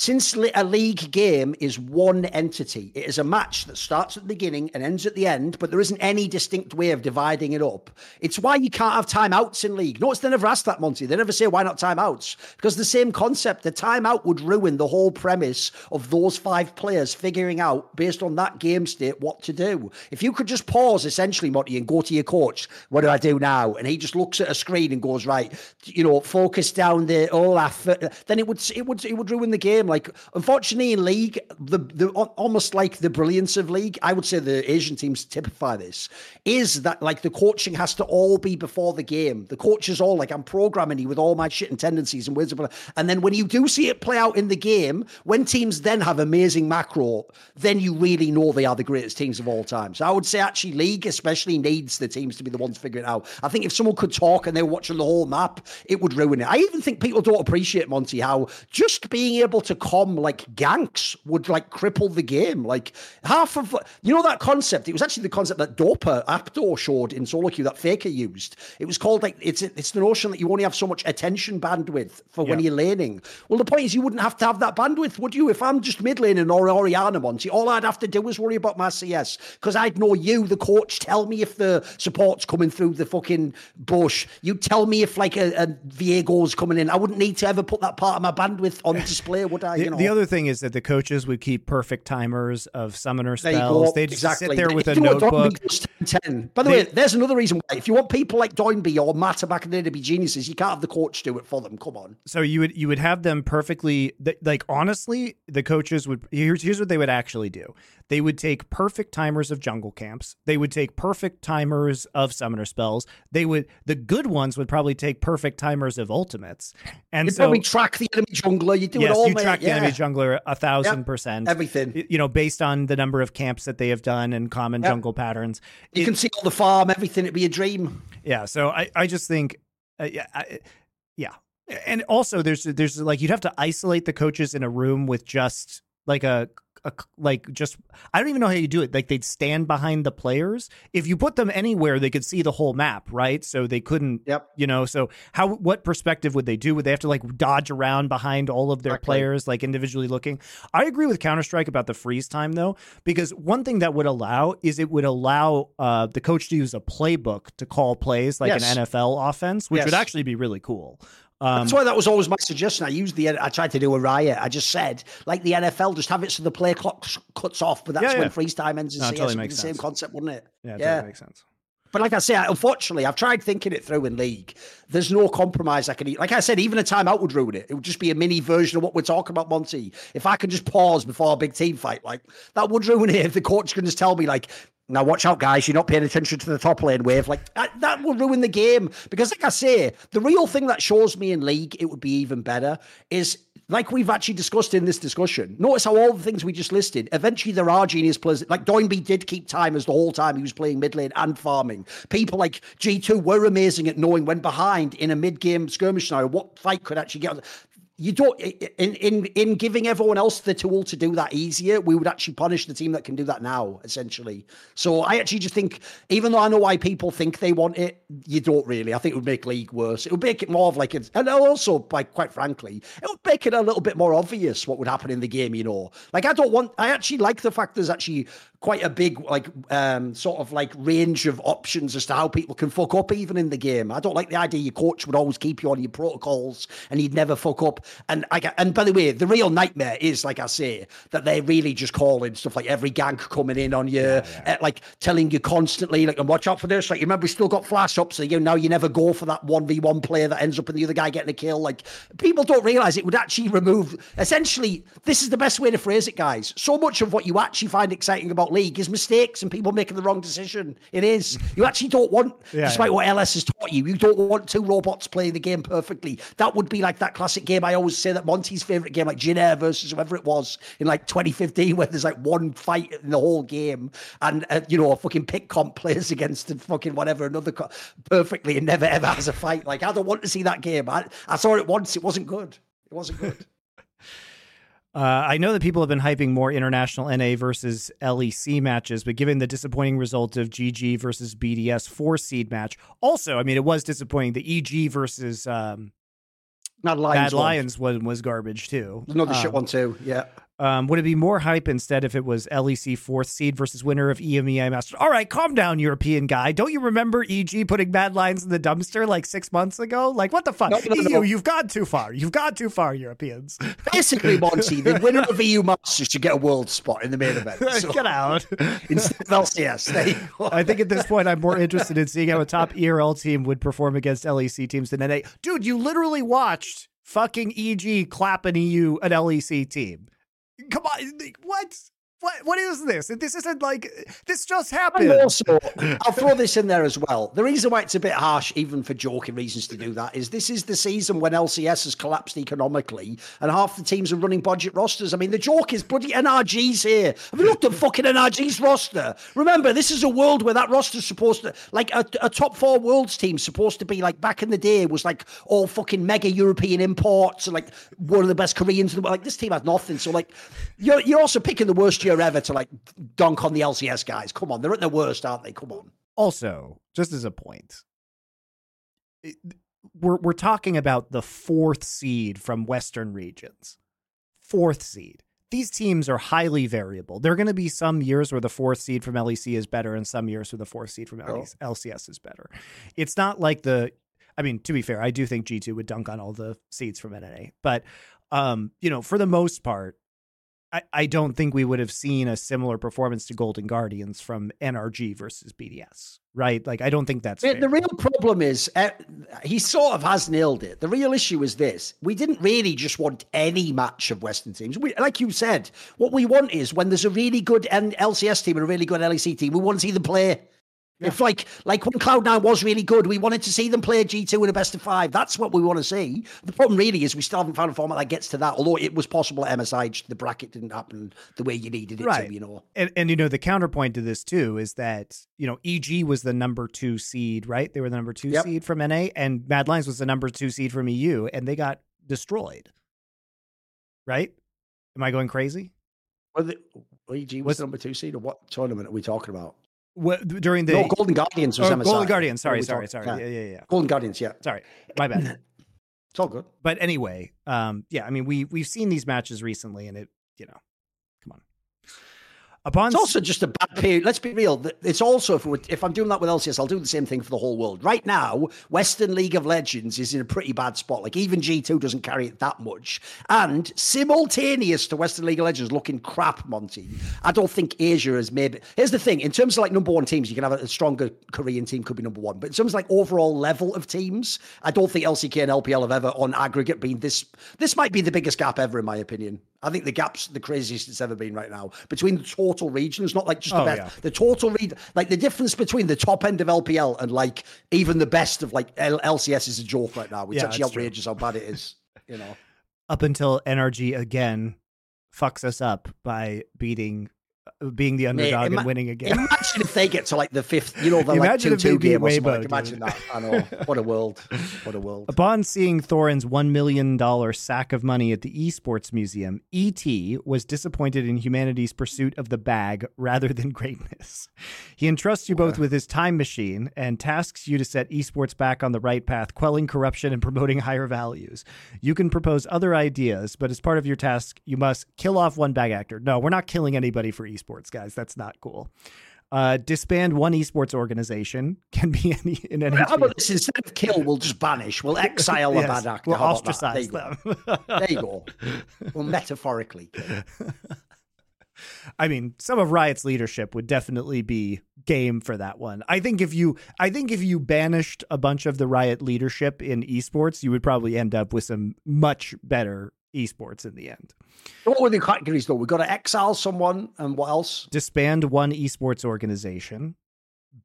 since a league game is one entity, it is a match that starts at the beginning and ends at the end, but there isn't any distinct way of dividing it up. It's why you can't have timeouts in league. Notice they never ask that, Monte. They never say, why not timeouts? Because the same concept, the timeout would ruin the whole premise of those five players figuring out, based on that game state, what to do. If you could just pause, essentially, Monte, and go to your coach, what do I do now? And he just looks at a screen and goes, right, you know, focus down there, the effort, then it would, it would, it would ruin the game. Like, unfortunately, in league, the, the almost like the brilliance of league, I would say the Asian teams typify this, is that like the coaching has to all be before the game. The coach is all like, I'm programming you with all my shit and tendencies and wisdom. And then when you do see it play out in the game, when teams then have amazing macro, then you really know they are the greatest teams of all time. So I would say actually league especially needs the teams to be the ones figuring it out. I think if someone could talk and they were watching the whole map, it would ruin it. I even think people don't appreciate Monte how just being able to com like ganks would like cripple the game. Like half of you know that concept. It was actually the concept that Dopa Apto showed in solo queue that Faker used. It was called like it's it's the notion that you only have so much attention bandwidth for yeah. when you're laning. Well, the point is you wouldn't have to have that bandwidth, would you? If I'm just mid laning or Orianna Monte, all I'd have to do is worry about my CS because I'd know you, the coach, tell me if the support's coming through the fucking bush. You tell me if like a, a Viego's coming in. I wouldn't need to ever put that part of my bandwidth on display, would I? Uh, you know? The other thing is that the coaches would keep perfect timers of summoner spells. They'd exactly. sit there with a notebook. 10. By the they, way, there's another reason why. If you want people like Doinby or Mata back in the day to be geniuses, you can't have the coach do it for them. Come on. So you would you would have them perfectly like honestly, the coaches would here's here's what they would actually do. They would take perfect timers of jungle camps. They would take perfect timers of summoner spells. They would the good ones would probably take perfect timers of ultimates. And you so probably track the enemy jungler. You do yes, it all. you track yeah. the enemy jungler a thousand yep. percent. Everything. You know, based on the number of camps that they have done and common yep. jungle patterns. You it, can see all the farm, everything. It'd be a dream. Yeah. So I, I just think, uh, yeah, I, yeah. And also, there's there's like you'd have to isolate the coaches in a room with just like a a, like just I don't even know how you do it. Like they'd stand behind the players. If you put them anywhere, they could see the whole map, right? So they couldn't. Yep. You know. So how? What perspective would they do? Would they have to like dodge around behind all of their exactly. players, like individually looking? I agree with Counter Strike about the freeze time though, because one thing that would allow is it would allow uh, the coach to use a playbook to call plays like yes. an NFL offense, which yes. would actually be really cool. Um, That's why that was always my suggestion. I used the, I tried to do a riot. I just said, like the NFL, just have it so the play clock cuts off, but that's yeah, yeah. when freeze time ends. In no, CS. Totally makes the sense. same concept, wouldn't it? Yeah, yeah. Totally makes sense. But like I say, unfortunately, I've tried thinking it through in league. There's no compromise I can eat. Like I said, even a timeout would ruin it. It would just be a mini version of what we're talking about, Monte. If I could just pause before a big team fight, like that would ruin it. If the coach can just tell me, like, now watch out, guys. You're not paying attention to the top lane wave. Like that, that will ruin the game. Because, like I say, the real thing that shows me in league it would be even better is like we've actually discussed in this discussion. Notice how all the things we just listed. Eventually, there are genius players. Like Doinby did keep timers the whole time he was playing mid lane and farming. People like G2 were amazing at knowing when behind in a mid game skirmish scenario what fight could actually get you don't in in in giving everyone else the tool to do that easier we would actually punish the team that can do that now essentially. So i actually just think even though i know why people think they want it you don't really. I think it would make league worse. It would make it more of like and also like quite frankly it would make it a little bit more obvious what would happen in the game you know. Like i don't want i actually like the fact there's actually quite a big like um sort of like range of options as to how people can fuck up even in the game. I don't like the idea your coach would always keep you on your protocols and he'd never fuck up. And I and by the way, the real nightmare is like I say that they're really just calling stuff like every gank coming in on you, yeah, yeah. Uh, like telling you constantly like and watch out for this. Like you remember we still got flash ups, so you know you never go for that one v one player that ends up in the other guy getting a kill. Like people don't realize it would actually remove. Essentially, this is the best way to phrase it, guys. So much of what you actually find exciting about League is mistakes and people making the wrong decision. It is. You actually don't want, yeah, despite yeah. what LS has taught you, you don't want two robots playing the game perfectly. That would be like that classic game. I always say that Monte's favorite game, like Jin Air versus whoever it was in like 2015, where there's like one fight in the whole game, and uh, you know, a fucking pick comp plays against the fucking whatever another co- perfectly and never ever has a fight. Like I don't want to see that game. I, I saw it once. It wasn't good. It wasn't good. Uh, I know that people have been hyping more international NA versus LEC matches, but given the disappointing result of GG versus BDS four seed match, also, I mean, it was disappointing. The EG versus um, Not Lions Bad Lions one was garbage too. Another um, shit one too. Yeah. Um, would it be more hype instead if it was LEC fourth seed versus winner of EMEA Masters? All right, calm down, European guy. Don't you remember EG putting Mad Lions in the dumpster like six months ago? Like, what the fuck? No, no, EU, no. you've gone too far. You've gone too far, Europeans. Basically, Monte, the winner of EU Masters should get a world spot in the main event. So. get out. Instead of LCS. I think at this point, I'm more interested in seeing how a top ERL team would perform against LEC teams than NA. Dude, you literally watched fucking EG clap an EU, an LEC team. Come on, what? What what is this? This isn't like this just happened. And also, I'll throw this in there as well. The reason why it's a bit harsh, even for joking reasons to do that, is this is the season when LCS has collapsed economically and half the teams are running budget rosters. I mean, the joke is bloody NRG's here. Have you looked at fucking NRG's roster? Remember, this is a world where that roster's supposed to like a, a top four worlds team supposed to be like back in the day was like all fucking mega European imports and like one of the best Koreans. Like this team has nothing. So like you're you're also picking the worst year ever to like dunk on the LCS guys. Come on, they're at their worst, aren't they? Come on. Also, just as a point, we're we're talking about the fourth seed from Western regions. Fourth seed. These teams are highly variable. There are going to be some years where the fourth seed from LEC is better, and some years where the fourth seed from oh. LCS is better. It's not like the. I mean, to be fair, I do think G two would dunk on all the seeds from NA, but um, you know, for the most part, I, I don't think we would have seen a similar performance to Golden Guardians from NRG versus BDS, right? Like, I don't think that's the, the real problem is uh, he sort of has nailed it. The real issue is this: we didn't really just want any match of Western teams. We, like you said, what we want is when there's a really good LCS team and a really good LEC team, we want to see them play. Yeah. If like like when Cloud Nine was really good, we wanted to see them play G two in a best of five. That's what we want to see. The problem really is we still haven't found a format that gets to that. Although it was possible at MSI, the bracket didn't happen the way you needed it right. to. You know, and and you know the counterpoint to this too is that you know EG was the number two seed, right? They were the number two yep. seed from NA, and Mad Lions was the number two seed from EU, and they got destroyed. Right? Am I going crazy? Well, the, EG was the number two seed, or what tournament are we talking about? What, during the no, Golden Guardians was oh, MSI. Golden Guardians. Sorry, sorry, sorry. Yeah. yeah, yeah, yeah. Golden Guardians. Yeah. Sorry, my bad. it's all good. But anyway, um, yeah. I mean, we we've seen these matches recently, and it, you know, Upon it's also just a bad period. Let's be real. It's also if, if I'm doing that with LCS, I'll do the same thing for the whole world. Right now, Western League of Legends is in a pretty bad spot. Like even G2 doesn't carry it that much. And simultaneous to Western League of Legends looking crap, Monte. I don't think Asia has maybe. Here's the thing: in terms of like number one teams, you can have a stronger Korean team could be number one. But in terms of like overall level of teams, I don't think LCK and LPL have ever on aggregate been this. This might be the biggest gap ever, in my opinion. I think the gap's the craziest it's ever been right now between the total regions, not like just the oh, best. Yeah. The total read, like the difference between the top end of LPL and like even the best of like L- LCS is a joke right now. It's yeah, actually outrageous true. how bad it is. You know, up until NRG again fucks us up by beating Uh, being the underdog ima- and winning again. Imagine if they get to like the fifth, you know, the like Imagine two if they two beat game. Weibo, Like, imagine dude. that. I know. What a world. What a world. Upon seeing Thorin's $1 million sack of money at the Esports Museum, E.T. was disappointed in humanity's pursuit of the bag rather than greatness. He entrusts you both with his time machine and tasks you to set esports back on the right path, quelling corruption and promoting higher values. You can propose other ideas, but as part of your task, you must kill off one bag actor. No, we're not killing anybody for esports, guys. That's not cool. Uh, disband one esports organization can be any in any. How about this? Instead of kill, we'll just banish. We'll exile a Yes, bad actor. we'll How about that? ostracize There them. There you go. Well, metaphorically. I mean, some of Riot's leadership would definitely be game for that one. I think if you I think if you banished a bunch of the Riot leadership in esports, you would probably end up with some much better esports in the end. What were the categories though? We've got to exile someone and what else? Disband one esports organization,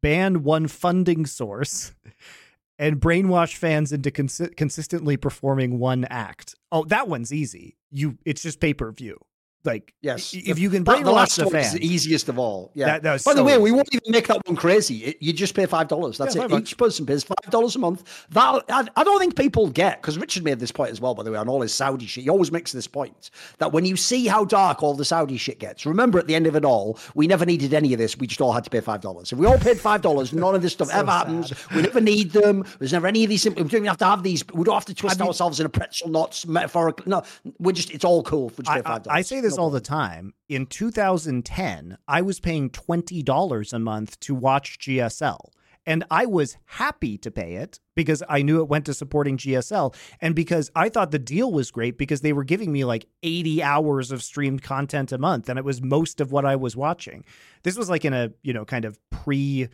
ban one funding source, and brainwash fans into consi- consistently performing one act. Oh, that one's easy. You it's just pay-per-view. Like Yes. i- if you can brainwash the last the one is the easiest of all. Yeah. That- that By the so way, we won't even make that one crazy. It, you just pay five dollars. That's Yeah, it. bucks. Each person pays five dollars a month. That I, I don't think people get because Richard made this point as well. By the way, on all his Saudi shit, he always makes this point that when you see how dark all the Saudi shit gets, remember at the end of it all, we never needed any of this. We just all had to pay five dollars. If we all paid five dollars, none of this stuff ever happens. We never need them. There's never any of these. We don't even have to have these. We don't have to twist ourselves in a pretzel knots metaphorically. No, we're just. It's all cool. if We just pay I, five I, dollars. I say this all the time. In 2010, I was paying $20 a month to watch GSL. And I was happy to pay it because I knew it went to supporting GSL and because I thought the deal was great because they were giving me like 80 hours of streamed content a month and it was most of what I was watching. This was like in a, you know, kind of pre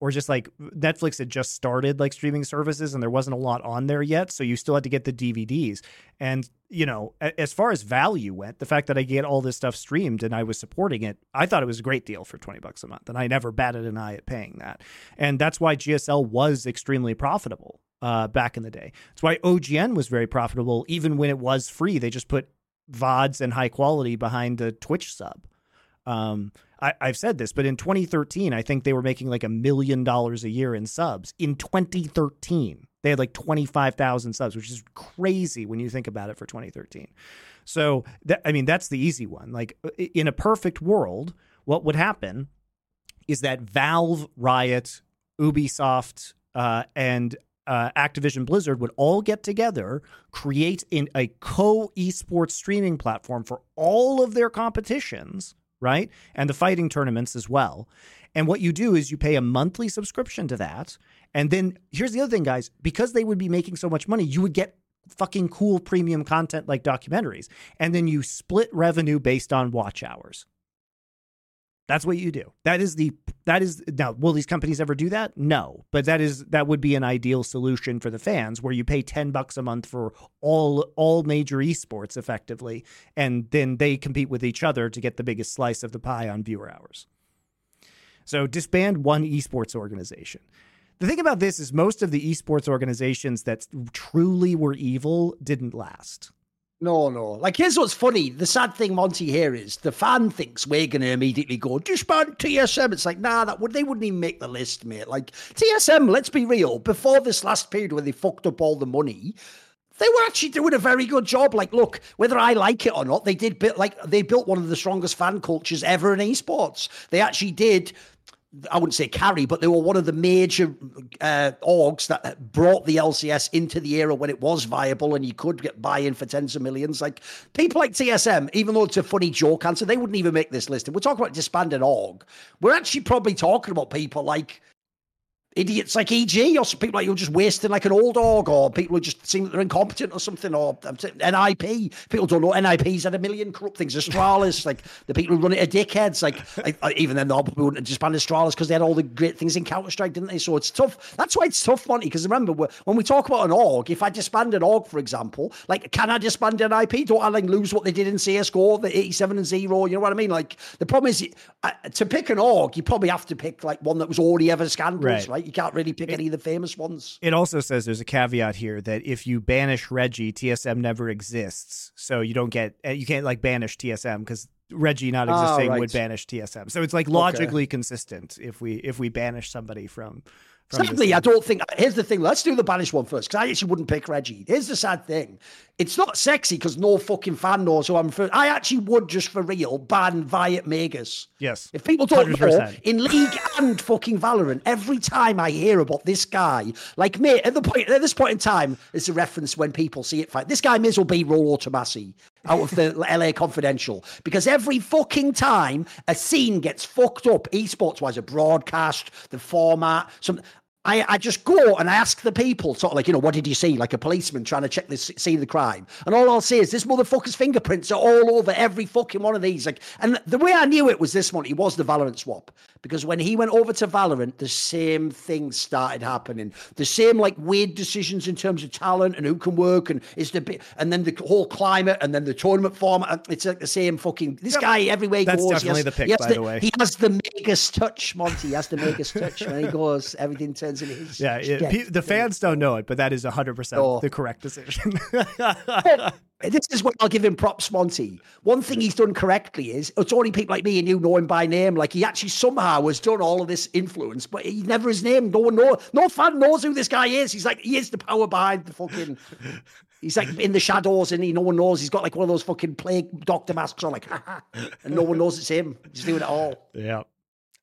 or just like Netflix had just started like streaming services and there wasn't a lot on there yet. So you still had to get the DVDs. And, you know, as far as value went, the fact that I get all this stuff streamed and I was supporting it, I thought it was a great deal for 20 bucks a month. And I never batted an eye at paying that. And that's why GSL was extremely profitable uh, back in the day. That's why OGN was very profitable, even when it was free. They just put VODs and high quality behind the Twitch sub. Um, I, I've said this, but in 2013, I think they were making like a million dollars a year in subs. In 2013, they had like 25,000 subs, which is crazy when you think about it for 2013. So, that, I mean, that's the easy one. Like, in a perfect world, what would happen is that Valve, Riot, Ubisoft, uh, and uh, Activision Blizzard would all get together, create in a co esports streaming platform for all of their competitions, right? And the fighting tournaments as well. And what you do is you pay a monthly subscription to that. And then here's the other thing, guys because they would be making so much money, you would get fucking cool premium content like documentaries. And then you split revenue based on watch hours. That's what you do. That is the that is now will these companies ever do that? No. But that is that would be an ideal solution for the fans where you pay 10 bucks a month for all all major esports effectively and then they compete with each other to get the biggest slice of the pie on viewer hours. So disband one esports organization. The thing about this is most of the esports organizations that truly were evil didn't last. No, no. Like, here's what's funny. The sad thing, Monte, here is the fan thinks we're going to immediately go, disband TSM. It's like, nah, that would they wouldn't even make the list, mate. Like, TSM, let's be real, before this last period where they fucked up all the money, they were actually doing a very good job. Like, look, whether I like it or not, they did build, like, they built one of the strongest fan cultures ever in esports. They actually did I wouldn't say carry, but they were one of the major uh, orgs that brought the LCS into the era when it was viable and you could get buy-in for tens of millions. Like people like TSM, even though it's a funny joke answer, they wouldn't even make this list. If we're talking about disbanded org, we're actually probably talking about people like idiots like EG or some people like you're just wasting like an old org or people who just seem that they're incompetent or something or um, NIP. People don't know NIP's had a million corrupt things. Astralis, like the people who run it are dickheads. Like even then, they probably wouldn't have disbanded Astralis because they had all the great things in Counter Strike, didn't they? So it's tough. That's why it's tough, Monte. Because remember, when we talk about an org, if I disband an org, for example, like can I disband NIP? Don't I like lose what they did in CS:GO, the 87 and zero? You know what I mean? Like the problem is uh, to pick an org, you probably have to pick like one that was already ever scandalous, Right. right? You can't really pick any of the famous ones. It also says there's a caveat here that if you banish Reggie, TSM never exists. So you don't get uh, you can't like banish TSM because Reggie not Ah, existing right. would banish TSM. So it's like logically consistent if we if we banish somebody from. Sadly, I don't think. Here's the thing. Let's do the banished one first, because I actually wouldn't pick Reggie. Here's the sad thing. It's not sexy because no fucking fan knows who I'm for. I actually would just for real ban Riot Magus. Yes. If people don't 100%. in League and fucking Valorant, every time I hear about this guy, like me, at the point at this point in time, it's a reference when people see it fight. This guy may as well be Rollo Tomasi out of the LA Confidential. Because every fucking time a scene gets fucked up, esports wise, a broadcast, the format, some I, I just go and I ask the people, sort of like, you know, what did you see? Like a policeman trying to check this scene of the crime. And all I'll say is this motherfucker's fingerprints are all over every fucking one of these. Like, and the way I knew it was this one, it was the Valorant swap. Because when he went over to Valorant, the same thing started happening. The same like weird decisions in terms of talent and who can work and is the bit and then the whole climate and then the tournament format. Uh, it's like the same fucking this guy everywhere he That's goes. he definitely has- the pick, he by the way. He has the Megas touch, Monte. He has the Megas touch. When he goes, everything turns his. Yeah, it- pe- the fans don't know it, but that is 100% Oh. the correct decision. This is what I'll give him props, Monte. One thing he's done correctly is it's only people like me and you know him by name. Like he actually somehow has done all of this influence, but he never his name. No one know. No fan knows who this guy is. He's like he is the power behind the fucking. He's like in the shadows, and he no one knows. He's got like one of those fucking plague doctor masks on, like, and no one knows it's him. He's doing it all. yeah.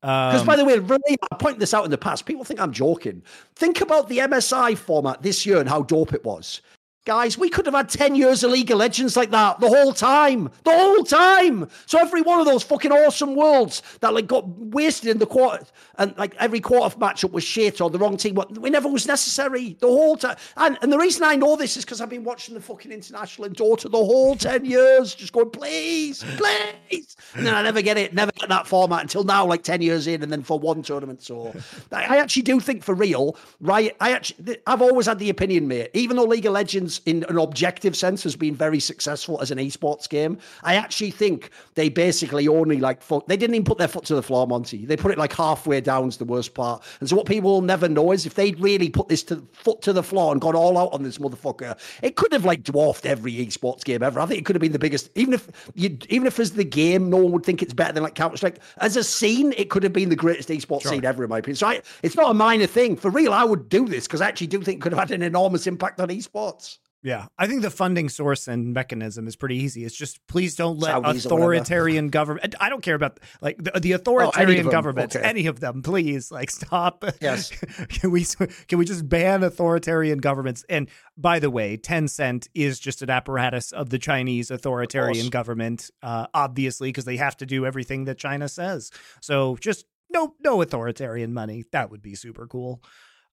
Because, Um, by the way, really, I point this out in the past. People think I'm joking. Think about the MSI format this year and how dope it was. Guys, we could have had 10 years of League of Legends like that the whole time. The whole time. So every one of those fucking awesome worlds that like got wasted in the quarter and like every quarter matchup was shit or the wrong team. We never was necessary the whole time. And and the reason I know this is because I've been watching the fucking international and Dota the whole 10 years, just going, please, please. And then I never get it, never get that format until now, like 10 years in, and then for one tournament. So I actually do think for real, right? I actually I've always had the opinion, mate, even though League of Legends in an objective sense has been very successful as an esports game, I actually think they basically only like fuck they didn't even put their foot to the floor, Monte. They put it like halfway down's the worst part. And so what people will never know is if they'd really put this to foot to the floor and gone all out on this motherfucker, it could have like dwarfed every esports game ever. I think it could have been the biggest, even if you even if as the game, no one would think it's better than like Counter Strike. As a scene, it could have been the greatest esports scene ever, in my opinion. So I, it's not a minor thing. For real, I would do this because I actually do think it could have had an enormous impact on esports. Yeah, I think the funding source and mechanism is pretty easy. It's just please don't let Saudis authoritarian government. I don't care about like the, the authoritarian them, governments, okay. any of them. Please, like stop. Yes. can we can we just ban authoritarian governments? And by the way, Tencent is just an apparatus of the Chinese authoritarian government, uh, obviously, because they have to do everything that China says. So just no no authoritarian money. That would be super cool.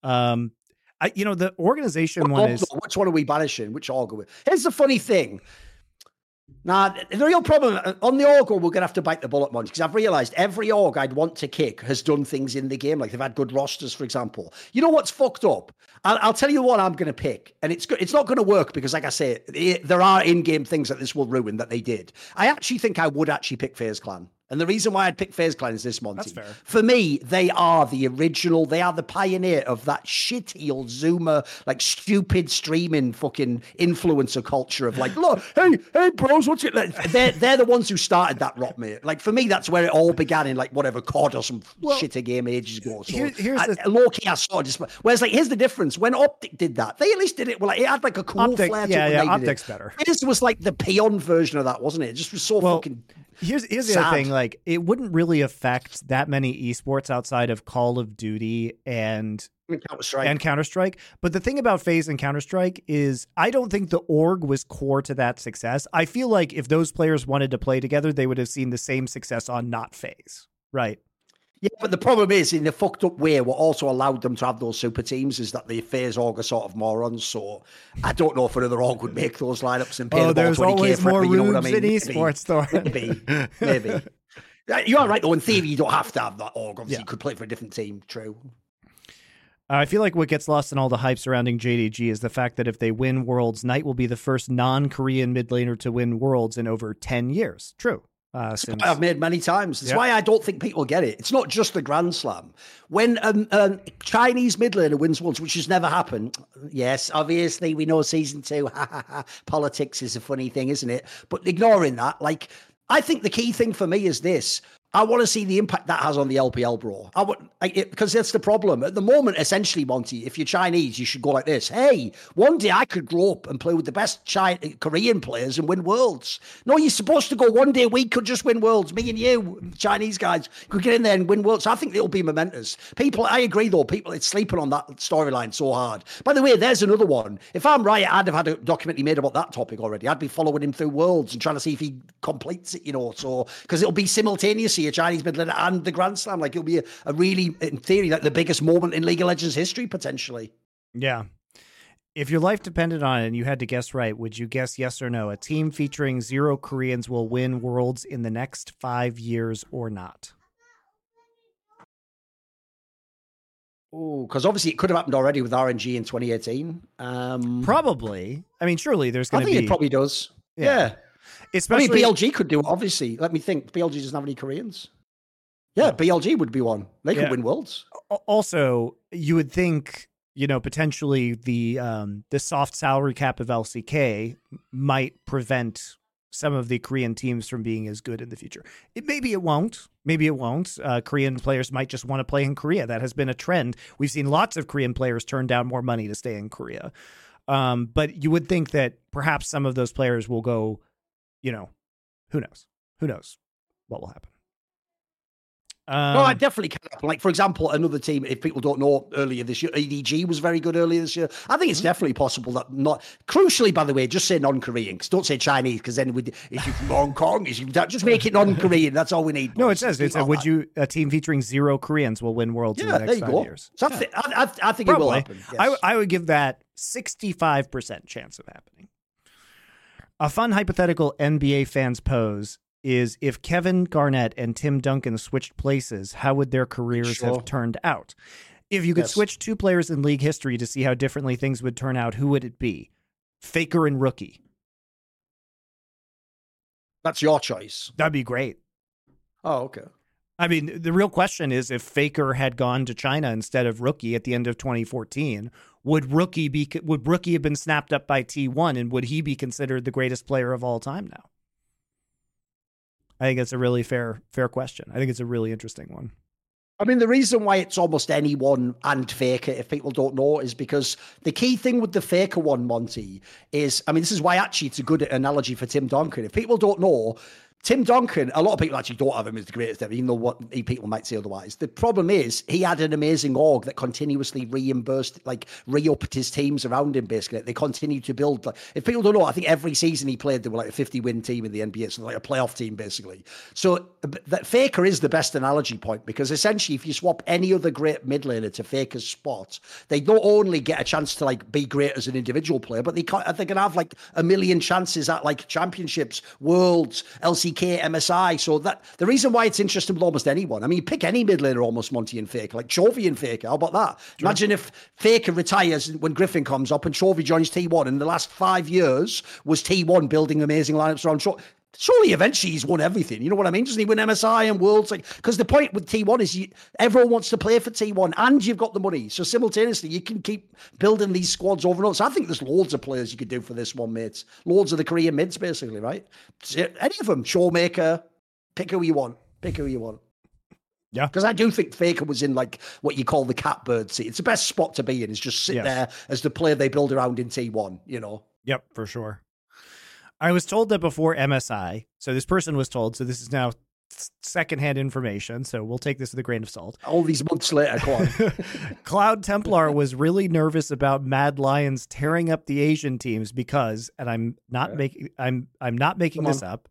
Um, I, you know, the organization What one is? Which one are we banishing? Which org? are Here's the funny thing. Now, the real problem uh, on the org, we're going to have to bite the bullet, Monte, because I've realized every org I'd want to kick has done things in the game. Like they've had good rosters, for example. You know what's fucked up? I'll, I'll tell you what I'm going to pick, and it's it's not going to work because, like I say, it, there are in-game things that this will ruin that they did. I actually think I would actually pick FaZe Clan. And the reason why I'd pick FaZe Clan is this, Monte. That's fair. For me, they are the original. They are the pioneer of that shitty old Zoomer, like stupid streaming fucking influencer culture of like, look, hey, hey, bros, what's it? Like, they're they're the ones who started that rot, mate. Like for me, that's where it all began in like whatever COD or some shitty game ages ago. So here- here's I, the- low key, I saw just. Whereas like, here's the difference. When Optic did that, they at least did it. Well, like, it had like a cool Optic- flair. to yeah, it yeah. Optic's better. This was like the peon version of that, wasn't it? It just was so Well, fucking. Here's here's the other thing. Like, it wouldn't really affect that many esports outside of Call of Duty and Counter Strike. and Counter Strike. But the thing about FaZe and Counter Strike is, I don't think the org was core to that success. I feel like if those players wanted to play together, they would have seen the same success on not FaZe, Right. Yeah, but the problem is, in the fucked up way, what also allowed them to have those super teams is that the FaZe org are sort of morons. So I don't know if another org would make those lineups and pay Oh, the there's 20k always for more every, you know what I mean? in Maybe. esports, Thorin. Maybe, maybe. You are right, though. In theory, you don't have to have that org. Obviously, Yeah. you could play for a different team. True. I feel like what gets lost in all the hype surrounding JDG is the fact that if they win Worlds, Knight will be the first non-Korean mid laner to win Worlds in over ten years. True. Uh, since I've made many times. That's Yeah. why I don't think people get it. It's not just the Grand Slam. When um, um, Chinese mid laner wins once, which has never happened. Yes, obviously we know season two. Politics is a funny thing, isn't it? But ignoring that, like I think the key thing for me is this. I want to see the impact that has on the LPL, bro. I want because that's the problem at the moment. Essentially, Monte, if you're Chinese, you should go like this: Hey, one day I could grow up and play with the best China, Korean players and win worlds. No, you're supposed to go one day we could just win worlds. Me and you, Chinese guys, could get in there and win worlds. I think it'll be momentous. People, I agree though. People, it's sleeping on that storyline so hard. By the way, there's another one. If I'm right, I'd have had a documentary made about that topic already. I'd be following him through worlds and trying to see if he completes it. You know, so because it'll be simultaneously a Chinese mid laner and the Grand Slam. Like it'll be a, a really, in theory, like the biggest moment in League of Legends history potentially. Yeah. If your life depended on it and you had to guess right, would you guess yes or no? A team featuring zero Koreans will win worlds in the next five years or not? Oh, because obviously it could have happened already with RNG in 2018. Um, probably. I mean, surely there's going to be. I think it probably does. Yeah. yeah. Especially... I mean, BLG could do it, obviously. Let me think. BLG doesn't have any Koreans. Yeah, BLG would be one. They could yeah. win worlds. Also, you would think, you know, potentially the um, the soft salary cap of LCK might prevent some of the Korean teams from being as good in the future. It, maybe it won't. Maybe it won't. Uh, Korean players might just want to play in Korea. That has been a trend. We've seen lots of Korean players turn down more money to stay in Korea. Um, but you would think that perhaps some of those players will go, you know, who knows? Who knows what will happen? Um, no, I definitely can happen. Like, for example, another team, if people don't know, earlier this year, EDG was very good earlier this year. I think it's mm-hmm. definitely possible that not, crucially, by the way, just say non Korean, because don't say Chinese, because then with, if you from Hong Kong, if you, just make it non Korean. That's all we need. No, it says, would you, a team featuring zero Koreans will win worlds yeah, in the next five go. years? So yeah. I, th- I, I, think Probably. it will happen. Yes. I, I would give that 65% chance of happening. A fun hypothetical NBA fans pose is if Kevin Garnett and Tim Duncan switched places, how would their careers sure. have turned out? If you could yes. switch two players in league history to see how differently things would turn out, who would it be? Faker and Rookie. That's your choice. That'd be great. Oh, okay. I mean, the real question is if Faker had gone to China instead of Rookie at the end of 2014, would Rookie be would Rookie have been snapped up by T1 and would he be considered the greatest player of all time now? I think it's a really fair fair question. I think it's a really interesting one. I mean, the reason why it's almost anyone and Faker, if people don't know, is because the key thing with the Faker one, Monte, is I mean, this is why actually it's a good analogy for Tim Duncan. If people don't know, Tim Duncan, a lot of people actually don't have him as the greatest ever, even though what people might say otherwise. The problem is he had an amazing org that continuously reimbursed, like re-upped his teams around him. Basically, they continued to build. Like, if people don't know, I think every season he played, they were like a 50-win team in the NBA, so like a playoff team basically. So that Faker is the best analogy point because essentially, if you swap any other great mid laner to Faker's spot, they not only get a chance to like be great as an individual player, but they can they can have like a million chances at like championships, worlds, LC MCK, MSI. So that the reason why it's interesting with almost anyone. I mean, pick any mid laner almost Monte and Faker, like Chovy and Faker. How about that? Sure. Imagine if Faker retires when Griffin comes up and Chovy joins T1. In the last five years, was T1 building amazing lineups around Chovy? Surely eventually he's won everything. You know what I mean? Doesn't he win MSI and Worlds? Like, because the point with T1 is you, everyone wants to play for T1 and you've got the money. So simultaneously, you can keep building these squads over and over. So I think there's loads of players you could do for this one, mates. Loads of the Korean mids, basically, right? Any of them, Showmaker, pick who you want. Pick who you want. Yeah. Because I do think Faker was in like what you call the catbird seat. It's the best spot to be in, is just sit yes. there as the player they build around in T1, you know? Yep, for sure. I was told that before MSI. So this person was told. So this is now secondhand information. So we'll take this with a grain of salt. All these months later, Cloud Templar was really nervous about Mad Lions tearing up the Asian teams because, and I'm not making, I'm, I'm not making Come this on. up,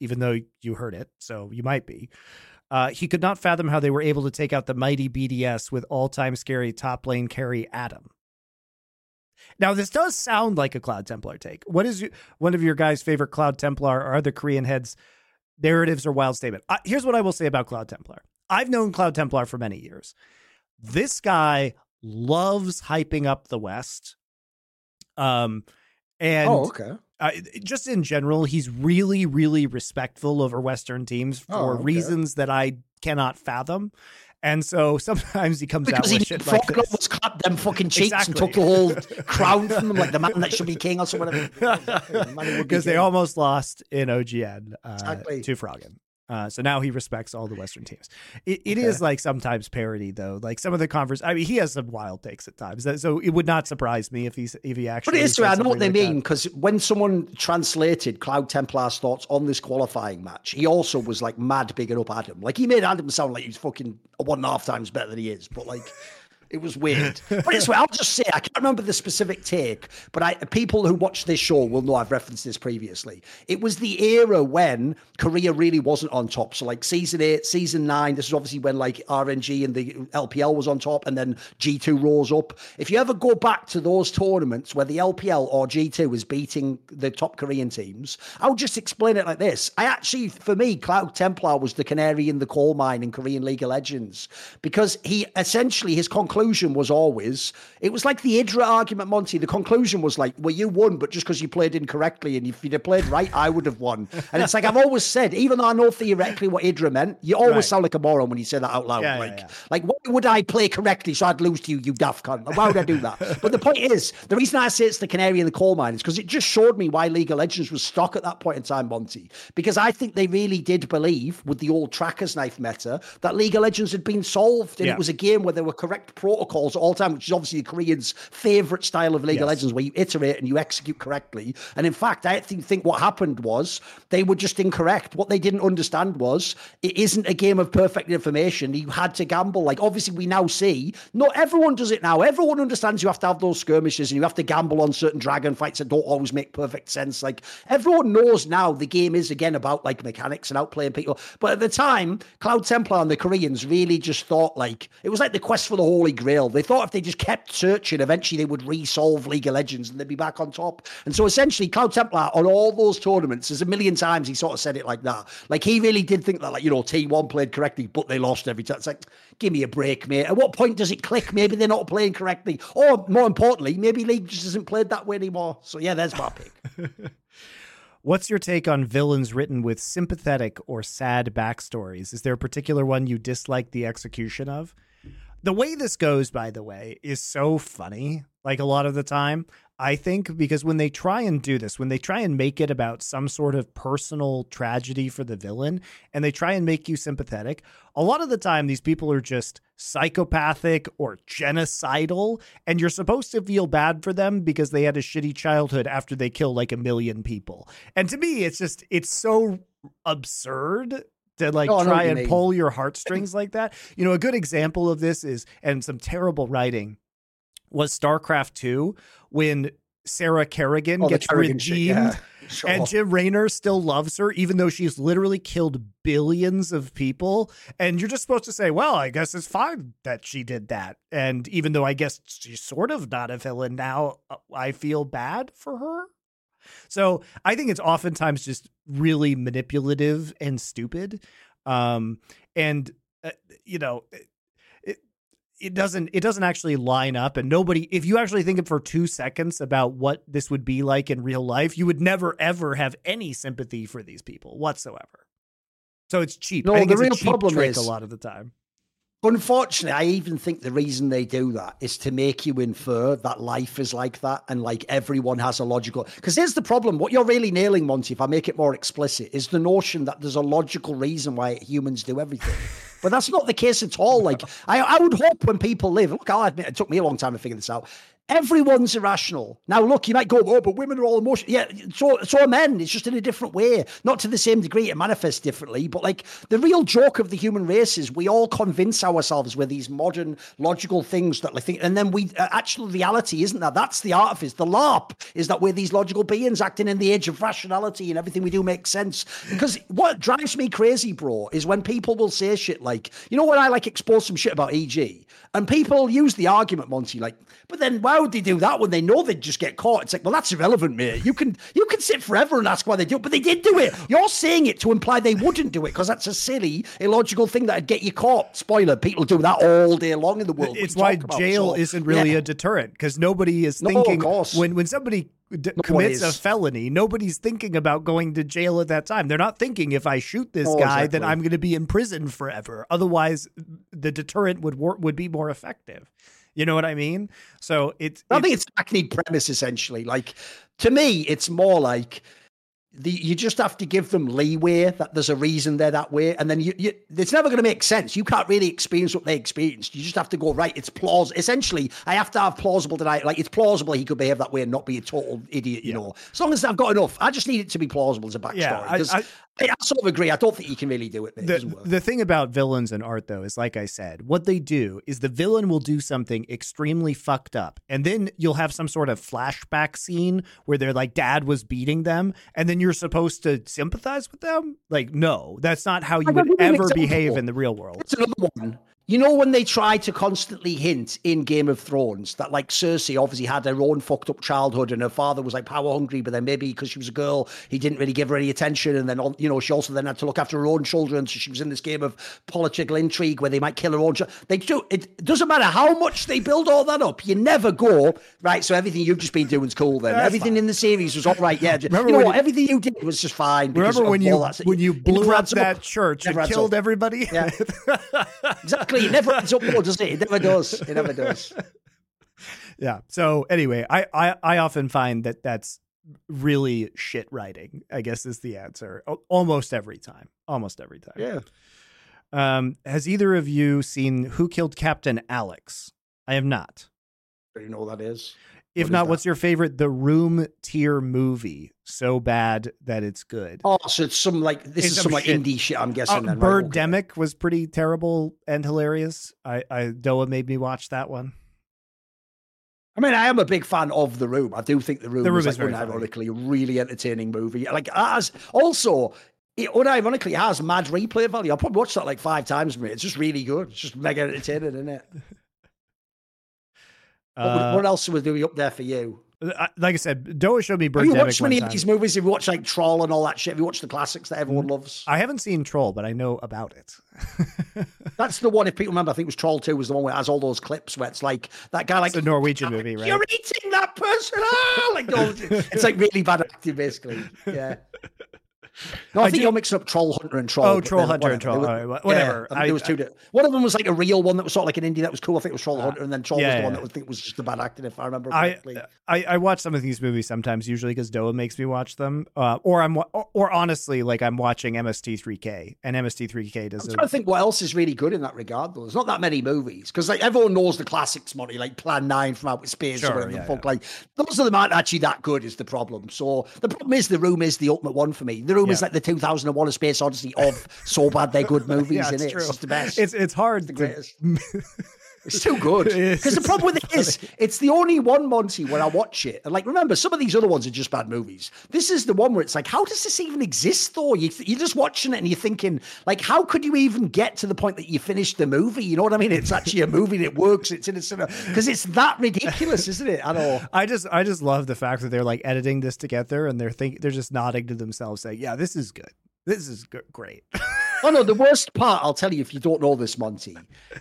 even though you heard it. So you might be. Uh, he could not fathom how they were able to take out the mighty BDS with all-time scary top lane carry Adam. Now, this does sound like a Cloud Templar take. What is one of your guys' favorite Cloud Templar or other Korean heads narratives or wild statement? Uh, here's what I will say about Cloud Templar. I've known Cloud Templar for many years. This guy loves hyping up the West. Um, and oh, okay. Uh, just in general, he's really, really respectful over Western teams for oh, okay. reasons that I cannot fathom. And so sometimes he comes because out he with shit like this. was clapped them fucking cheeks Exactly. and took the whole crown from them, like the man that should be king or something. The man who would be because they almost lost in OGN uh, Exactly. to Froggen. Uh, so now he respects all the Western teams. It, it is like sometimes parody though. Like some of the converse. I mean, he has some wild takes at times. So it would not surprise me if he's if he actually. But it is true. I know what they like mean because when someone translated Cloud Templar's thoughts on this qualifying match, he also was like mad bigging up Adam. Like he made Adam sound like he's fucking one and a half times better than he is. But like. It was weird, but it's I'll just say I can't remember the specific take, but I people who watch this show will know I've referenced this previously. It was the era when Korea really wasn't on top. So like season eight, season nine. This is obviously when like RNG and the LPL was on top, and then G two rose up. If you ever go back to those tournaments where the LPL or G two was beating the top Korean teams, I'll just explain it like this. I actually, for me, Cloud Templar was the canary in the coal mine in Korean League of Legends because he essentially his conclusion was always it was like the Idra argument, Monte. The conclusion was like, well, you won, but just because you played incorrectly, and if you'd have played right, I would have won. And it's like I've always said, even though I know theoretically what Idra meant, you always Right. sound like a moron when you say that out loud. Yeah, yeah, like, yeah. like why would I play correctly so I'd lose to you, you daft cunt? Why would I do that? but the point is, the reason I say it's the canary in the coal mine is because it just showed me why League of Legends was stuck at that point in time, Monte. Because I think they really did believe with the old tracker's knife meta that League of Legends had been solved and Yeah. it was a game where there were correct protocols at all time, which is obviously the Koreans' favorite style of League Yes. of Legends, where you iterate and you execute correctly. And in fact, I think, think what happened was they were just incorrect. What they didn't understand was it isn't a game of perfect information. You had to gamble. Like obviously, we now see not everyone does it now. Everyone understands you have to have those skirmishes and you have to gamble on certain dragon fights that don't always make perfect sense. Like everyone knows now the game is again about like mechanics and outplaying people. But at the time, Cloud Templar and the Koreans really just thought like it was like the quest for the Holy Grail. They thought if they just kept searching, eventually they would resolve League of Legends and they'd be back on top. And so essentially, Cloud Templar on all those tournaments, there's a million times he sort of said it like that. Like he really did think that, like, you know, T1 played correctly, but they lost every time. It's like, give me a break, mate. At what point does it click? Maybe they're not playing correctly. Or more importantly, maybe League just isn't played that way anymore. So yeah, there's my pick. What's your take on villains written with sympathetic or sad backstories? Is there a particular one you dislike the execution of? The way this goes, by the way, is so funny. Like a lot of the time, I think, because when they try and do this, when they try and make it about some sort of personal tragedy for the villain and they try and make you sympathetic, a lot of the time these people are just psychopathic or genocidal, and you're supposed to feel bad for them because they had a shitty childhood after they kill like a million people. And to me, it's just, it's so absurd to like Oh, try and pull your heartstrings like that. You know, a good example of this is, and some terrible writing was StarCraft 2 when Sarah Kerrigan Oh, gets Kerrigan shit, yeah. Sure. And Jim Raynor still loves her, even though she's literally killed billions of people. And you're just supposed to say, well, I guess it's fine that she did that. And even though I guess she's sort of not a villain now, uh, I feel bad for her. So I think it's oftentimes just really manipulative and stupid. Um, and, uh, you know, it, it doesn't it doesn't actually line up and nobody if you actually think for two seconds about what this would be like in real life you would never ever have any sympathy for these people whatsoever so it's cheap No, I think the it's a real cheap problem trick is- a lot of the time Unfortunately, I even think the reason they do that is to make you infer that life is like that and like everyone has a logical. Because here's the problem: what you're really nailing, Monte, if I make it more explicit, is the notion that there's a logical reason why humans do everything. But that's not the case at all. Like I, I would hope when people live. Look, I'll admit it took me a long time to figure this out. Everyone's irrational. Now, look, you might go, oh, but women are all emotional. Yeah, so so are men. It's just in a different way, not to the same degree. It manifests differently. But like the real joke of the human race is we all convince ourselves with these modern logical things that like think, and then we uh, actual reality isn't that. That's the artifice. The LARP is that we're these logical beings acting in the age of rationality, and everything we do makes sense. Because what drives me crazy, bro, is when people will say shit like, you know, when I like expose some shit about EG, and people use the argument, Monte, like, but then why would they do that when they know they'd just get caught? It's like, well, that's irrelevant, mate. You can you can sit forever and ask why they do it, but they did do it. You're saying it to imply they wouldn't do it because that's a silly, illogical thing that'd get you caught. Spoiler: people do that all day long in the world. It's why talk about? jail So, isn't really yeah. a deterrent because nobody is No, thinking when when somebody d- commits a felony, nobody's thinking about going to jail at that time. They're not thinking if I shoot this Oh, guy, then. I'm going to be in prison forever. Otherwise, the deterrent would wor- would be more effective. You know what I mean? So it's, I it's think it's hackneyed premise essentially. Like to me, it's more like the you just have to give them leeway that there's a reason they're that way, and then you, you it's never going to make sense. You can't really experience what they experienced. You just have to go right. It's plausible. Essentially, I have to have plausible denial. Like it's plausible he could behave that way and not be a total idiot. You know, as long as I've got enough, I just need it to be plausible as a backstory. Yeah, I- I- I, sort of agree. I don't think you can really do it. It the, thing about villains and art though is like i said what they do is the villain will do something extremely fucked up and then you'll have some sort of flashback scene where they're like dad was beating them and then you're supposed to sympathize with them like no that's not how you would give you an ever behave in the real world another one. You know when they try to constantly hint in Game of Thrones that like Cersei obviously had her own fucked up childhood and her father was like power hungry, but then maybe because she was a girl, he didn't really give her any attention, and then you know she also then had to look after her own children, so she was in this game of political intrigue where they might kill her own. child. They do. It doesn't matter how much they build all that up. You never go right. So everything you've just been doing is cool. Then That's everything fine. in the series was all right. Yeah, Remember you know what? you- everything you did was just fine. remember when you that- when you blew up that church and killed up. everybody Yeah. Exactly. It never ends up well, does it? It never does. It never does. yeah so anyway I, I i often find that that's really shit writing i guess is the answer almost every time almost every time Yeah. Um, has either of you seen Who Killed Captain Alex? I have not. Do you know what that is? If What not, what's your favorite The Room tier movie? So bad that it's good. Oh, so it's some like this It's is some like indie shit. I'm guessing. Uh, then, right? Okay. Birdemic was pretty terrible and hilarious. I, I DoA made me watch that one. I mean, I am a big fan of The Room. I do think The Room, The Room is, is like unironically a really entertaining movie. Like as also. It unironically has mad replay value. I probably watched that like five times. Mate. It's just really good. It's just mega entertaining, isn't it? What, would- Uh, what else was doing up there for you? Like I said, DoA showed me Have you watched many time. of these movies? Have you watched like Troll and all that shit? Have you watched the classics that everyone loves? I haven't seen Troll, but I know about it. That's the one. If people remember, I think it was Troll Two was the one where it has all those clips where it's like that guy like it's a Norwegian movie, right? You're eating that person. Ah! Like it's like really bad acting, basically. Yeah. No, I, I think do- you're mixing up Troll Hunter and Troll. Oh, Troll Hunter and. Troll. There All was- right, whatever. Yeah, I I- there was two. di- one of them was like a real one that was sort of like an indie that was cool. I think it was Troll Hunter, and then Troll was yeah, the one that was, I think was just the bad acting, if I remember I, correctly. I I watch some of these movies sometimes, usually because DoA makes me watch them, uh, or I'm or, or honestly, like I'm watching MST3K, and MST3K does I'm a, trying to think what else is really good in that regard, though. There's not that many movies because like everyone knows the classics, money like Plan Nine from Outer Space Sure, or whatever yeah, the fuck. Like those of them aren't actually that good. Is the problem? So the problem is the Room is the ultimate one for me. The Room is Yeah. like the 2001: A Space Odyssey of so bad they're good movies. yeah, it's it? It's the best. It's it's hard. the to- greatest. It's too good. Because the problem with it is, it's the only one, Monte, where I watch it. And like, remember, some of these other ones are just bad movies. This is the one where it's like, how does this even exist, though? You, you're just watching it and you're thinking, like, how could you even get to the point that you finished the movie? You know what I mean? It's actually a movie that works. It's in a cinema. Because it's that ridiculous, isn't it? I know. I just I just love the fact that they're like editing this together and they're think they're just nodding to themselves saying, "Yeah, this is good. This is g- great." Oh no, the worst part, I'll tell you if you don't know this, Monte,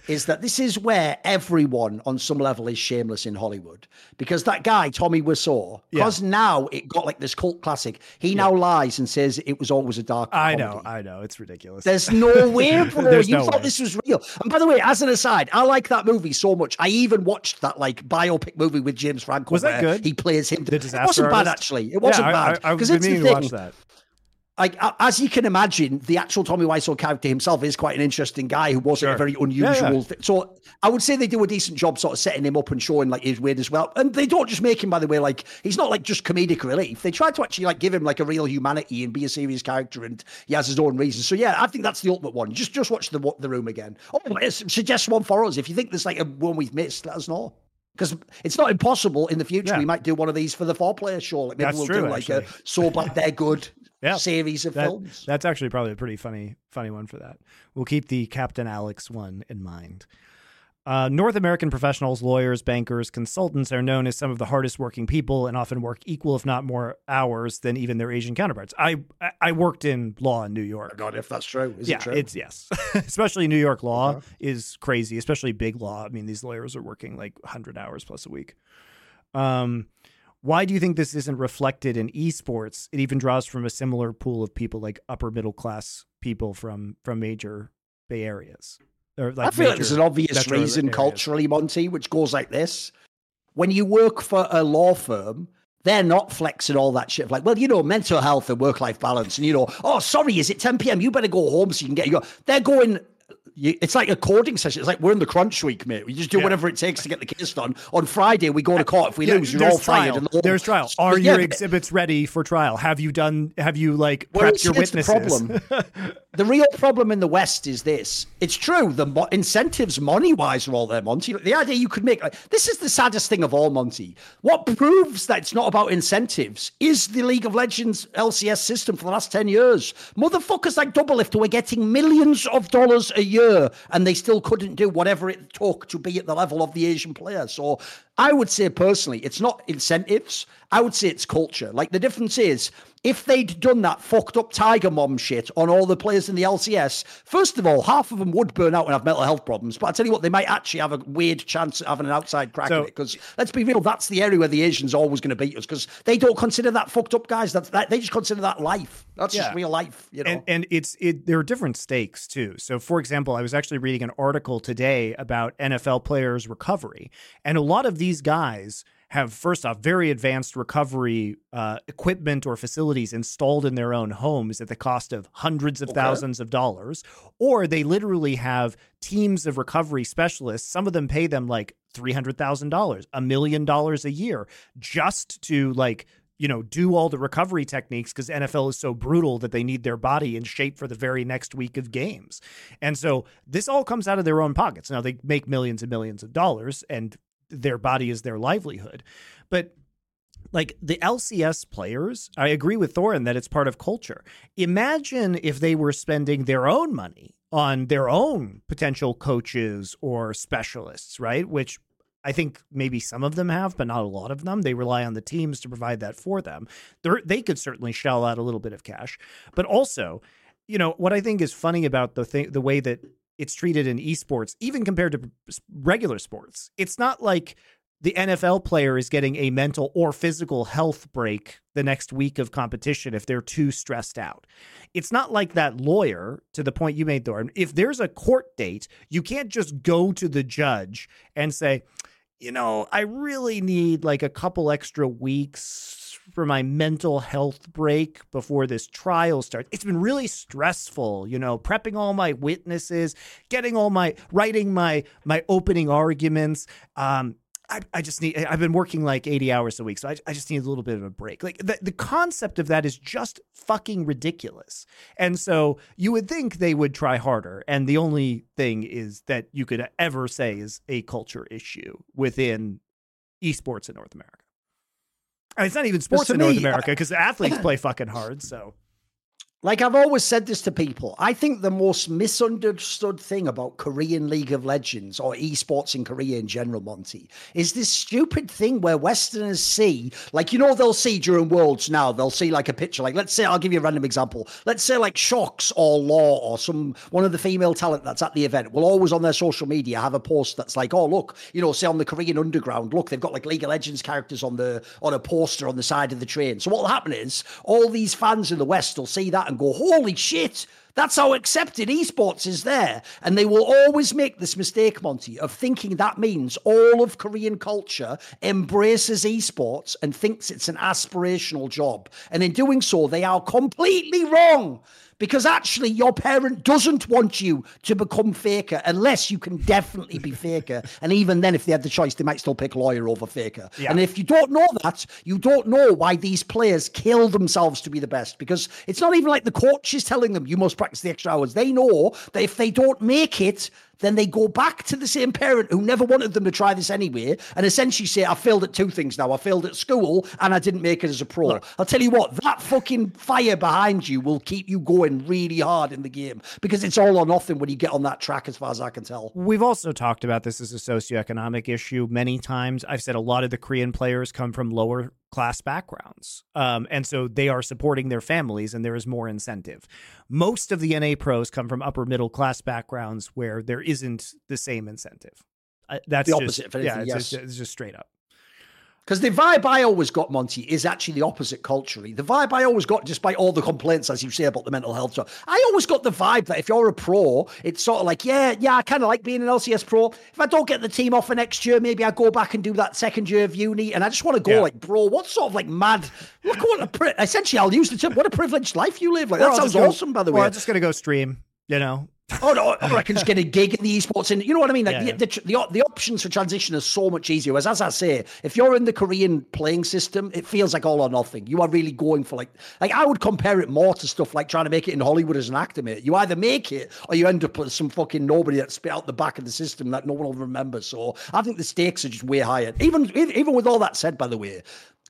is that this is where everyone on some level is shameless in Hollywood. Because that guy, Tommy Wiseau, because now it got like this cult classic, he now lies and says it was always a dark I comedy. know, I know, it's ridiculous. There's no way, bro. You no thought way. this was real. And by the way, as an aside, I like that movie so much. I even watched that like biopic movie with James Franco. Was that where good? He plays him. The it Disaster wasn't bad, actually. It wasn't yeah, bad. I, I, I've Because it's the meaning to watch thing that. Like as you can imagine, the actual Tommy Wiseau character himself is quite an interesting guy who wasn't Sure. a very unusual. yeah. thi- So I would say they do a decent job sort of setting him up and showing like his weird as well. And they don't just make him, by the way, like he's not like just comedic relief. They try to actually like give him like a real humanity and be a serious character, and he has his own reasons. So yeah, I think that's the ultimate one. Just just watch the the room again. Oh, suggest one for us if you think there's like a one we've missed. Let us know. Because it's not impossible in the future. Yeah. We might do one of these for the four player show. Like maybe That's we'll true, do like a actually. so bad they're good Yeah. series of That- films. That's actually probably a pretty funny, funny one for that. We'll keep the Captain Alex one in mind. Uh, North American professionals, lawyers, bankers, consultants are known as some of the hardest working people and often work equal, if not more, hours than even their Asian counterparts. I I- worked in law in New York. God, if that's true, is yeah, it true? it's yes. especially New York law is crazy, especially big law. I mean, these lawyers are working like 100 hours plus a week. Um, Why do you think this isn't reflected in esports? It even draws from a similar pool of people like upper middle class people from from major Bay areas. Or like I feel like there's an obvious reason areas. culturally, Monte, which goes like this. When you work for a law firm, they're not flexing all that shit. Like, well, you know, mental health and work life balance. And, you know, oh, sorry, is it 10 p.m.? You better go home so you can get your. They're going, you, it's like a coding session. It's like we're in the crunch week, mate. We just do yeah. whatever it takes to get the case done. On Friday, we go to court. If we yeah, lose, you're all trial. fired. The there's trial. Are but, your yeah, exhibits ready for trial? Have you done? Have you like prepped your witnesses? The problem. the real problem in the West is this. It's true. The mo- incentives, money wise, are all there, Monte. The idea you could make. Like, this is the saddest thing of all, Monte. What proves that it's not about incentives is the League of Legends LCS system for the last ten years. Motherfuckers like Doublelift who are getting millions of dollars a year and they still couldn't do whatever it took to be at the level of the Asian player. So I would say personally, it's not incentives. I would say it's culture. Like the difference is if they'd done that fucked up Tiger Mom shit on all the players in the LCS, first of all, half of them would burn out and have mental health problems. But I tell you what, they might actually have a weird chance of having an outside crack so, at it. Because let's be real, that's the area where the Asians are always going to beat us because they don't consider that fucked up guys. That's that they just consider that life. That's yeah. just real life. You know? And, and it's it. There are different stakes too. So, for example, I was actually reading an article today about NFL players' recovery, and a lot of these guys have first off very advanced recovery uh, equipment or facilities installed in their own homes at the cost of hundreds of okay. thousands of dollars, or they literally have teams of recovery specialists. Some of them pay them like three hundred thousand dollars, a million dollars a year, just to like you know, do all the recovery techniques because NFL is so brutal that they need their body in shape for the very next week of games. And so this all comes out of their own pockets. Now they make millions and millions of dollars and their body is their livelihood. But like the LCS players, I agree with Thorin that it's part of culture. Imagine if they were spending their own money on their own potential coaches or specialists, right? Which I think maybe some of them have, but not a lot of them. They rely on the teams to provide that for them. They're, they could certainly shell out a little bit of cash, but also, you know, what I think is funny about the thing, the way that it's treated in esports, even compared to regular sports. It's not like the NFL player is getting a mental or physical health break the next week of competition if they're too stressed out. It's not like that lawyer, to the point you made, Thorin. If there's a court date, you can't just go to the judge and say, you know, I really need like a couple extra weeks for my mental health break before this trial starts. It's been really stressful, you know, prepping all my witnesses, getting all my writing my my opening arguments. Um, I, I just need I've been working like 80 hours a week, so I, I just need a little bit of a break. Like the, the concept of that is just fucking ridiculous. And so you would think they would try harder. And the only thing is that you could ever say is a culture issue within esports in North America it's not even sports in me, North America because athletes play fucking hard. So like I've always said this to people, I think the most misunderstood thing about Korean League of Legends or esports in Korea in general, Monte, is this stupid thing where Westerners see, like, you know, they'll see during Worlds now, they'll see like a picture, like, let's say, I'll give you a random example. Let's say like Sjokz or Laure or some one of the female talent that's at the event will always on their social media have a post that's like, oh, look, you know, say on the Korean Underground, look, they've got like League of Legends characters on the on a poster on the side of the train. So what will happen is all these fans in the West will see that and go, holy shit, that's how accepted esports is there. And they will always make this mistake, Monte, of thinking that means all of Korean culture embraces esports and thinks it's an aspirational job. And in doing so, they are completely wrong because actually your parent doesn't want you to become faker unless you can definitely be faker. And even then, if they had the choice, they might still pick lawyer over faker. Yeah. And if you don't know that, you don't know why these players kill themselves to be the best because it's not even like the coach is telling them you must practice the extra hours. They know that if they don't make it, then they go back to the same parent who never wanted them to try this anyway and essentially say, I failed at two things now. I failed at school and I didn't make it as a pro. Look, I'll tell you what, that fucking fire behind you will keep you going really hard in the game because it's all or nothing when you get on that track, as far as I can tell. We've also talked about this as a socioeconomic issue many times. I've said a lot of the Korean players come from lower class backgrounds. Um, and so they are supporting their families and there is more incentive. Most of the NA pros come from upper middle class backgrounds where there isn't the same incentive. Uh, that's the opposite. Anything, yeah, it's, yes. just, it's just straight up. Because the vibe I always got, Monte, is actually the opposite culturally. The vibe I always got, despite all the complaints, as you say, about the mental health stuff, I always got the vibe that if you're a pro, it's sort of like, yeah, yeah, I kind of like being an LCS pro. If I don't get the team offer next year, maybe I go back and do that second year of uni. And I just want to go Yeah. like, bro, what sort of like mad, look what a, pri- essentially, I'll use the term, what a privileged life you live. Like, that sounds go- awesome, by the or way. I'm just gonna go stream. You know, Oh no! Or I can just get a gig in the esports, and you know what I mean. Like Yeah, the, the, the the options for transition are so much easier. As as I say, if you're in the Korean playing system, it feels like all or nothing. You are really going for like like I would compare it more to stuff like trying to make it in Hollywood as an actor, mate. You either make it or you end up with some fucking nobody that spit out the back of the system that no one will remember. So I think the stakes are just way higher. Even even with all that said, by the way,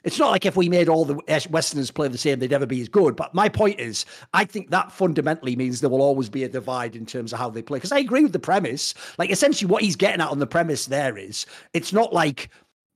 it's not like if we made all the Westerners play the same, they'd never be as good. But my point is, I think that fundamentally means there will always be a divide in terms of how they play. Because I agree with the premise. Like, essentially, what he's getting at on the premise there is it's not like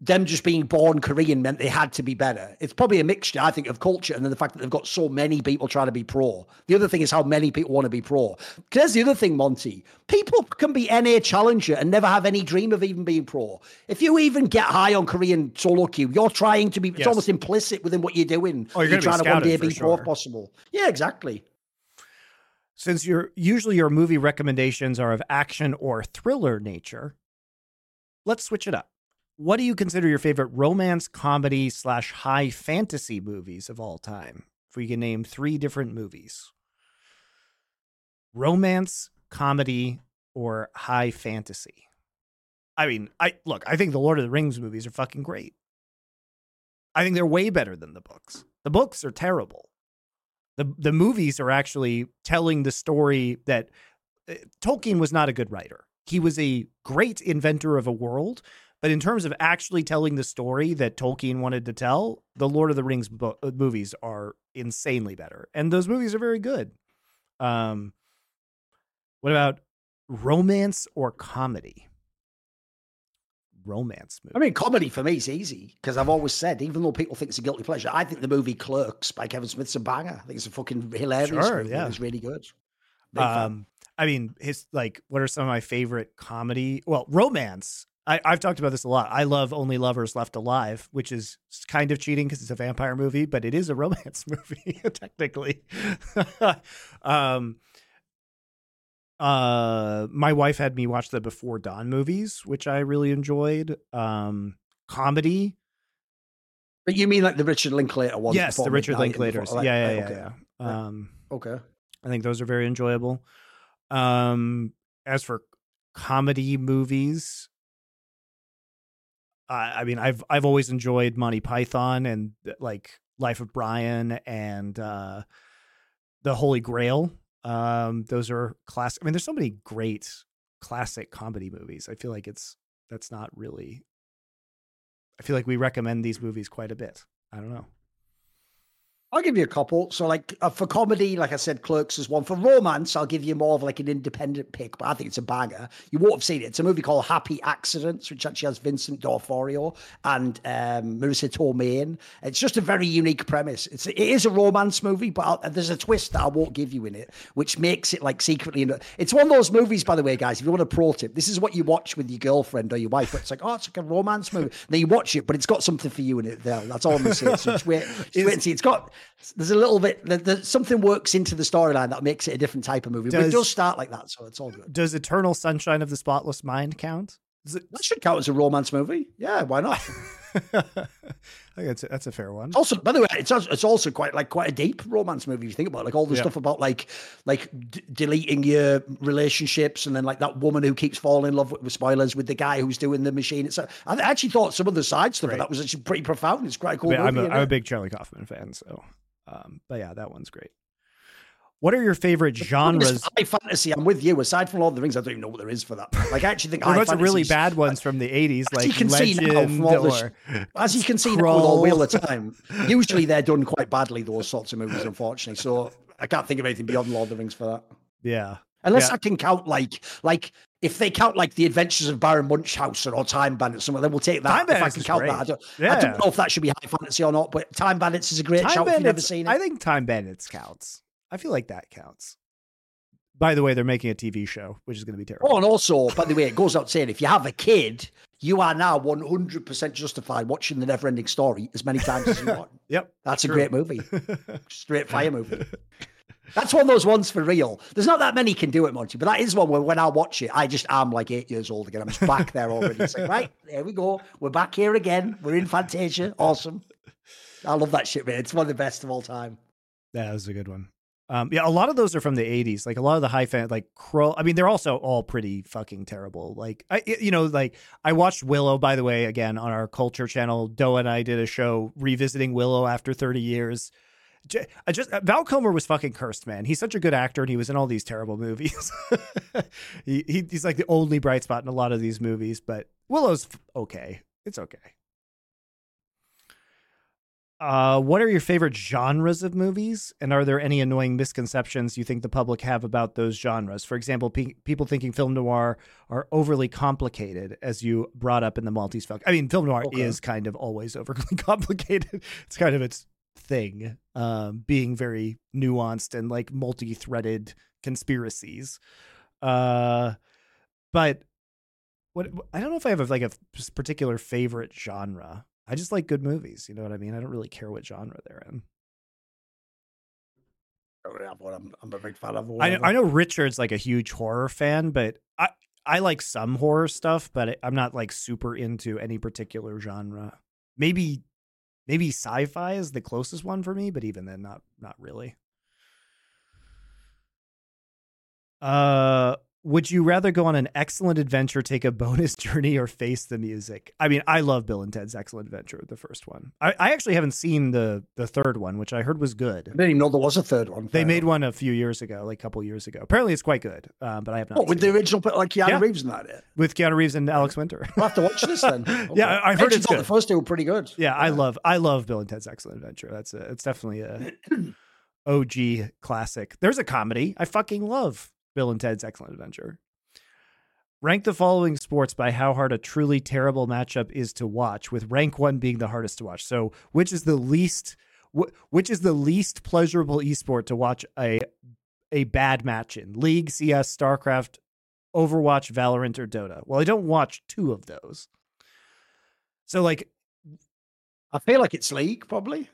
them just being born Korean meant they had to be better. It's probably a mixture, I think, of culture and then the fact that they've got so many people trying to be pro. The other thing is how many people want to be pro. There's the other thing, Monte. People can be NA challenger and never have any dream of even being pro. If you even get high on Korean solo queue, you're trying to be. It's almost implicit within what you're doing. Oh, you're You're trying to one day be pro if possible. Yeah, exactly. since your usually your movie recommendations are of action or thriller nature, let's switch it up. What do you consider your favorite romance, comedy slash high fantasy movies of all time? If we can name three different movies: romance, comedy, or high fantasy. I mean, I look. I think the Lord of the Rings movies are fucking great. I think they're way better than the books. The books are terrible the the movies are actually telling the story that uh, Tolkien was not a good writer. He was a great inventor of a world, but in terms of actually telling the story that Tolkien wanted to tell, the Lord of the Rings bo- uh, movies are insanely better, and those movies are very good. Um, what about romance or comedy? Romance movie. I mean, comedy for me is easy because I've always said, even though people think it's a guilty pleasure, I think the movie Clerks by Kevin Smith's a banger. I think it's a fucking hilarious Sure, movie. yeah. It's really good. Um, I mean, his like, what are some of my favorite comedy? Well, romance. I, I've talked about this a lot. I love Only Lovers Left Alive, which is kind of cheating because it's a vampire movie, but it is a romance movie technically. um, uh, my wife had me watch the Before Dawn movies, which I really enjoyed. Um, comedy, But you mean like the Richard Linklater one? yes, the Richard Linklaters. before- like- yeah, yeah, yeah, okay. yeah. Right. Um, Okay. I think those are very enjoyable. Um, as for comedy movies, I, I mean, I've I've always enjoyed Monty Python and like Life of Brian and uh, the Holy Grail. Um, those are classic. I mean, there's so many great classic comedy movies. I feel like it's that's not really. I feel like we recommend these movies quite a bit. I don't know. I'll give you a couple. So, like uh, for comedy, like I said, Clerks is one. For romance, I'll give you more of like an independent pick, but I think it's a banger. You won't have seen it. It's a movie called Happy Accidents, which actually has Vincent D'Onofrio and um, Marisa Tomei. It's just a very unique premise. It's it is a romance movie, but I'll, there's a twist that I won't give you in it, which makes it like secretly. It's one of those movies, by the way, guys. If you want a pro tip, this is what you watch with your girlfriend or your wife. But it's like, oh, it's like a romance movie. Then you watch it, but it's got something for you in it. There, that's all I'm gonna say. So just wait, just wait and see. It's got there's a little bit there, something works into the storyline that makes it a different type of movie. but it Does- does start like that, so it's all good. Does Eternal Sunshine of the Spotless Mind count? It- That should count as a romance movie. Yeah, why not? I think that's a, that's a fair one. Also, by the way, it's also, it's also quite like quite a deep romance movie. If you think about it. like all the Yeah. stuff about like like d- deleting your relationships, and then like that woman who keeps falling in love with, with spoilers with the guy who's doing the machine. It's I actually thought some of the side stuff Right. that was actually pretty profound. It's quite cool I mean, I'm, movie. a, I'm a big Charlie Kaufman fan, so um, but yeah, that one's great. What are your favorite genres? High fantasy. I'm with you. Aside from Lord of the Rings, I don't even know what there is for that. Like I actually think high some really bad ones from the 80s, As you like can see now Legend from all this- or As you can see now with all Wheel of Time, usually they're done quite badly, those sorts of movies, unfortunately. So I can't think of anything beyond Lord of the Rings for that. yeah. Unless Yeah. I can count like like if they count like the Adventures of Baron Munchausen or Time Bandits, something, then we'll take that. Time if I can count great. that, I don't, I don't know if that should be high fantasy or not. But Time Bandits is a great Time shout if you've never seen it. I think Time Bandits counts. I feel like that counts. By the way, they're making a TV show, which is going to be terrible. Oh, and also, by the way, it goes out saying if you have a kid, you are now 100% justified watching the never ending story as many times as you want. Yep. That's a great movie. Straight fire movie. That's one of those ones for real. There's not that many can do it, Monte, but that is one where when I watch it, I just am like eight years old again. I'm just back there already. It's like, right, there we go. We're back here again. We're in Fantasia. Awesome. I love that shit, man. It's one of the best of all time. Yeah, that was a good one. Um, yeah, a lot of those are from the '80s. Like a lot of the high fan, like Krull. I mean, they're also all pretty fucking terrible. Like, I, you know, like I watched Willow. By the way, again on our Culture channel, Doe and I did a show revisiting Willow after 30 years. I just Val Kilmer was fucking cursed, man. He's such a good actor, and he was in all these terrible movies. he, he he's like the only bright spot in a lot of these movies. But Willow's okay. It's okay. Uh, what are your favorite genres of movies, and are there any annoying misconceptions you think the public have about those genres? For example, pe- people thinking film noir are overly complicated, as you brought up in the Maltese Falcon. I mean, film noir Okay. is kind of always overly complicated. It's kind of its thing, um, being very nuanced and like multi-threaded conspiracies. Uh, but what I don't know if I have a, like a particular favorite genre. I just like good movies. You know what I mean? I don't really care what genre they're in. I don't have one I'm, I'm a big fan of. I. I know Richard's like a huge horror fan, but I I like some horror stuff, but I'm not like super into any particular genre. Maybe maybe sci-fi is the closest one for me, but even then, not not really. Uh, would you rather go on an excellent adventure, take a bonus journey, or face the music? I mean, I love Bill and Ted's Excellent Adventure, the first one. I, I actually haven't seen the the third one, which I heard was good. I didn't even know there was a third one. They made one a few years ago, like a couple years ago. Apparently, it's quite good, um, but I have not. What, with the it. original, like Keanu Yeah. Reeves and that? It. with Keanu Reeves and Alex Winter. I'll have to watch this then. Okay. Yeah, I- I've heard it's good. The first two were pretty good. yeah, I love I love Bill and Ted's Excellent Adventure. That's a it's definitely a OG classic. There's a comedy. I fucking love Bill and Ted's Excellent Adventure. Rank the following sports by how hard a truly terrible matchup is to watch, with rank one being the hardest to watch. So, which is the least, wh- which is the least pleasurable esport to watch a a bad match in? League, CS, StarCraft, Overwatch, Valorant, or Dota? Well, I don't watch two of those. So, like, I feel like it's League, probably.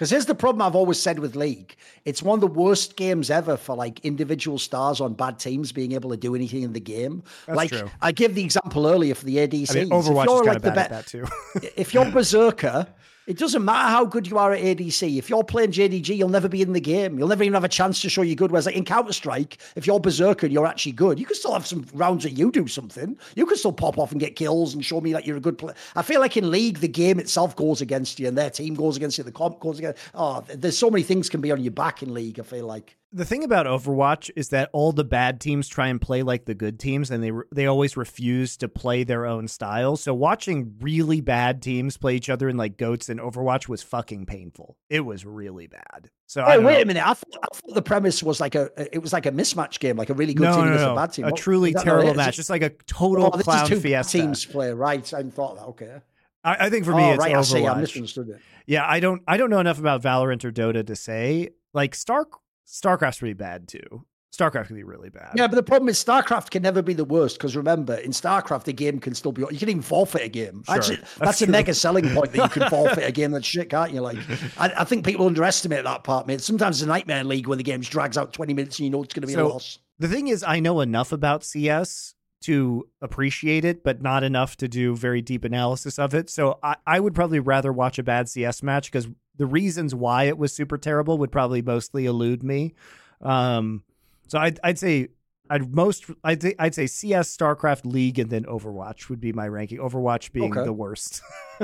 Because here's the problem I've always said with League. It's one of the worst games ever for like individual stars on bad teams being able to do anything in the game. That's like true. I give the example earlier for the ADC. I mean, Overwatch is kind like of the bad be- at that too. if you're Berserker, it doesn't matter how good you are at ADC. If you're playing JDG, you'll never be in the game. You'll never even have a chance to show you're good. Whereas like in Counter Strike, if you're Berserker and you're actually good, you can still have some rounds that you do something. You can still pop off and get kills and show me that you're a good player. I feel like in League, the game itself goes against you and their team goes against you. The comp goes against. Oh, there's so many things can be on your back in League. I feel like. The thing about Overwatch is that all the bad teams try and play like the good teams, and they re- they always refuse to play their own style. So watching really bad teams play each other in like goats in Overwatch was fucking painful. It was really bad. So I Oh, wait a minute! I thought, I thought the premise was like a it was like a mismatch game, like a really good no, team no, no, a bad team. a What- truly is that not terrible match, just like a total Oh, this clown is two fiesta. teams play, right? I thought that. Okay. I, I think for me, oh, it's right. I see. I Overwatch. misunderstood it. Yeah, I don't I don't know enough about Valorant or Dota to say. Like Star StarCraft's really bad too. StarCraft can be really bad. Yeah, but the problem is StarCraft can never be the worst because remember, in StarCraft, the game can still be. You can even forfeit a game. Sure, Actually, that's that's, a mega selling point that you can forfeit a game. That's shit, can't you? Like, I, I think people underestimate that part, mate. Sometimes it's a nightmare league when the game drags out twenty minutes and you know it's going to be So- a loss. The thing is, I know enough about CS to appreciate it, but not enough to do very deep analysis of it. So I, I would probably rather watch a bad CS match because the reasons why it was super terrible would probably mostly elude me. Um, so I'd, I'd say I'd most I'd say, I'd say CS, StarCraft, League, and then Overwatch would be my ranking. Overwatch being Okay. the worst.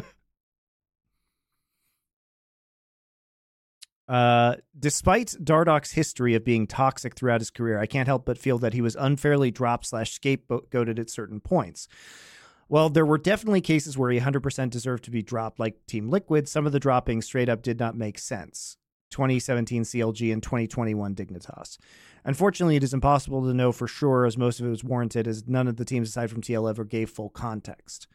Uh, despite Dardoch's history of being toxic throughout his career, I can't help but feel that he was unfairly dropped slash scapegoated at certain points. While there were definitely cases where he 100% deserved to be dropped, like Team Liquid, some of the dropping straight up did not make sense. 2017 CLG and 2021 Dignitas. Unfortunately, it is impossible to know for sure, as most of it was warranted, as none of the teams aside from TL ever gave full context.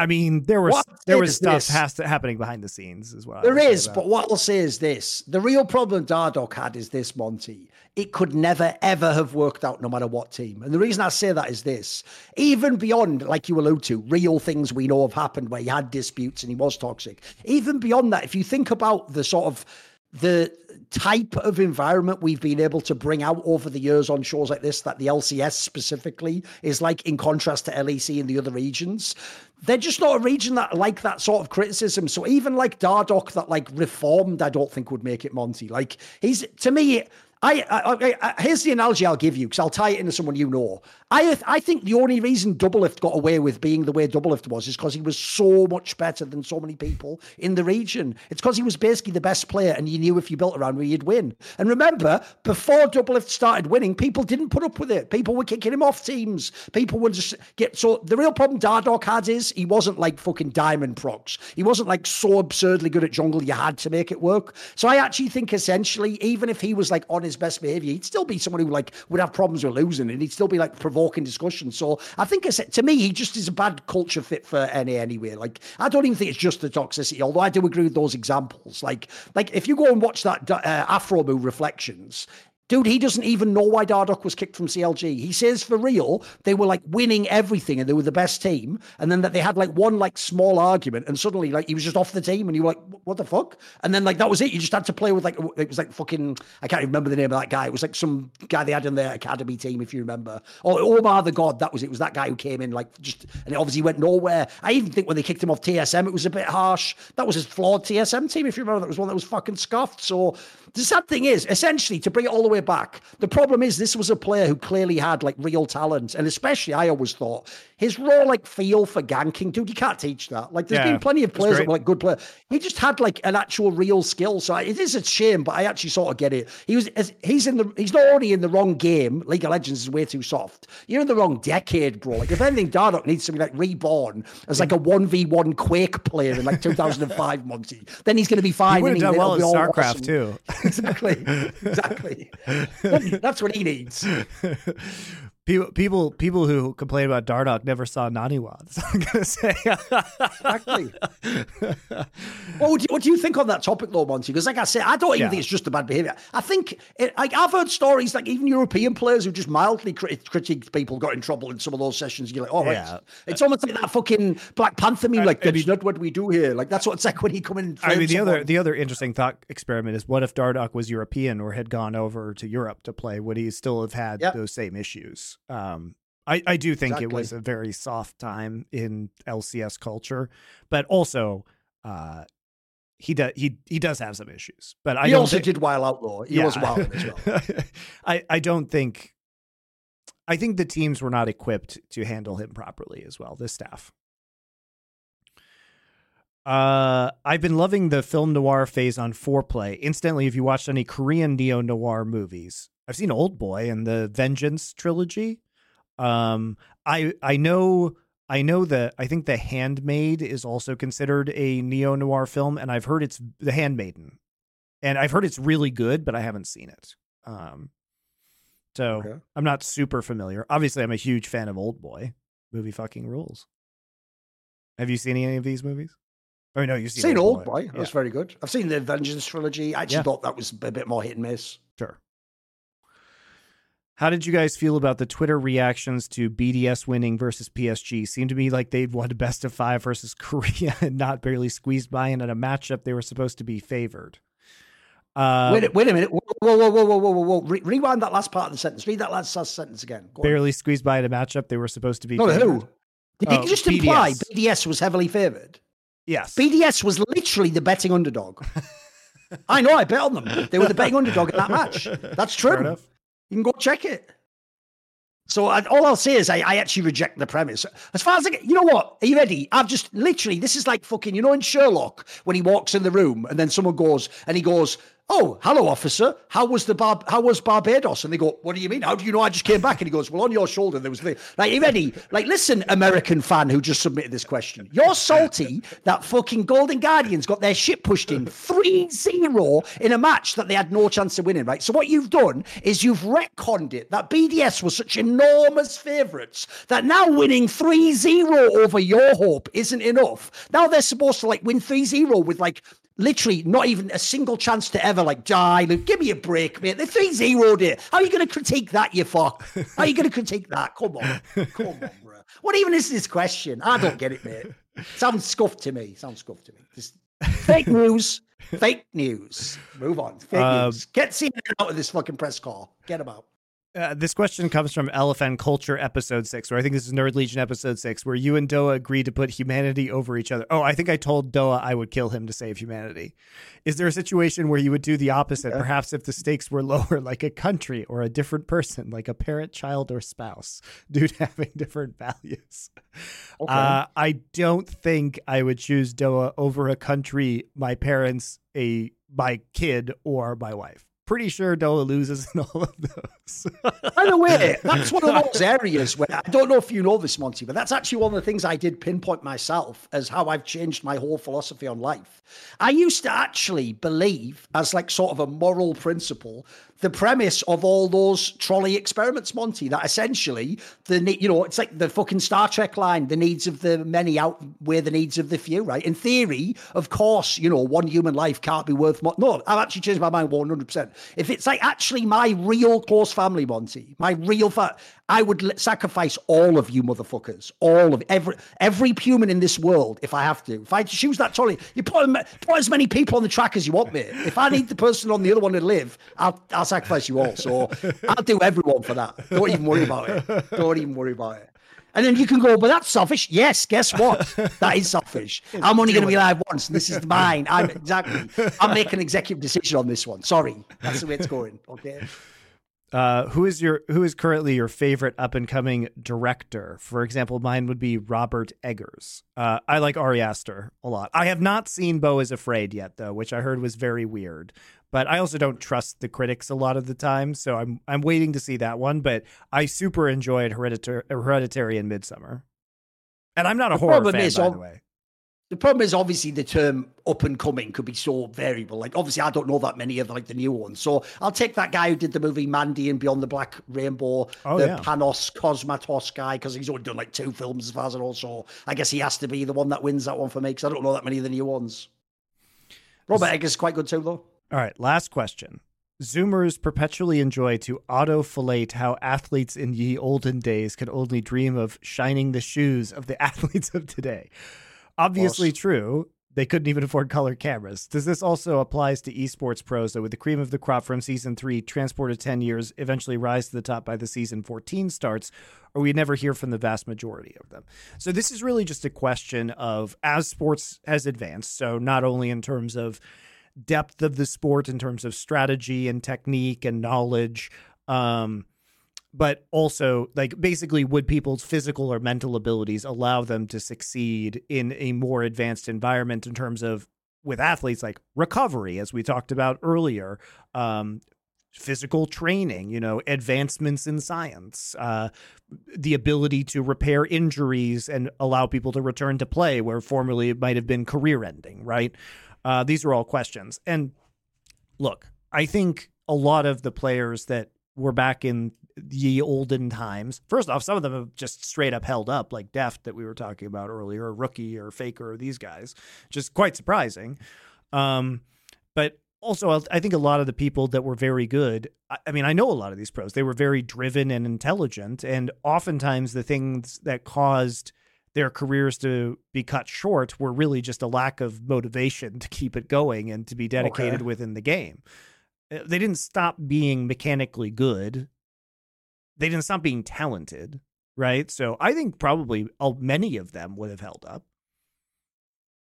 I mean, there was What there was stuff has to, happening behind the scenes as well. There is, but what I'll say is this: the real problem Dardoch had is this, Monte. It could never ever have worked out, no matter what team. And the reason I say that is this: even beyond, like you allude to, real things we know have happened where he had disputes and he was toxic. Even beyond that, if you think about the sort of the type of environment we've been able to bring out over the years on shows like this that the LCS specifically is like in contrast to LEC and the other regions. They're just not a region that like that sort of criticism. So even like Dardoch that like reformed I don't think would make it Monte. Like he's to me I, I, I, I uh, here's the analogy I'll give you because I'll tie it into someone you know. I I think the only reason Doublelift got away with being the way Doublelift was is because he was so much better than so many people in the region. It's because he was basically the best player, and you knew if you built around him, you'd win. And remember, before Doublelift started winning, people didn't put up with it. People were kicking him off teams. People would just get so. The real problem Dardoch had is he wasn't like fucking Diamondprox. He wasn't like so absurdly good at jungle. You had to make it work. So I actually think essentially, even if he was like on his best behavior, he'd still be someone who like would have problems with losing, and he'd still be like provoking discussion. So I think it's, to me, he just is a bad culture fit for NA anyway. Like I don't even think it's just the toxicity, although I do agree with those examples. Like like if you go and watch that uh, Aphromoo Reflections. Dude, he doesn't even know why Dardoch was kicked from CLG. He says for real, they were like winning everything and they were the best team. And then that they had like one like small argument and suddenly like he was just off the team and you were like, what the fuck? And then like that was it. You just had to play with like, it was like fucking, I can't remember the name of that guy. It was like some guy they had in their academy team, if you remember. Or Omar the God, that was it. It was that guy who came in like just, and it obviously went nowhere. I even think when they kicked him off TSM, it was a bit harsh. That was his flawed TSM team, if you remember. That was one that was fucking scuffed. So the sad thing is, essentially, to bring it all the way back, the problem is this was a player who clearly had like real talent, and especially I always thought his raw like feel for ganking, dude, you can't teach that. Like, there's Yeah, been plenty of players that were like good player. He just had like an actual real skill. So it is a shame, but I actually sort of get it. He was as- he's in the he's not only in the wrong game. League of Legends is way too soft. You're in the wrong decade, bro. Like if anything, Dardoch needs to be like reborn as like a one v one Quake player in like 2005 Monte. Then he's going to be fine. He would have done well in it'll be all StarCraft awesome. too. exactly, exactly. That's what he needs. People, people, people who complain about Dardoch never saw Naniwa. That's all I'm gonna say. Exactly. what, would you, what do you think on that topic, though, Monte? Because, like I said, I don't even Yeah. think it's just a bad behavior. I think, it, like, I've heard stories, like, even European players who just mildly crit- critiqued people got in trouble in some of those sessions. You're like, oh, right. Yeah. It's almost like that fucking Black Panther meme, like, that's not what we do here. Like, that's what it's like when he come in and I mean, the other the other interesting thought experiment is what if Dardoch was European or had gone over to Europe to play? Would he still have had Yep. those same issues? Um, I, I do think it was a very soft time in LCS culture, but also uh, he does he he does have some issues. But I he also thi- did Wild Outlaw. He was wild as well. I I don't think. I think the teams were not equipped to handle him properly as well. This staff. Uh, I've been loving the film noir phase on foreplay. Instantly, if you watched any Korean neo noir movies, I've seen Old Boy and the Vengeance trilogy. Um, I I know I know that I think The Handmaid is also considered a neo noir film, and I've heard it's The Handmaiden, and I've heard it's really good, but I haven't seen it. Um, so Okay. I'm not super familiar. Obviously, I'm a huge fan of Old Boy. Movie fucking rules. Have you seen any of these movies? Oh no, you've seen, Seen Old Boy. That Yeah, was very good. I've seen the Vengeance trilogy. I actually Yeah. thought that was a bit more hit and miss. sure. How did you guys feel about the Twitter reactions to BDS winning versus PSG? Seemed to me like they'd won best of five versus Korea and not barely squeezed by, and in a matchup they were supposed to be favored. Um, wait, wait a minute. Whoa, whoa, whoa, whoa, whoa, whoa. Re- rewind that last part of the sentence. Read that last, last sentence again. Go on. barely squeezed by in a matchup they were supposed to be. No, favored. who? Did Oh, you just imply BDS. BDS was heavily favoured? Yes. BDS was literally the betting underdog. I know, I bet on them. They were the betting underdog in that match. That's true. You can go check it. So I, all I'll say is I, I actually reject the premise. As far as I get, you know what? Are you ready? I've just literally, this is like fucking, you know, in Sherlock when he walks in the room and then someone goes and he goes, oh, hello, officer. How was the Bar- How was Barbados? And they go, what do you mean? How do you know I just came back? And he goes, well, on your shoulder there was the like, you ready? Like, listen, American fan who just submitted this question. You're salty that fucking Golden Guardians got their shit pushed in 3-0 in a match that they had no chance of winning, right? So what you've done is you've retconned it that BDS was such enormous favourites that now winning 3-0 over your hope isn't enough. Now they're supposed to like win 3-0 with like literally not even a single chance to ever like die. Give me a break, mate. The 3 0 it. How are you going to critique that, you fuck? How are you going to critique that? Come on. Come on, bro. What even is this question? I don't get it, mate. Sounds scuffed to me. Sounds scuffed to me. Just fake news. Fake news. Move on. Fake Uh, news. Get CNN out of this fucking press call. Get him out. Uh, this question comes from Elephant Culture episode six, where I think this is Nerd Legion episode six, where you and DoA agreed to put humanity over each other. Oh, I think I told DoA I would kill him to save humanity. Is there a situation where you would do the opposite? Perhaps if the stakes were lower, like a country or a different person, like a parent, child, or spouse, due to having different values. Okay. Uh, I don't think I would choose DoA over a country, my parents, a my kid, or my wife. Pretty sure DoA loses in all of those. By the way, that's one of those areas where I don't know if you know this, Monte, but that's actually one of the things I did pinpoint myself as how I've changed my whole philosophy on life. I used to actually believe, as like sort of a moral principle, the premise of all those trolley experiments, Monte, that essentially the you know it's like the fucking Star Trek line: the needs of the many outweigh the needs of the few. Right? In theory, of course, you know one human life can't be worth more. No, I've actually changed my mind one hundred percent. If it's like actually my real close family, Monte, my real fa- I would sacrifice all of you motherfuckers, all of every every human in this world if I have to. If I had to choose that trolley, you put, put as many people on the track as you want, mate. If I need the person on the other one to live, I'll I'll sacrifice you all. So I'll do everyone for that. Don't even worry about it. Don't even worry about it. And then you can go, but that's selfish. Yes, guess what? That is selfish. I'm only going to be alive once, and this is mine. I'm exactly. I'm making an executive decision on this one. Sorry, that's the way it's going. Okay. Uh, who is your who is currently your favorite up and coming director? For example, mine would be Robert Eggers. Uh, I like Ari Aster a lot. I have not seen Beau is Afraid yet, though, which I heard was very weird. But I also don't trust the critics a lot of the time, so I'm I'm waiting to see that one. But I super enjoyed Hereditary, Hereditary and Midsommar, and I'm not a The horror fan, is, by the way. The problem is obviously the term up and coming could be so variable. Like obviously I don't know that many of like the new ones. So I'll take that guy who did the movie Mandy and Beyond the Black Rainbow, Oh, the yeah. Panos Cosmatos guy, because he's only done like two films as far as I know. So I guess he has to be the one that wins that one for me because I don't know that many of the new ones. Robert Eggers is quite good too though. All right, last question. Zoomers perpetually enjoy to auto fillate how athletes in ye olden days could only dream of shining the shoes of the athletes of today. Obviously true. They couldn't even afford color cameras. Does this also applies to esports pros that with the cream of the crop from season three transported 10 years, eventually rise to the top by the season 14 starts, or we never hear from the vast majority of them? So this is really just a question of as sports has advanced, so not only in terms of depth of the sport in terms of strategy and technique and knowledge um but also like basically would people's physical or mental abilities allow them to succeed in a more advanced environment in terms of with athletes like recovery as we talked about earlier um physical training you know advancements in science uh the ability to repair injuries and allow people to return to play where formerly it might have been career ending right uh, these are all questions. And look, I think a lot of the players that were back in the olden times, first off, some of them have just straight up held up, like Deft that we were talking about earlier, or Rookie or Faker, or these guys, just quite surprising. Um, but also, I think a lot of the people that were very good, I, mean, I know a lot of these pros, they were very driven and intelligent. And oftentimes, the things that caused their careers to be cut short were really just a lack of motivation to keep it going and to be dedicated Okay. within the game. Uh, They didn't stop being mechanically good. They didn't stop being talented, right? So I think probably uh, many of them would have held up.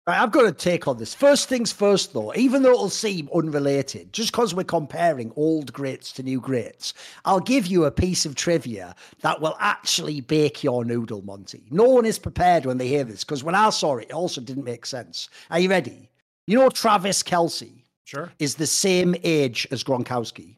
I've got a take on this. First things first, though, even though it'll seem unrelated, just because we're comparing old grits to new grits, I'll give you a piece of trivia that will actually bake your noodle, Monte. No one is prepared when they hear this, because when I saw it, it also didn't make sense. Are you ready? You know Travis Kelce? Sure. is the same age as Gronkowski.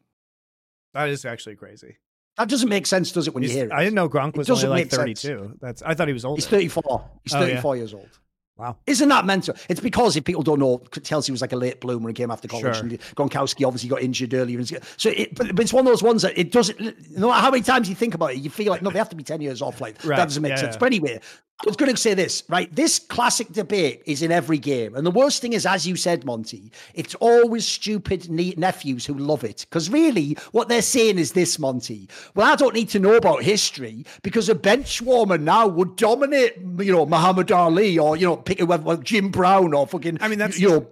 That is actually crazy. That doesn't make sense, does it, when you hear it? I didn't know Gronk was only like make sense. 32. That's I thought he was older. He's 34. He's Oh, yeah. 34 years old. Wow. Isn't that mental? It's because if people don't know, Kelce was like a late bloomer and came after college. Sure. And Gronkowski obviously got injured earlier. and So, it, but, it's one of those ones that it doesn't. No matter how many times you think about it, you feel like no, they have to be ten years off. Like Right. that doesn't make Yeah, sense. yeah. But anyway, I was going to say this right. This classic debate is in every game, and the worst thing is, as you said, Monte, it's always stupid ne- nephews who love it because really, what they're saying is this, Monte. Well, I don't need to know about history because a bench warmer now would dominate, you know, Muhammad Ali or you know, pick whoever, Jim Brown or fucking. I mean, that's- you know.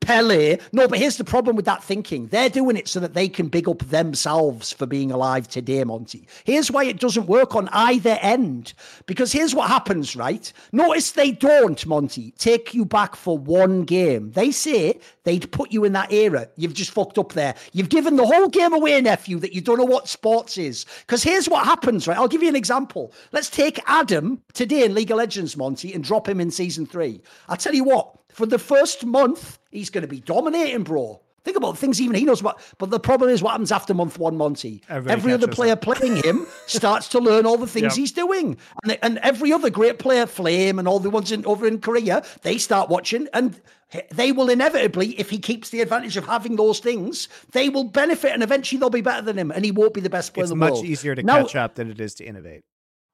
Pele. No, but here's the problem with that thinking. They're doing it so that they can big up themselves for being alive today, Monte. Here's why it doesn't work on either end. Because here's what happens, right? Notice they don't, Monte, take you back for one game. They say they'd put you in that era. You've just fucked up there. You've given the whole game away, nephew, that you don't know what sports is. Because here's what happens, right? I'll give you an example. Let's take Adam today in League of Legends, Monte, and drop him in season three. I'll tell you what, for the first month, he's going to be dominating, bro. Think about the things even he knows what. But the problem is what happens after month one, Monte. Everybody every other player up. playing him starts to learn all the things Yep. he's doing, and they- and every other great player, Flame and all the ones in, over in Korea, they start watching, and they will inevitably, if he keeps the advantage of having those things, they will benefit, and eventually they'll be better than him, and he won't be the best player It's in the world. It's much easier to Now- catch up than it is to innovate.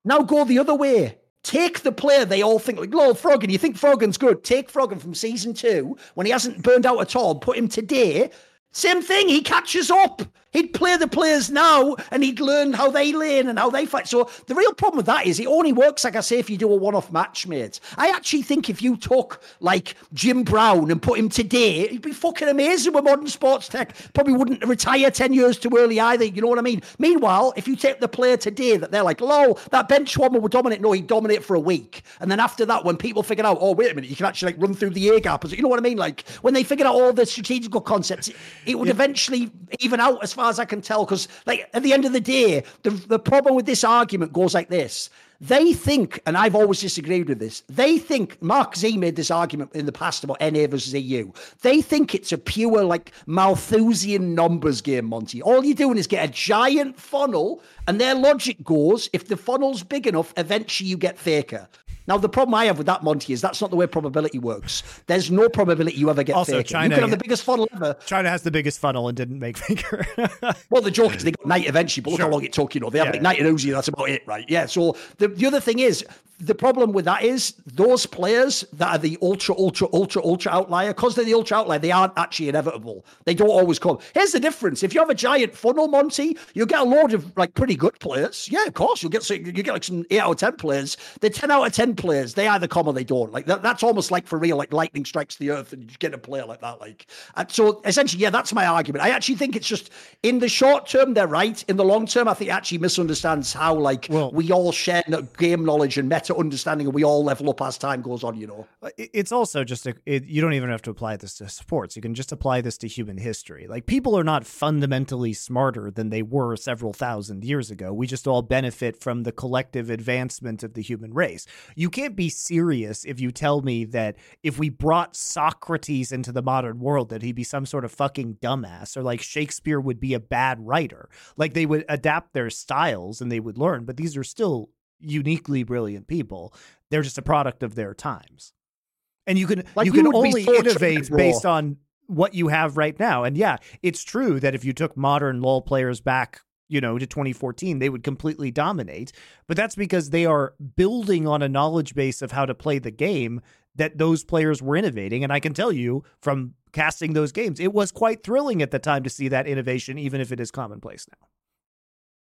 now go the other way. Take the player they all think like, Lord Froggen, you think Froggen's good. Take Froggen from season two when he hasn't burned out at all. Put him today. Same thing. He catches up. He'd play the players now and he'd learn how they lane and how they fight. So the real problem with that is it only works, like I say, if you do a one off match, mate. I actually think if you took like Jim Brown and put him today, he'd be fucking amazing with modern sports tech. Probably wouldn't retire 10 years too early either. You know what I mean? Meanwhile, if you take the player today that they're like, lol, that bench warmer would dominate. No, he'd dominate for a week. And then after that, when people figured out, oh, wait a minute, you can actually like run through the air gap. You know what I mean? Like when they figured out all the strategical concepts, it, it would eventually even out as far as I can tell. Because like at the end of the day, the, the problem with this argument goes like this. They think, and I've always disagreed with this, they think, Mark Z made this argument in the past about NA versus EU. They think it's a pure, like, Malthusian numbers game, Monte. All you're doing is get a giant funnel, and their logic goes if the funnel's big enough, eventually you get faker. Now, the problem I have with that, Monte, is that's not the way probability works. There's no probability you ever get Also, faker. China- you could have the biggest funnel ever. China has the biggest funnel and didn't make Faker. Well, the joke is they got Knight eventually, but look Sure. how long it took, you know. They have Yeah, like yeah. Knight and Uzi, that's about it, right? Yeah. So the, the other thing is, the problem with that is those players that are the ultra, ultra, ultra, ultra outlier, because they're the ultra outlier, they aren't actually inevitable. They don't always come. Here's the difference. If you have a giant funnel, Monte, you'll get a load of like pretty good players. Yeah, of course. You'll get so you get like some eight out of ten players. The ten out of ten players, they either come or they don't. Like that, that's almost like for real, like lightning strikes the earth and you get a player like that. Like so essentially, yeah, that's my argument. I actually think it's just in the short term, they're right. In the long term, I think it actually misunderstands how like Well- we all share game knowledge and meta understanding and we all level up as time goes on, you know. Uh, it's also just a, it, you don't even have to apply this to sports. You can just apply this to human history. Like people are not fundamentally smarter than they were several thousand years ago. We just all benefit from the collective advancement of the human race. You can't be serious if you tell me that if we brought Socrates into the modern world that he'd be some sort of fucking dumbass or like Shakespeare would be a bad writer. Like they would adapt their styles and they would learn, but these are still uniquely brilliant people. They're just a product of their times. And you can Like, you you can only so innovate based on what you have right now. And yeah, it's true that if you took modern LoL players back, you know, to 2014, they would completely dominate. But that's because they are building on a knowledge base of how to play the game that those players were innovating. And I can tell you from casting those games, it was quite thrilling at the time to see that innovation, even if it is commonplace now.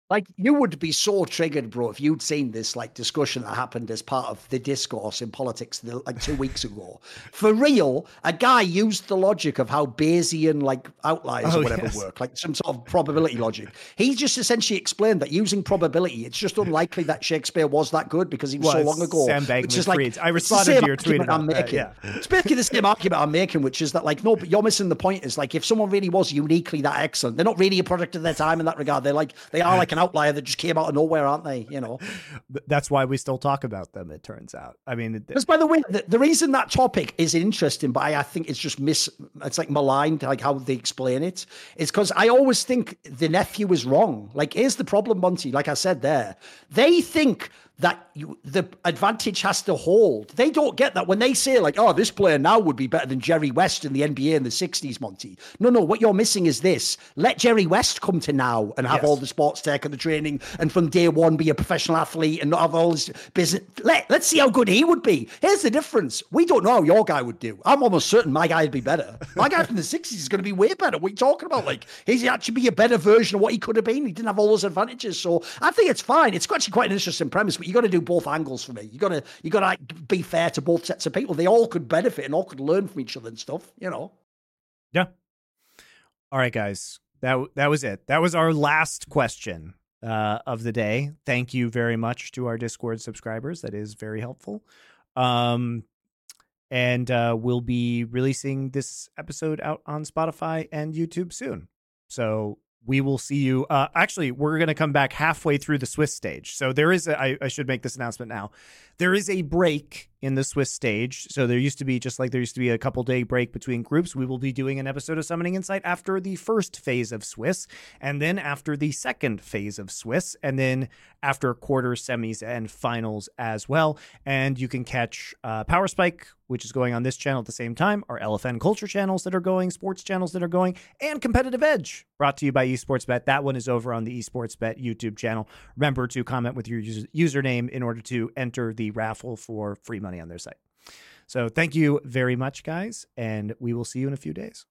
Like you would be so triggered, bro, if you'd seen this like discussion that happened as part of the discourse in politics the- like two weeks ago. For real, a guy used the logic of how Bayesian like outliers Oh, or whatever yes. work, like some sort of probability logic. He just essentially explained that using probability, it's just unlikely that Shakespeare was that good because he was, so long ago. Sam Which is like. I responded to your tweet argument I'm that, making. yeah. It's basically the same argument I'm making, which is that like no, but you're missing the point. Is like if someone really was uniquely that excellent, they're not really a product of their time in that regard. They're like they are uh-huh. like an outlier that just came out of nowhere, aren't they? You know, that's why we still talk about them. It turns out. I mean, because by the way, the, the, reason that topic is interesting, but I, I think it's just mis, it's like maligned, like how they explain it, is because I always think the nephew is wrong. Like, here's the problem, Monte. Like I said there, they think that you, the advantage has to hold. They don't get that when they say like, "Oh, this player now would be better than Jerry West in the NBA in the '60s." Monte, no, no. What you're missing is this: let Jerry West come to now and have yes. all the sports tech and the training, and from day one be a professional athlete and not have all this business. Let Let's see how good he would be. Here's the difference: we don't know how your guy would do. I'm almost certain my guy would be better. My guy from the '60s is going to be way better. What are you talking about? Like, he's actually be a better version of what he could have been. He didn't have all those advantages, so I think it's fine. It's actually quite an interesting premise, but you got to do both angles for me. You got to you got to be fair to both sets of people. They all could benefit and all could learn from each other and stuff. You know. Yeah. All right, guys. That that was it. That was our last question uh, of the day. Thank you very much to our Discord subscribers. That is very helpful. Um, and uh, we'll be releasing this episode out on Spotify and YouTube soon. So we will see you. Uh, actually, we're going to come back halfway through the Swiss stage. So there is, a, I, I should make this announcement now. There is a break in the Swiss stage. So there used to be, just like there used to be a couple day break between groups, we will be doing an episode of Summoning Insight after the first phase of Swiss, and then after the second phase of Swiss, and then after quarters, semis, and finals as well. And you can catch uh, Power Spike, which is going on this channel at the same time, our LFN culture channels that are going, sports channels that are going, and Competitive Edge, brought to you by Esports Bet. That one is over on the Esports Bet YouTube channel. Remember to comment with your user- username in order to enter the raffle for free money on their site. So thank you very much, guys, and we will see you in a few days.